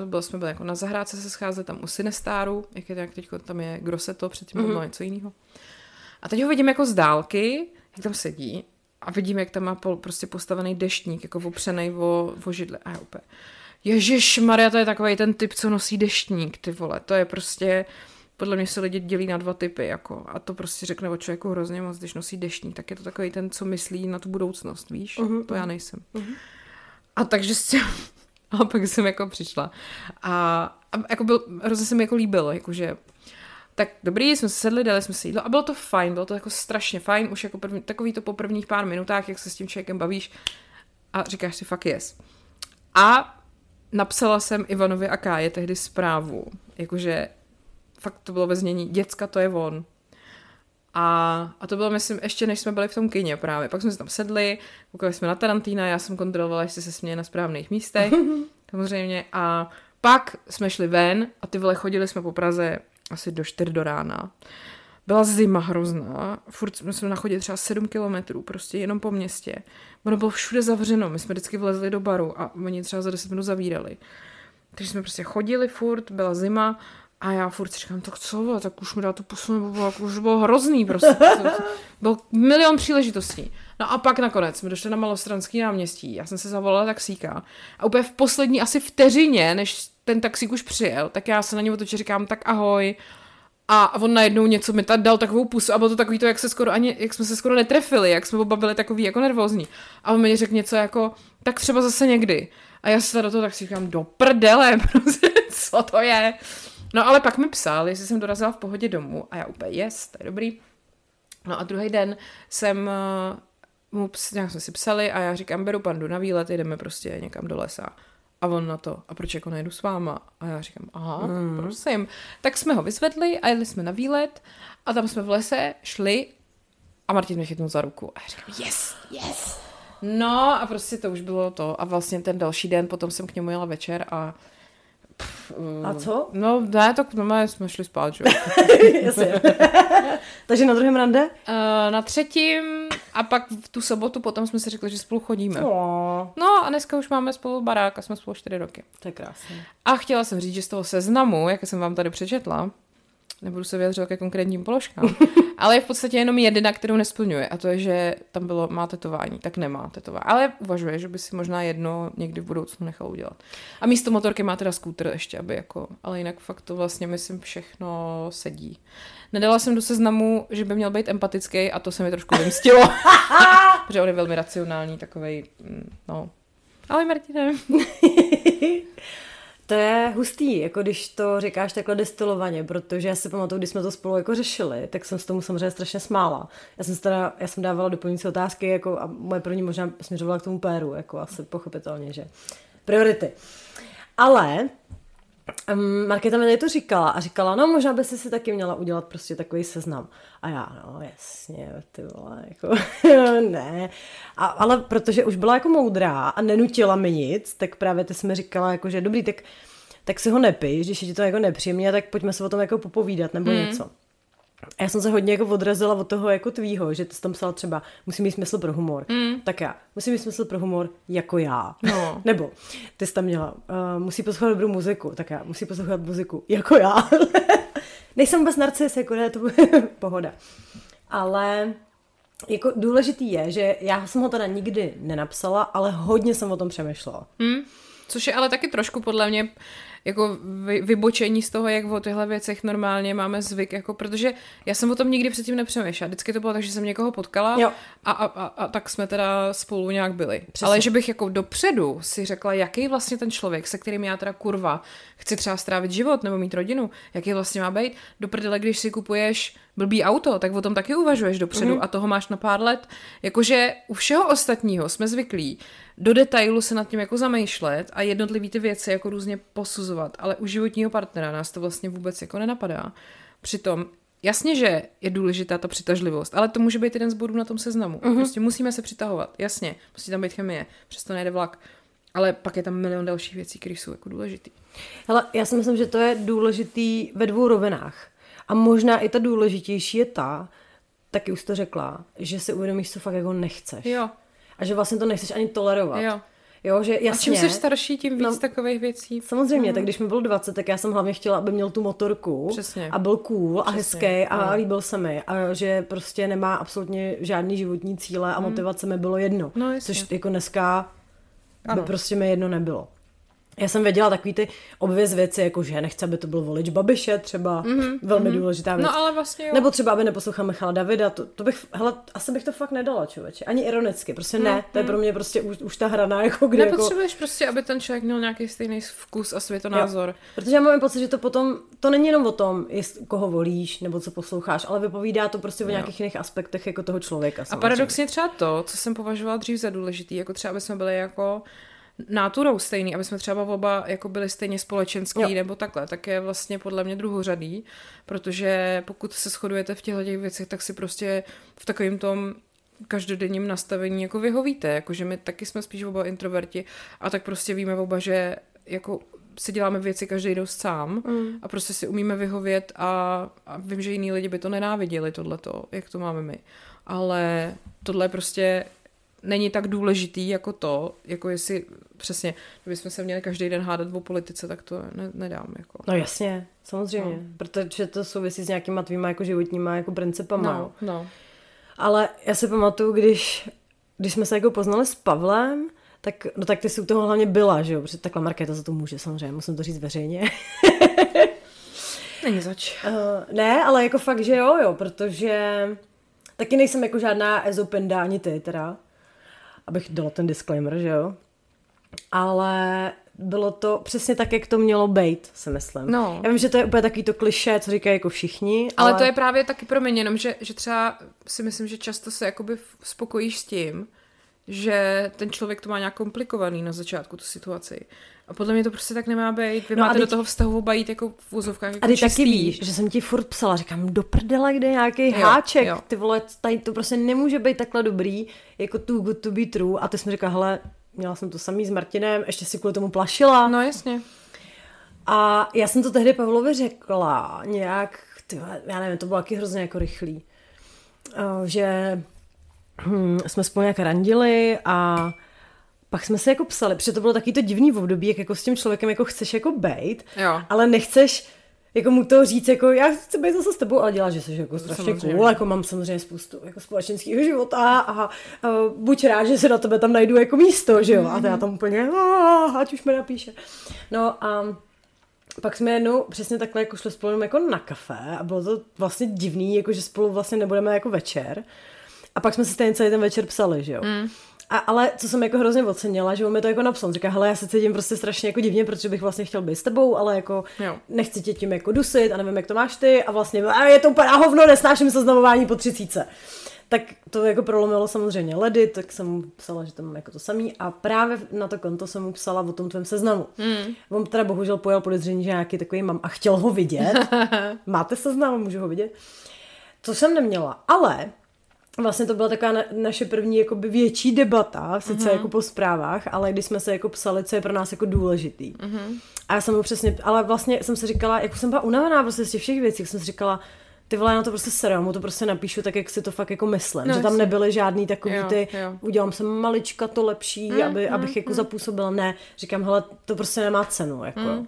uh, byl, jsme byli jako na zahrádce se scházet tam u Sinestáru, jak je jak teď tam je Grosseto, předtím mm-hmm. bylo něco jiného. A teď ho vidím jako z dálky, jak tam sedí a vidím, jak tam má pol, prostě postavený deštník, jako opřený o, o židle. A já úplně, Ježíš Maria, to je takový ten typ, co nosí deštník, ty vole. To je prostě, podle mě se lidi dělí na dva typy, jako. A to prostě řekne o člověku hrozně moc, když nosí deštník, tak je to takový ten, co myslí na tu budoucnost, víš? Mhm, Uh-huh. To já nejsem. Uh-huh. A takže s tím, (laughs) a pak jsem jako přišla. A, a jako byl, hrozně se mi jako líbilo, jakože tak dobrý, jsme se sedli, dali jsme si jídlo a bylo to fajn, bylo to jako strašně fajn, už jako první, takový to po prvních pár minutách, jak se s tím člověkem bavíš a říkáš si fakt yes. A napsala jsem Ivanovi a Káje tehdy zprávu, jakože fakt to bylo ve znění, děcka to je on. A, a to bylo, myslím, ještě než jsme byli v tom kině právě. Pak jsme se tam sedli, koukali jsme na Tarantína, já jsem kontrolovala, jestli se směje na správných místech, (laughs) samozřejmě. A pak jsme šli ven a ty vole chodili jsme po Praze asi do 4 do rána. byla zima hrozná, furt jsme jsme na chodě třeba 7 kilometrů, prostě jenom po městě. Ono bylo všude zavřeno, my jsme vždycky vlezli do baru a oni třeba za 10 minut zavírali. Takže jsme prostě chodili furt, byla zima a já furt říkám, tak co, tak už mi dá pusu, nebo bylo, už bylo hrozný prostě. Byl milion příležitostí. No a pak nakonec jsme došli na Malostranský náměstí, já jsem se zavolala taxíka a úplně v poslední asi vteřině, než ten taxík už přijel, tak já se na něj otočím, říkám, tak ahoj, a on najednou něco mi tady dal takovou pusu a bylo to takový to, jak, se skoro ani, jak jsme se skoro netrefili, jak jsme oba byli takový jako nervózní. A on mi řekl něco jako, tak třeba zase někdy. A já se do toho tak si říkám, do prdele, (laughs) prostě, co to je? No ale pak mi psal, jestli jsem dorazila v pohodě domů a já úplně, yes, to je dobrý. No a druhý den jsem uh, mu, nějak jsme si psali a já říkám, beru pandu na výlet, jdeme prostě někam do lesa. A on na to, a proč jako nejdu s váma? A já říkám, aha, mm. prosím. Tak jsme ho vyzvedli a jeli jsme na výlet a tam jsme v lese šli a Martin mě chytnul za ruku. A já říkám, yes, yes. No a prostě to už bylo to. A vlastně ten další den potom jsem k němu jela večer a a co? No ne, tak no, jsme šli spát, že (laughs) (laughs) Takže na druhém rande? Uh, na třetím a pak v tu sobotu potom jsme si řekli, že spolu chodíme. Oh. No a dneska už máme spolu barák a jsme spolu čtyři roky. To je krásné. A chtěla jsem říct, že z toho seznamu, jak jsem vám tady přečetla, nebudu se vyjadřovat ke konkrétním položkám, (laughs) ale je v podstatě jenom jedna, kterou nesplňuje a to je, že tam bylo má tetování, tak nemá tetování. Ale uvažuje, že by si možná jedno někdy v budoucnu nechal udělat. A místo motorky má teda skútr ještě, aby jako, ale jinak fakt to vlastně myslím všechno sedí. Nedala jsem do seznamu, že by měl být empatický a to se mi trošku vymstilo, (laughs) protože on je velmi racionální, takovej, mm, no. Ale Martine. (laughs) To je hustý, jako když to říkáš takhle destilovaně, protože já si pamatuju, když jsme to spolu jako řešili, tak jsem s tomu samozřejmě strašně smála. Já jsem, teda, já jsem dávala doplňující otázky jako, a moje první možná směřovala k tomu péru, jako asi pochopitelně, že priority. Ale um, Markéta mi to říkala a říkala, no možná by si si taky měla udělat prostě takový seznam. A já, no jasně, ty vole, jako (laughs) ne. A, ale protože už byla jako moudrá a nenutila mi nic, tak právě ty jsi mi říkala, jako, že dobrý, tak, tak si ho nepij, když je ti to jako nepříjemně, tak pojďme se o tom jako popovídat nebo mm. něco. A já jsem se hodně jako odrazila od toho jako tvýho, že ty jsi tam psala třeba, musím mít smysl pro humor. Mm. Tak já, musím mít smysl pro humor jako já. No. (laughs) Nebo ty jsi tam měla, uh, musí poslouchat dobrou muziku. Tak já, musí poslouchat muziku jako já. (laughs) Nejsem vůbec narcis, jako ne, to (laughs) pohoda. Ale jako důležitý je, že já jsem ho teda nikdy nenapsala, ale hodně jsem o tom přemýšlela. Hmm. Což je ale taky trošku podle mě jako vy, vybočení z toho, jak o těchto věcech normálně máme zvyk, jako, protože já jsem o tom nikdy předtím nepřemýšlela. Vždycky to bylo tak, že jsem někoho potkala jo. A, a, a, a, tak jsme teda spolu nějak byli. Přesně. Ale že bych jako dopředu si řekla, jaký vlastně ten člověk, se kterým já teda kurva chci třeba strávit život nebo mít rodinu, jaký vlastně má být, do prdele, když si kupuješ blbý auto, tak o tom taky uvažuješ dopředu mm-hmm. a toho máš na pár let. Jakože u všeho ostatního jsme zvyklí do detailu se nad tím jako zamýšlet a jednotlivý ty věci jako různě posuzovat, ale u životního partnera nás to vlastně vůbec jako nenapadá. Přitom Jasně, že je důležitá ta přitažlivost, ale to může být jeden z bodů na tom seznamu. Mm-hmm. Prostě musíme se přitahovat, jasně, musí tam být chemie, přesto nejde vlak. Ale pak je tam milion dalších věcí, které jsou jako důležité. Ale já si myslím, že to je důležitý ve dvou rovinách. A možná i ta důležitější je ta, taky už to řekla, že si uvědomíš, co fakt jako nechceš. Jo. A že vlastně to nechceš ani tolerovat. Jo. Jo, že jasně. A čím jsi starší, tím víc no, takových věcí. Samozřejmě, mm. tak když mi bylo 20, tak já jsem hlavně chtěla, aby měl tu motorku. Přesně. A byl cool Přesně. a hezký a no. líbil se mi. A že prostě nemá absolutně žádný životní cíle a mm. motivace mi bylo jedno. No, jasně. Což jako dneska ano. by prostě mi jedno nebylo. Já jsem věděla takový ty obvěz věci, jako že nechce, aby to byl volič Babiše třeba, mm-hmm, velmi mm-hmm. důležitá věc. No ale vlastně jo. Nebo třeba, aby neposlouchal Michala Davida, to, to bych, hele, asi bych to fakt nedala, člověče. Ani ironicky, prostě ne, mm, to je mm. pro mě prostě už, už ta hrana, jako kdy Nepotřebuješ jako... prostě, aby ten člověk měl nějaký stejný vkus a světonázor. Jo. Protože já mám pocit, že to potom, to není jenom o tom, jest, koho volíš, nebo co posloucháš, ale vypovídá to prostě o nějakých jo. jiných aspektech jako toho člověka. Samozřejmě. A paradoxně třeba to, co jsem považovala dřív za důležitý, jako třeba, aby jsme byli jako náturou stejný, aby jsme třeba oba jako byli stejně společenský jo. nebo takhle, tak je vlastně podle mě druhořadý, protože pokud se shodujete v těchto těch věcech, tak si prostě v takovém tom každodenním nastavení jako vyhovíte, jakože my taky jsme spíš oba introverti a tak prostě víme oba, že jako si děláme věci každý dost sám mm. a prostě si umíme vyhovět a, a vím, že jiní lidi by to nenáviděli, tohleto, jak to máme my. Ale tohle prostě není tak důležitý jako to, jako jestli přesně, kdybychom se měli každý den hádat o politice, tak to ne, nedám. Jako. No jasně, samozřejmě, no. protože to souvisí s nějakýma tvýma jako životníma jako principama. No, no. Ale já si pamatuju, když, když jsme se jako poznali s Pavlem, tak, no tak ty jsi u toho hlavně byla, že jo? Protože takhle Markéta za to může, samozřejmě, musím to říct veřejně. (laughs) Není zač. Uh, ne, ale jako fakt, že jo, jo, protože taky nejsem jako žádná ezopenda ani ty teda, abych dala ten disclaimer, že jo. Ale bylo to přesně tak, jak to mělo být, si myslím. No. Já vím, že to je úplně takový to kliše, co říkají jako všichni. Ale, ale to je právě taky pro mě, jenom že, že třeba si myslím, že často se jakoby spokojíš s tím, že ten člověk to má nějak komplikovaný na začátku, tu situaci. A podle mě to prostě tak nemá být. Vy no máte teď... do toho vztahu oba jít jako v úzovkách jako A ty taky víš, že jsem ti furt psala, říkám, do prdele, kde je nějaký jo, háček, jo. ty vole, tady to prostě nemůže být takhle dobrý, jako too good to be true. A ty jsi mi říkala, hele, měla jsem to samý s Martinem, ještě si kvůli tomu plašila. No jasně. A já jsem to tehdy Pavlovi řekla, nějak, ty, já nevím, to bylo taky hrozně jako rychlý, že hm, jsme spolu nějak randili a pak jsme se jako psali, protože to bylo taky to divný v období, jak jako s tím člověkem jako chceš jako bejt, jo. ale nechceš jako mu to říct, jako já chci být zase s tebou, ale děláš, že jsi jako strašně samozřejmě. cool, jako mám samozřejmě spoustu jako společenského života a, a, buď rád, že se na tebe tam najdu jako místo, že jo, a to já tam úplně, a, ať už mi napíše. No a pak jsme jednou přesně takhle jako šli spolu jako na kafe a bylo to vlastně divný, jako že spolu vlastně nebudeme jako večer. A pak jsme si stejně celý ten večer psali, že jo. Mm. A, ale co jsem jako hrozně ocenila, že on mi to jako napsal, říká, hele, já se cítím prostě strašně jako divně, protože bych vlastně chtěl být s tebou, ale jako jo. nechci tě tím jako dusit a nevím, jak to máš ty a vlastně a je to úplně hovno, nesnáším seznamování po třicíce. Tak to jako prolomilo samozřejmě ledy, tak jsem mu psala, že to mám jako to samý a právě na to konto jsem mu psala o tom tvém seznamu. Mm. On teda bohužel pojel podezření, že nějaký takový mám a chtěl ho vidět. (laughs) Máte seznam, můžu ho vidět? To jsem neměla, ale vlastně to byla taková na, naše první jakoby větší debata, sice uh-huh. jako po zprávách, ale když jsme se jako psali, co je pro nás jako důležitý. Uh-huh. A já jsem mu přesně, ale vlastně jsem si říkala, jako jsem byla unavená prostě z těch všech věcí, jsem si říkala, ty vole, na to prostě serám, mu to prostě napíšu tak, jak si to fakt jako myslím. No, že tam nebyly žádný takový jo, ty, jo. udělám se malička to lepší, mm, aby, mm, abych jako mm. zapůsobila. Ne, říkám, hele, to prostě nemá cenu, jako. Mm.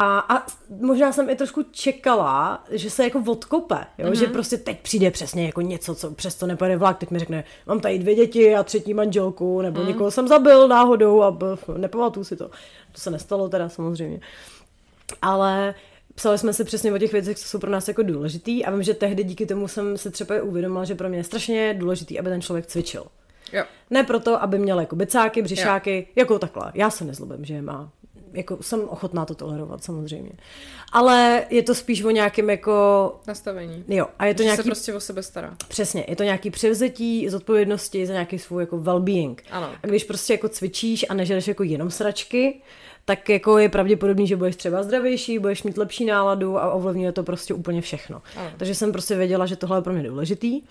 A, a možná jsem i trošku čekala, že se jako odkope, jo? Mm-hmm. že prostě teď přijde přesně jako něco, co přesto nepojede vlak, teď mi řekne, mám tady dvě děti a třetí manželku, nebo mm. někoho jsem zabil náhodou a nepamatuju si to. To se nestalo teda samozřejmě. Ale psali jsme si přesně o těch věcech, co jsou pro nás jako důležitý a vím, že tehdy díky tomu jsem se třeba uvědomila, že pro mě je strašně důležitý, aby ten člověk cvičil. Jo. Ne proto, aby měl jako bicáky, břišáky, jo. jako takhle. Já se nezlobím, že je má jako jsem ochotná to tolerovat samozřejmě. Ale je to spíš o nějakém jako... Nastavení. Jo, a je to že nějaký... se prostě o sebe stará. Přesně, je to nějaký převzetí zodpovědnosti za nějaký svůj jako well-being. Ano. A když prostě jako cvičíš a nežereš jako jenom sračky, tak jako je pravděpodobný, že budeš třeba zdravější, budeš mít lepší náladu a ovlivňuje to prostě úplně všechno. Ano. Takže jsem prostě věděla, že tohle je pro mě důležitý.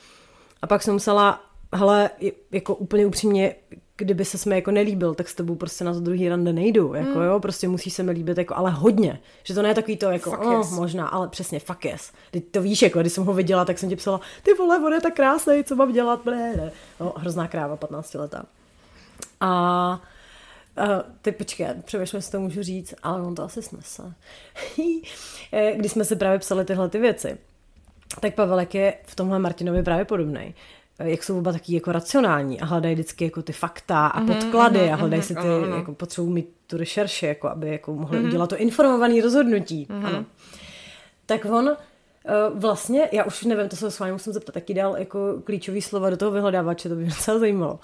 A pak jsem musela, hele, jako úplně upřímně, kdyby se jsme jako nelíbil, tak s tebou prostě na to druhý rande nejdu, jako mm. jo, prostě musí se mi líbit jako, ale hodně, že to ne je takový to jako, fuck oh, yes. možná, ale přesně, fuck yes. Teď to víš, jako, když jsem ho viděla, tak jsem ti psala, ty vole, on je tak krásný, co mám dělat, blé, no, hrozná kráva, 15 letá. A Uh, ty počkej, přemýšlím, jestli to můžu říct, ale on to asi snese. (laughs) Eh, když jsme si právě psali tyhle ty věci, tak Pavelek je v tomhle Martinovi právě podobný jak jsou oba taky jako racionální a hledají vždycky jako ty fakta a mhm, podklady mm-hmm, a hledají si ty, mm-hmm. jako potřebují mít tu rešerši, jako aby jako mohli mm-hmm. udělat to informované rozhodnutí. Mm-hmm. Ano. Tak on uh, vlastně, já už nevím, to se s vámi musím zeptat, taky dal jako klíčový slova do toho vyhledávače, to by mě docela zajímalo.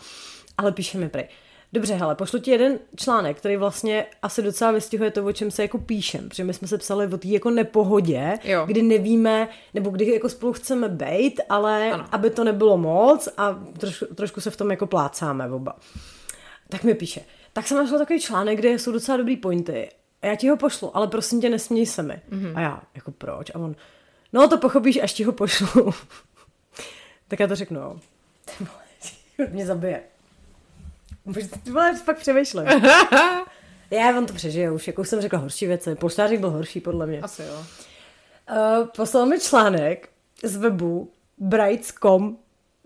Ale píše mi prej. Dobře, hele, pošlu ti jeden článek, který vlastně asi docela vystihuje to, o čem se jako píšem, protože my jsme se psali o té jako nepohodě, jo. kdy nevíme, nebo kdy jako spolu chceme být, ale ano. aby to nebylo moc a trošku, trošku se v tom jako plácáme oba. Tak mi píše, tak jsem našla takový článek, kde jsou docela dobrý pointy. A já ti ho pošlu, ale prosím tě, nesměj se mi. Mm-hmm. A já, jako proč? A on, no to pochopíš, až ti ho pošlu. (laughs) tak já to řeknu, jo. (laughs) mě zabije. Ty vole, fakt přemýšlím. (laughs) Já on to přežije už, jako už jsem řekla horší věci. Polštářek byl horší, podle mě. Asi jo. Uh, poslal mi článek z webu Brights.com,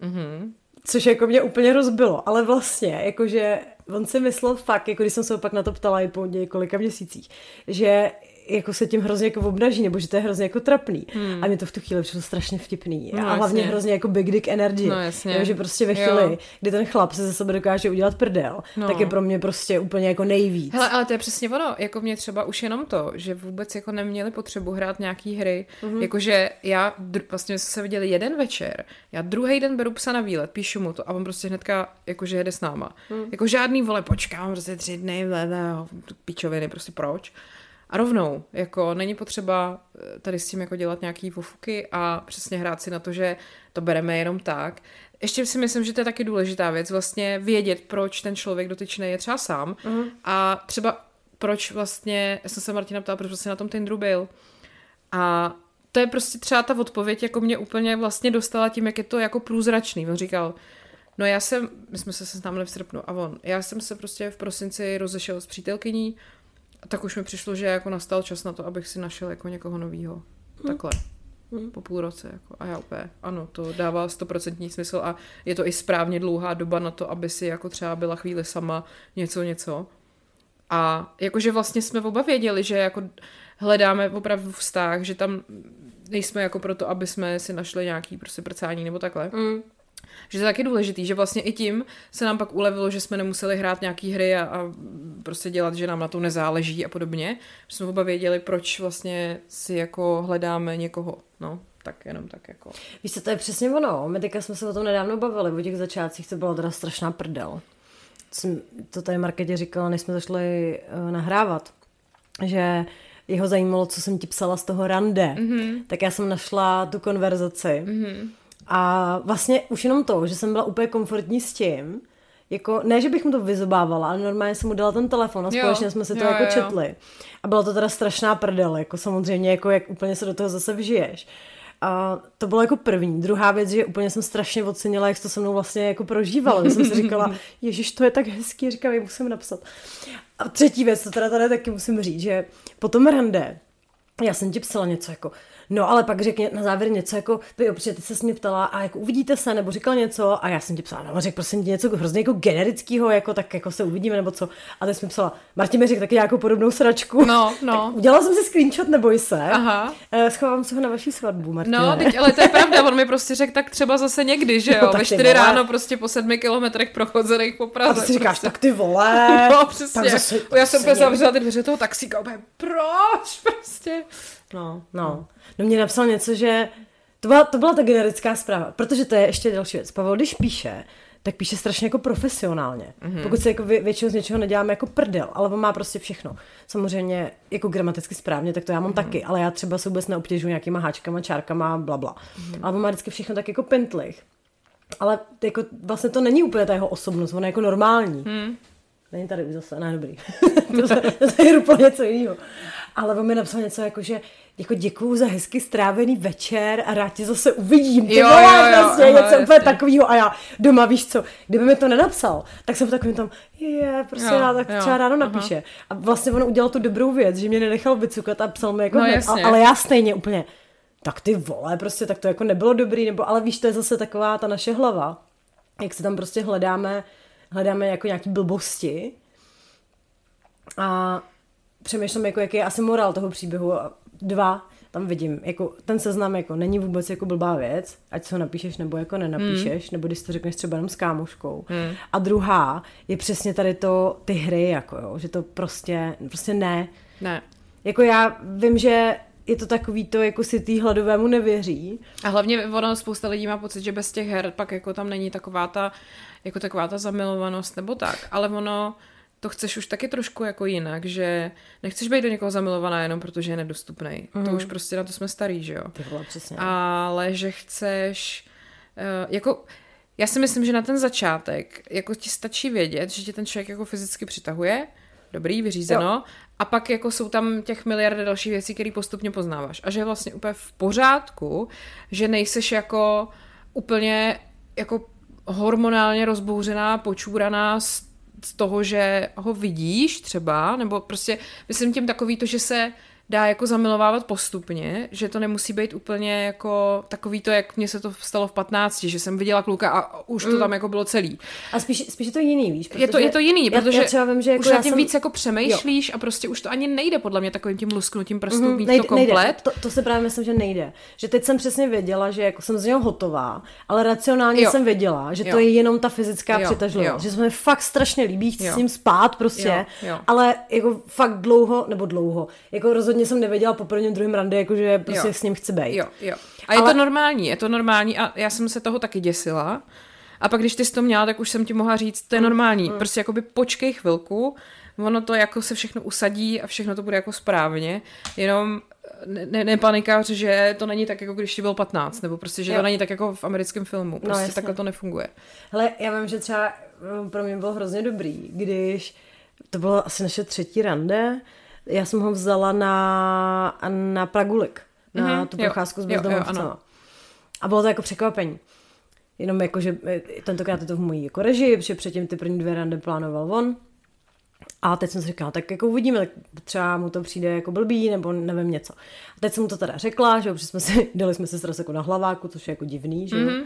Mhm. což jako mě úplně rozbilo, ale vlastně, jakože on si myslel fakt, jako když jsem se opak na to ptala i po několika měsících, že jako se tím hrozně jako obnaží, nebo že to je hrozně jako trapný. Hmm. A mě to v tu chvíli přišlo strašně vtipný. No, a hlavně jasně. hrozně jako big dick energy. No, jasně. Jo, že prostě ve Jo. chvíli, kdy ten chlap se ze sebe dokáže udělat prdel, No. tak je pro mě prostě úplně jako nejvíc. Hele, ale to je přesně ono, jako mě třeba už jenom to, že vůbec jako neměli potřebu hrát nějaký hry, mm-hmm. jakože já, dr- vlastně jsme se viděli jeden večer, já druhý den beru psa na výlet, píšu mu to a on prostě hnedka jakože jede s náma. Mm. Jako žádný vole, počkám prostě tři dny, vlele, píčoviny, prostě proč. A rovnou, jako není potřeba eh, tady s tím jako dělat nějaký vofuky a přesně hrát si na to, že to bereme jenom tak. Ještě si myslím, že to je taky důležitá věc, vlastně vědět, proč ten člověk dotyčný je třeba sám Mhm. a třeba proč vlastně, já jsem se Martina ptala, proč vlastně na tom Tinderu byl. A to je prostě třeba ta odpověď, jako mě úplně vlastně dostala tím, jak je to jako průzračný. On říkal, no já jsem, my jsme se seznámili v srpnu a on, já jsem se prostě v prosinci rozešel s přítelkyní tak už mi přišlo, že jako nastal čas na to, abych si našel jako někoho novýho. Takhle. Po půl roce. Jako. A já úplně, ano, to dává stoprocentní smysl a je to i správně dlouhá doba na to, aby si jako třeba byla chvíli sama něco, něco. A jakože vlastně jsme oba věděli, že jako hledáme opravdu vztah, že tam nejsme jako proto, aby jsme si našli nějaký prostě prcání nebo takhle. Mm. Že to je taky důležitý, že vlastně i tím se nám pak ulevilo, že jsme nemuseli hrát nějaký hry a, a prostě dělat, že nám na to nezáleží a podobně. Že jsme oba věděli, proč vlastně si jako hledáme někoho. No, tak jenom tak jako. Víš co, to je přesně ono. My teďka jsme se o tom nedávno bavili, o těch začátcích to bylo teda strašná prdel. Jsem to tady Marketě říkala, než jsme začali uh, nahrávat, že jeho zajímalo, co jsem ti psala z toho rande. Mm-hmm. Tak já jsem našla tu konverzaci. Mm-hmm. A vlastně už jenom to, že jsem byla úplně komfortní s tím, jako, ne, že bych mu to vyzobávala, ale normálně jsem mu dala ten telefon a Jo, společně jsme si to jo, jako jo, jo. četli. A byla to teda strašná prdel, jako samozřejmě, jako jak úplně se do toho zase vžiješ. A to bylo jako první. Druhá věc, že úplně jsem strašně ocenila, jak to se mnou vlastně jako prožívala. Já jsem si říkala, (laughs) ježiš, to je tak hezký, říkám, jak musím napsat. A třetí věc, to teda tady taky musím říct, že po tom rande já jsem ti psala něco jako, no ale pak řekně na závěr něco jako, ty opřejmě ty se mě ptala a jako uvidíte se, nebo říkal něco a já jsem ti psala, no řekl prosím tě něco hrozně jako generického, jako tak jako se uvidíme nebo co. A teď jsem mi psala, Martin mi řekl taky nějakou podobnou sračku. No, (laughs) no. Tak udělala jsem si screenshot, neboj se. Aha. Eh, Schovám se ho na vaší svatbu, Martine. No, teď, ale to je pravda, on mi prostě řekl tak třeba zase někdy, že (laughs) No, jo, tak ve ty čtyři vole. ráno prostě po sedmi kilometrech prochodzených po Praze. a ty si říkáš, prostě. tak ty vole. (laughs) No, přesně. Tak zase, já jsem úplně zavřela ty dveře toho taxíka, úplně, proč prostě? No, no. No mě napsal něco, že to byla, to byla ta generická zpráva, protože to je ještě další věc. Pavel, když píše, tak píše strašně jako profesionálně. Mm-hmm. Pokud se jako vě, většinou z něčeho neděláme jako prdel, ale on má prostě všechno. Samozřejmě jako gramaticky správně, tak to já mám mm-hmm. taky, ale já třeba se vůbec neobtěžuji nějakýma háčkama, čárkama, bla, bla. Mm-hmm. Ale on má vždycky všechno tak jako pentlich. Ale jako, vlastně to není úplně ta jeho osobnost, on je jako normální. Mm. Není tady už zase, ne, dobrý. (laughs) to, to, to je úplně něco jiného. Ale on mi napsal něco jako, že jako děkuju za hezky strávený večer a rád tě zase uvidím. Ty Jo, vole, jo, jo, prostě aha, něco jasně. úplně takového. A já doma, víš co, kdyby mi to nenapsal, tak jsem v takovém tom, je, prostě Jo, rád, tak jo, třeba ráno aha. napíše. A vlastně on udělal tu dobrou věc, že mě nenechal vycukat a psal mi jako No, hned, a, ale já stejně úplně, tak ty vole, prostě tak to jako nebylo dobrý, nebo ale víš, to je zase taková ta naše hlava, jak se tam prostě hledáme, hledáme jako nějaký blbosti a přemýšlím, jako, jaký je asi morál toho příběhu. A Dva, tam vidím, jako ten seznam jako není vůbec jako blbá věc, ať se ho napíšeš nebo jako nenapíšeš, nebo když to řekneš třeba jenom s kámoškou. A druhá je přesně tady to, ty hry, jako jo, že to prostě, prostě ne. Ne. Jako já vím, že je to takový to, jako si tý hladovému nevěří. A hlavně ono, spousta lidí má pocit, že bez těch her pak jako tam není taková ta, jako taková ta zamilovanost nebo tak, ale ono, to chceš už taky trošku jako jinak, že nechceš být do někoho zamilovaná jenom protože je nedostupný. Mm. To už prostě na to jsme starý, že jo. Ty vole, přesně. Ale že chceš, eh, jako, já si myslím, že na ten začátek, jako ti stačí vědět, že tě ten člověk jako fyzicky přitahuje, dobrý, vyřízeno, jo. a pak jako jsou tam těch miliardy dalších věcí, které postupně poznáváš. A že je vlastně úplně v pořádku, že nejseš jako úplně jako hormonálně rozbouřená, počúraná z z toho, že ho vidíš třeba, nebo prostě myslím tím takový to, že se dá jako zamilovávat postupně, že to nemusí být úplně jako takový to, jak mně se to stalo v 15, že jsem viděla kluka a už to Mm. tam jako bylo celý. A spíš, spíš je to jiný, víš? Je to, je to jiný, já- protože já třeba vím, že jako už na já tím jsem- víc jako přemýšlíš a prostě už to ani nejde podle mě takovým tím lusknutím prstů Mhm, mít nejde, to komplet. Nejde. To, to si právě myslím, že nejde. Že teď jsem přesně věděla, že jako jsem z něho hotová, ale racionálně Jo. jsem věděla, že to Jo. je jenom ta fyzická Jo, přitažlivost. jo. Že se mi fakt strašně líbí, chci Jo. s ním spát prostě, Jo, jo. ale jako fakt dlouho, nebo dlouho, jako rozhodně jsem nevěděla po prvním, druhém rande, jako že prostě Jo. s ním chci být. Jo, jo. A je Ale- to normální, je to normální a já jsem se toho taky děsila. A pak, když ty jsi to měla, tak už jsem ti mohla říct, to je normální. Mm. Prostě jakoby počkej chvilku, ono to jako se všechno usadí a všechno to bude jako správně. Jenom ne, ne, nepanikař, že to není tak, jako když ti byl 15, nebo prostě, že Jo. to není tak jako v americkém filmu. Prostě jasně. takhle to nefunguje. Hele, já vím, že třeba mm, pro mě bylo hrozně dobrý, když to bylo asi naše třetí rande, já jsem ho vzala na, na Pragulik, na Mhm, tu procházku s bezdomovcema. A bylo to jako překvapení. Jenom jako, že eh, tentokrát je to v mojí jako režii, protože předtím ty první dvě rande plánoval on. A teď jsem si říkala, tak jako uvidíme, tak třeba mu to přijde jako blbý, nebo nevím něco. A teď jsem mu to teda řekla, že jo, protože jsme si, (laughs) dali jsme si sraz jako na hlaváku, což je jako divný, že jo. Mm-hmm.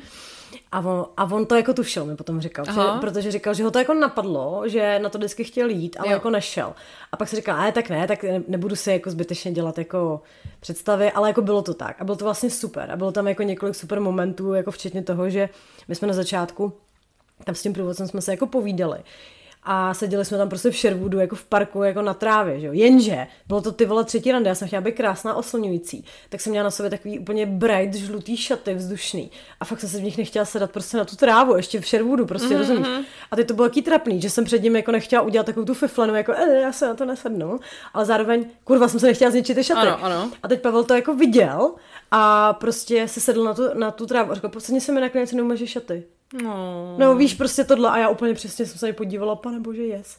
A on, a on to jako tušil, mi potom říkal, že, protože říkal, že ho to jako napadlo, že na to vždycky chtěl jít, ale Jo. jako nešel. A pak si říkal, ne, tak ne, tak ne- nebudu si jako zbytečně dělat jako představy, ale jako bylo to tak. A bylo to vlastně super. A bylo tam jako několik super momentů, jako včetně toho, že my jsme na začátku tam s tím průvodcem jsme se jako povídali. A seděli jsme tam prostě v Sherwoodu, jako v parku, jako na trávě, že jo. Jenže, bylo to ty vole třetí rande, já jsem chtěla být krásná, oslňující, tak jsem měla na sobě takový úplně bright, žlutý šaty, vzdušný. A fakt jsem se v nich nechtěla sedat prostě na tu trávu, ještě v Sherwoodu, prostě, mm-hmm. rozumíš. A teď to bylo taký trapný, že jsem před ním jako nechtěla udělat takovou tu fiflenu, jako e, já se na to nesednu, ale zároveň, kurva, jsem se nechtěla zničit ty šaty. Ano, ano. A teď Pavel to jako viděl a prostě se sedl na tu, na tu trávu a řekl, prostě se mi nakonec neumaže šaty. No. No víš, prostě tohle a já úplně přesně jsem se něj podívala, pane bože, yes.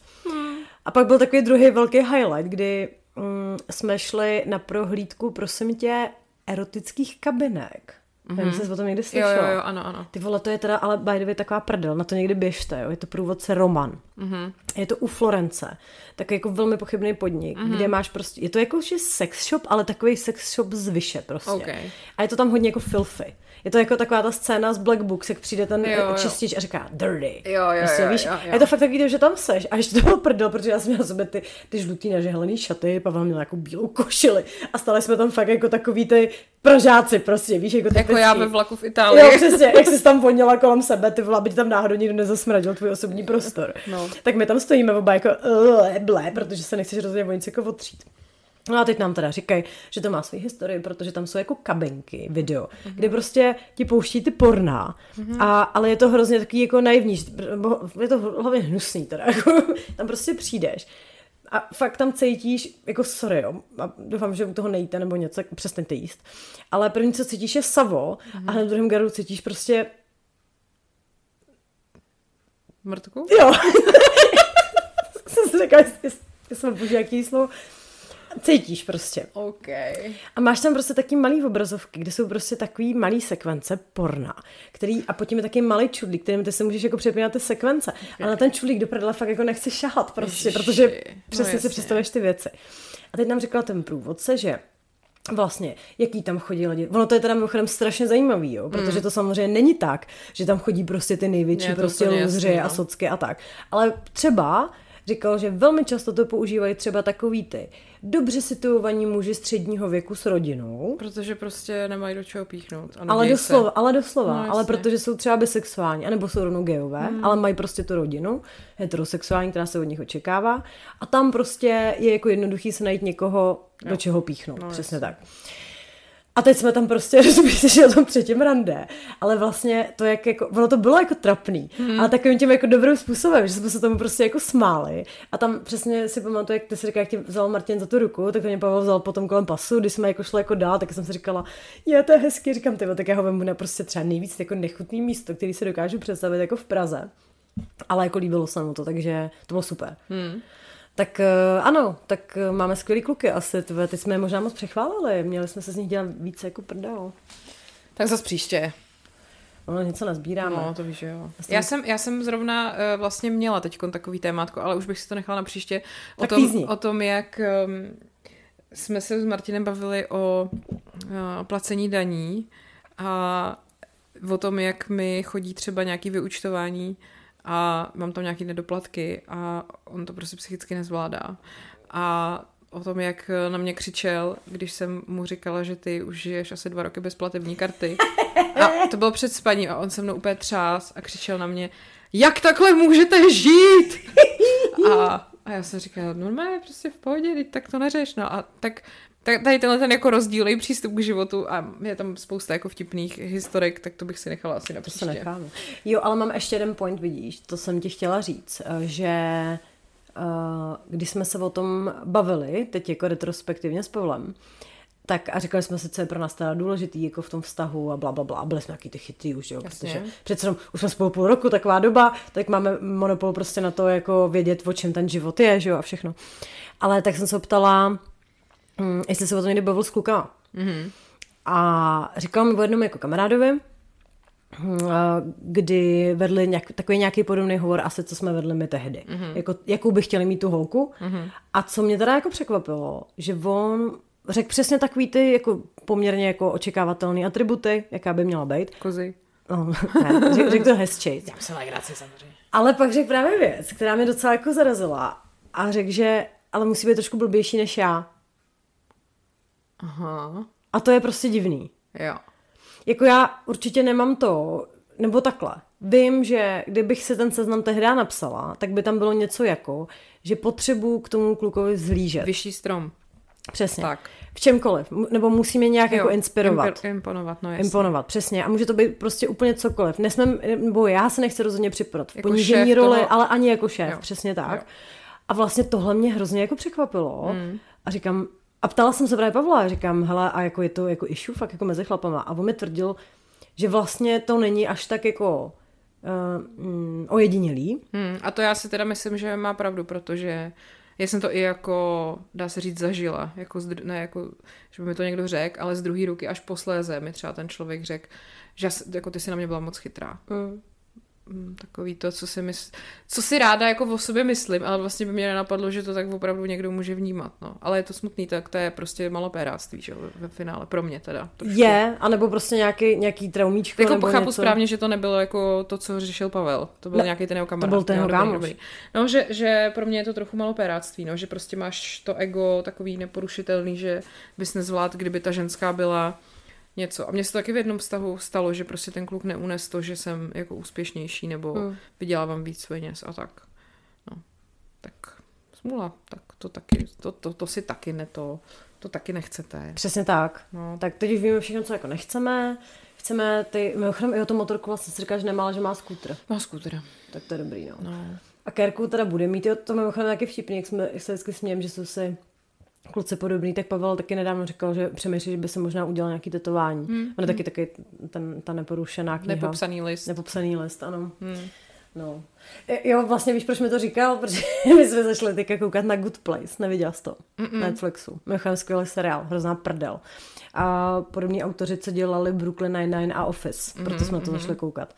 A pak byl takový druhý velký highlight, kdy mm, jsme šli na prohlídku, prosím tě, erotických kabinek. Mm-hmm. Nevím, jestli jsi o tom někdy Mhm. Jo, slyšela. jo, jo, ano, ano. Ty vole, to je teda, ale by the way, taková prdel, na to někdy běžte, jo. Je to průvodce Roman. Mhm. Mm-hmm. Je to u Florence. Takový jako velmi pochybný podnik, mm-hmm. kde máš prostě, je to jako sex shop, ale takový sex shop z vyše prostě. Okay. A je to tam hodně jako filthy. Je to jako taková ta scéna z Black Books, jak přijde ten Jo, jo. čistič a říká dirty. Jo, jo, prostě, jo, víš? jo, A jo. je to fakt takový, že tam seš. A ještě to bylo prdel, protože já jsem měla sobě ty, ty žlutý nažehlený šaty, Pavel měl jako bílou košili a stali jsme tam fakt jako takový ty pražáci prostě, víš, jako Jako já ve vlaku v Itálii. Jo, přesně, jak jsi tam voněla kolem sebe, ty vole, aby tam náhodou nikdo nezasmradil tvůj osobní prostor. No. Tak my tam stojíme oba jako uh, ble, protože se nechceš rozhodně o nic jako otřít. No a teď nám teda říkají, že to má svou historii, protože tam jsou jako kabinky, video, mm-hmm. kde prostě ti pouští ty porna, mm-hmm. a, ale je to hrozně takový jako naivní, je to hlavně hnusný teda, (laughs) jako, tam prostě přijdeš a fakt tam cítíš, jako sorry, jo, a doufám, že u toho nejíte nebo něco, přestaňte jíst, ale první, co cítíš, je savo mm-hmm. a v druhém garu cítíš prostě, Mrtku? jo, (laughs) jsem si řekla, jestli, jsem použila jaký slovo, cítíš prostě. OK. A máš tam prostě taky malý obrazovky, kde jsou prostě takový malý sekvence porna, který, a potom je taky malý čudlík, kterým ty se můžeš jako přepínat ty sekvence. Okay. Ale na ten čudlík do prdele fakt jako nechci šahat prostě, Ježiši. protože No přesně si jasně. představuješ ty věci. A teď nám říkala ten průvodce, že Vlastně, jaký tam chodí lidi. Ono to je teda mimochodem strašně zajímavý, jo? protože to samozřejmě není tak, že tam chodí prostě ty největší to prostě lůzři jasný, a no. socky a tak. Ale třeba říkal, že velmi často to používají třeba takový ty dobře situovaní muži středního věku s rodinou, Protože prostě nemají do čeho píchnout. A ale doslova, Se. ale doslova, No, ale jasně. protože jsou třeba bisexuální, anebo jsou rovnou gejové, hmm. ale mají prostě tu rodinu, heterosexuální, která se od nich očekává a tam prostě je jako jednoduchý se najít někoho, do čeho píchnout, no, přesně tak. A teď jsme tam prostě, (laughs) rozumíte, že o tom třetím rande, ale vlastně to jak jako, ono to bylo jako trapný, hmm. ale takovým tím jako dobrým způsobem, že jsme se tomu prostě jako smáli a tam přesně si pamatuju, jak ty si říká, jak tě vzal Martin za tu ruku, tak to mě Pavel vzal potom kolem pasu, když jsme jako šli jako dál, tak jsem si říkala, je to je hezky, říkám, ty, tak já ho vemu na prostě třeba nejvíc jako nechutný místo, který si dokážu představit jako v Praze. Ale jako líbilo se mu to, takže to bylo super. Hmm. Tak uh, ano, tak uh, máme skvělý kluky asi, tve, teď jsme je možná moc přechválili, měli jsme se z nich dělat více jako prdel. Tak zas příště. ono něco nazbíráme. No, to víš, že jo. Já jsem, já jsem zrovna uh, vlastně měla teď takový témátko, ale už bych si to nechala na příště. O, Tak tom, o tom, jak um, jsme se s Martinem bavili o uh, placení daní a o tom, jak mi chodí třeba nějaký vyučtování a mám tam nějaký nedoplatky a on to prostě psychicky nezvládá. A o tom, jak na mě křičel, když jsem mu říkala, že ty už žiješ asi dva roky bez platební karty. A to bylo před spaním a on se mnou úplně třás a křičel na mě, jak takhle můžete žít? A, a já jsem říkala, normálně prostě v pohodě, teď tak to neřeš. No a tak, tak tady tenhle ten jako rozdílný přístup k životu a je tam spousta jako vtipných historek, tak to bych si nechala asi na To se necháme. Jo, ale mám ještě jeden point, vidíš, to jsem ti chtěla říct, eh, že eh, když jsme se o tom bavili, teď jako retrospektivně s Pavlem, tak a říkali jsme si, co je pro nás teda důležitý jako v tom vztahu a bla, bla, bla. A byli jsme nějaký ty chytrý už, jo, Jasně. protože přece jenom už jsme spolu půl roku, taková doba, tak máme monopol prostě na to, jako vědět, o čem ten život je, že jo, a všechno. Ale tak jsem se ptala, hm, jestli se o tom někdy bavil s klukama. Mhm. A říkal mi o jednom jako kamarádovi, a kdy vedli nějak, takový nějaký podobný hovor, asi co jsme vedli my tehdy. Mhm. Mm-hmm. Jako, jakou by chtěli mít tu holku. Mm-hmm. A co mě teda jako překvapilo, že on řekl přesně takový ty jako poměrně jako očekávatelné atributy, jaká by měla být. Kozy. No, ne, řek, řekl to hezčej. Já jsem legraci samozřejmě. Ale pak řekl právě věc, která mě docela jako zarazila. A řekl, že ale musí být trošku blbější než já. Aha, A to je prostě divný. jo. Jako já určitě nemám to, nebo takhle. Vím, že kdybych si ten seznam tehdy napsala, tak by tam bylo něco jako, že potřebuju k tomu klukovi zhlížet. Vyšší strom. Přesně. Tak. V čemkoliv. Nebo musí mě nějak jako inspirovat. Imper, imponovat, no jasně. Imponovat, přesně. A může to být prostě úplně cokoliv. Nesmem, nebo já se nechci rozhodně připadat v Jako ponížení roli, toho- ale ani jako šéf, Jo. přesně tak. Jo. A vlastně tohle mě hrozně jako překvapilo. Hmm. A říkám, a ptala jsem se právě Pavla, a říkám, hele, a jako je to jako issue fakt jako mezi chlapama. A on mi tvrdil, že vlastně to není až tak jako uh, mm, ojedinělý. Hmm, a to já si teda myslím, že má pravdu, protože já jsem to i jako, dá se říct, zažila. Jako ne jako, že by mi to někdo řekl, ale z druhé ruky až posléze mi třeba ten člověk řekl, že jako ty si na mě byla moc chytrá. Mm. Mm, Takový to, co si, mysl... co si ráda jako o sobě myslím, ale vlastně by mě nenapadlo, že to tak opravdu někdo může vnímat. No. Ale je to smutný, tak to je prostě malopéráctví, že ve finále, pro mě teda. trošku. Je, anebo prostě nějaký, nějaký traumíčko. Jako pochápu něco. správně, že to nebylo jako to, co řešil Pavel. To byl Ne, nějaký ten jeho kamarád. byl ten jeho dobrý. No, že, že pro mě je to trochu malopéráctví, no, že prostě máš to ego takový neporušitelný, že bys nezvládl, kdyby ta ženská byla něco. A mně se to taky v jednom vztahu stalo, že prostě ten kluk neunes to, že jsem jako úspěšnější nebo Hmm. vydělávám víc peněz a tak. No, tak smůla, tak to taky, to, to, to si taky ne to, to taky nechcete. Přesně tak. No, Tak teď už víme všechno, co jako nechceme. Chceme ty, mimochodem i o tom motorku vlastně si říká, že nemá, že má skútr. má skútr. Tak to je dobrý, no. No. A Kerku teda bude mít, jo, to mimochodem taky vtipný, jak, jsme, jak se vždycky smějem, že jsou si kluci podobný, tak Pavel taky nedávno říkal, že přemýšlí, že by se možná udělal nějaký tetování. Hmm. On je taky taky ten, ta neporušená kniha. Nepopsaný list. Nepopsaný list, ano. Hmm. No. Jo, vlastně víš, proč mi to říkal? Protože (laughs) my jsme zašli teďka koukat na Good Place. Neviděla jsi to? Mm-mm. Netflixu. Mimochodem skvělý seriál, hrozná prdel. A podobní autoři, co dělali Brooklyn Nine-Nine a Office. Proto jsme to zašli koukat.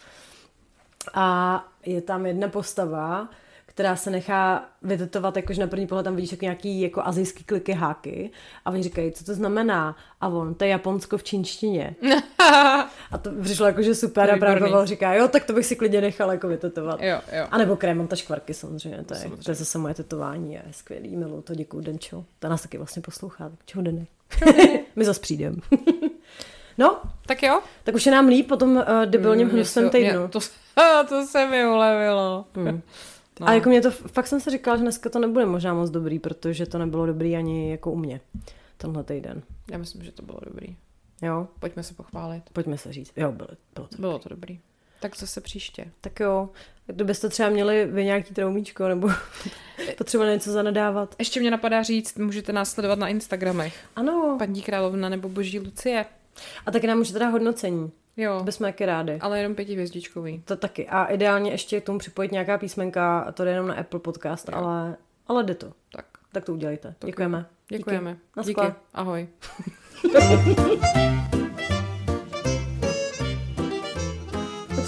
A je tam jedna postava, která se nechá vytetovat, jakože na první pohled tam vidíš jako nějaký jako azijský kliky háky a oni říkají, co to znamená? A on, to je Japonsko v čínštině. (laughs) a to přišlo jako, že super a právě říká, jo, tak to bych si klidně nechal jako vytetovat. Jo, jo. A nebo krémonta škvarky samozřejmě, to je, Samozřejmě. to je zase moje tetování, je skvělý, miluju to, děkuju Denčo. Ta nás taky vlastně poslouchá, tak čeho Deny. (laughs) My zas přijdem. (laughs) no, Tak jo. tak už je nám líp po tom uh, debilním Mm, hnusném týdnu. mě- To, to se mi ulevilo. Hmm. No. A jako mě to, fakt jsem si říkala, že dneska to nebude možná moc dobrý, protože to nebylo dobrý ani jako u mě tenhle týden. Já myslím, že to bylo dobrý. Jo, Pojďme se pochválit. pojďme se říct. Jo, bylo, bylo to. Bylo to dobrý. Tak zase příště. Tak jo, kdybyste třeba měli vy nějaký traumíčko, nebo (laughs) potřeba něco zanadávat. Ještě mě napadá říct, můžete nás sledovat na Instagramech. Ano, Paní Královna nebo Boží Lucie. a taky nám můžete dát hodnocení, Jo, to bychom taky rádi. ale jenom pětihvězdičkový. To taky. A ideálně ještě k tomu připojit nějaká písmenka, to jde jenom na Apple Podcast, Jo. ale, ale jde to. Tak, Tak to udělejte. Tak Děkujeme. děkujeme. Díky. Díky. Ahoj.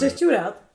(laughs) čurát.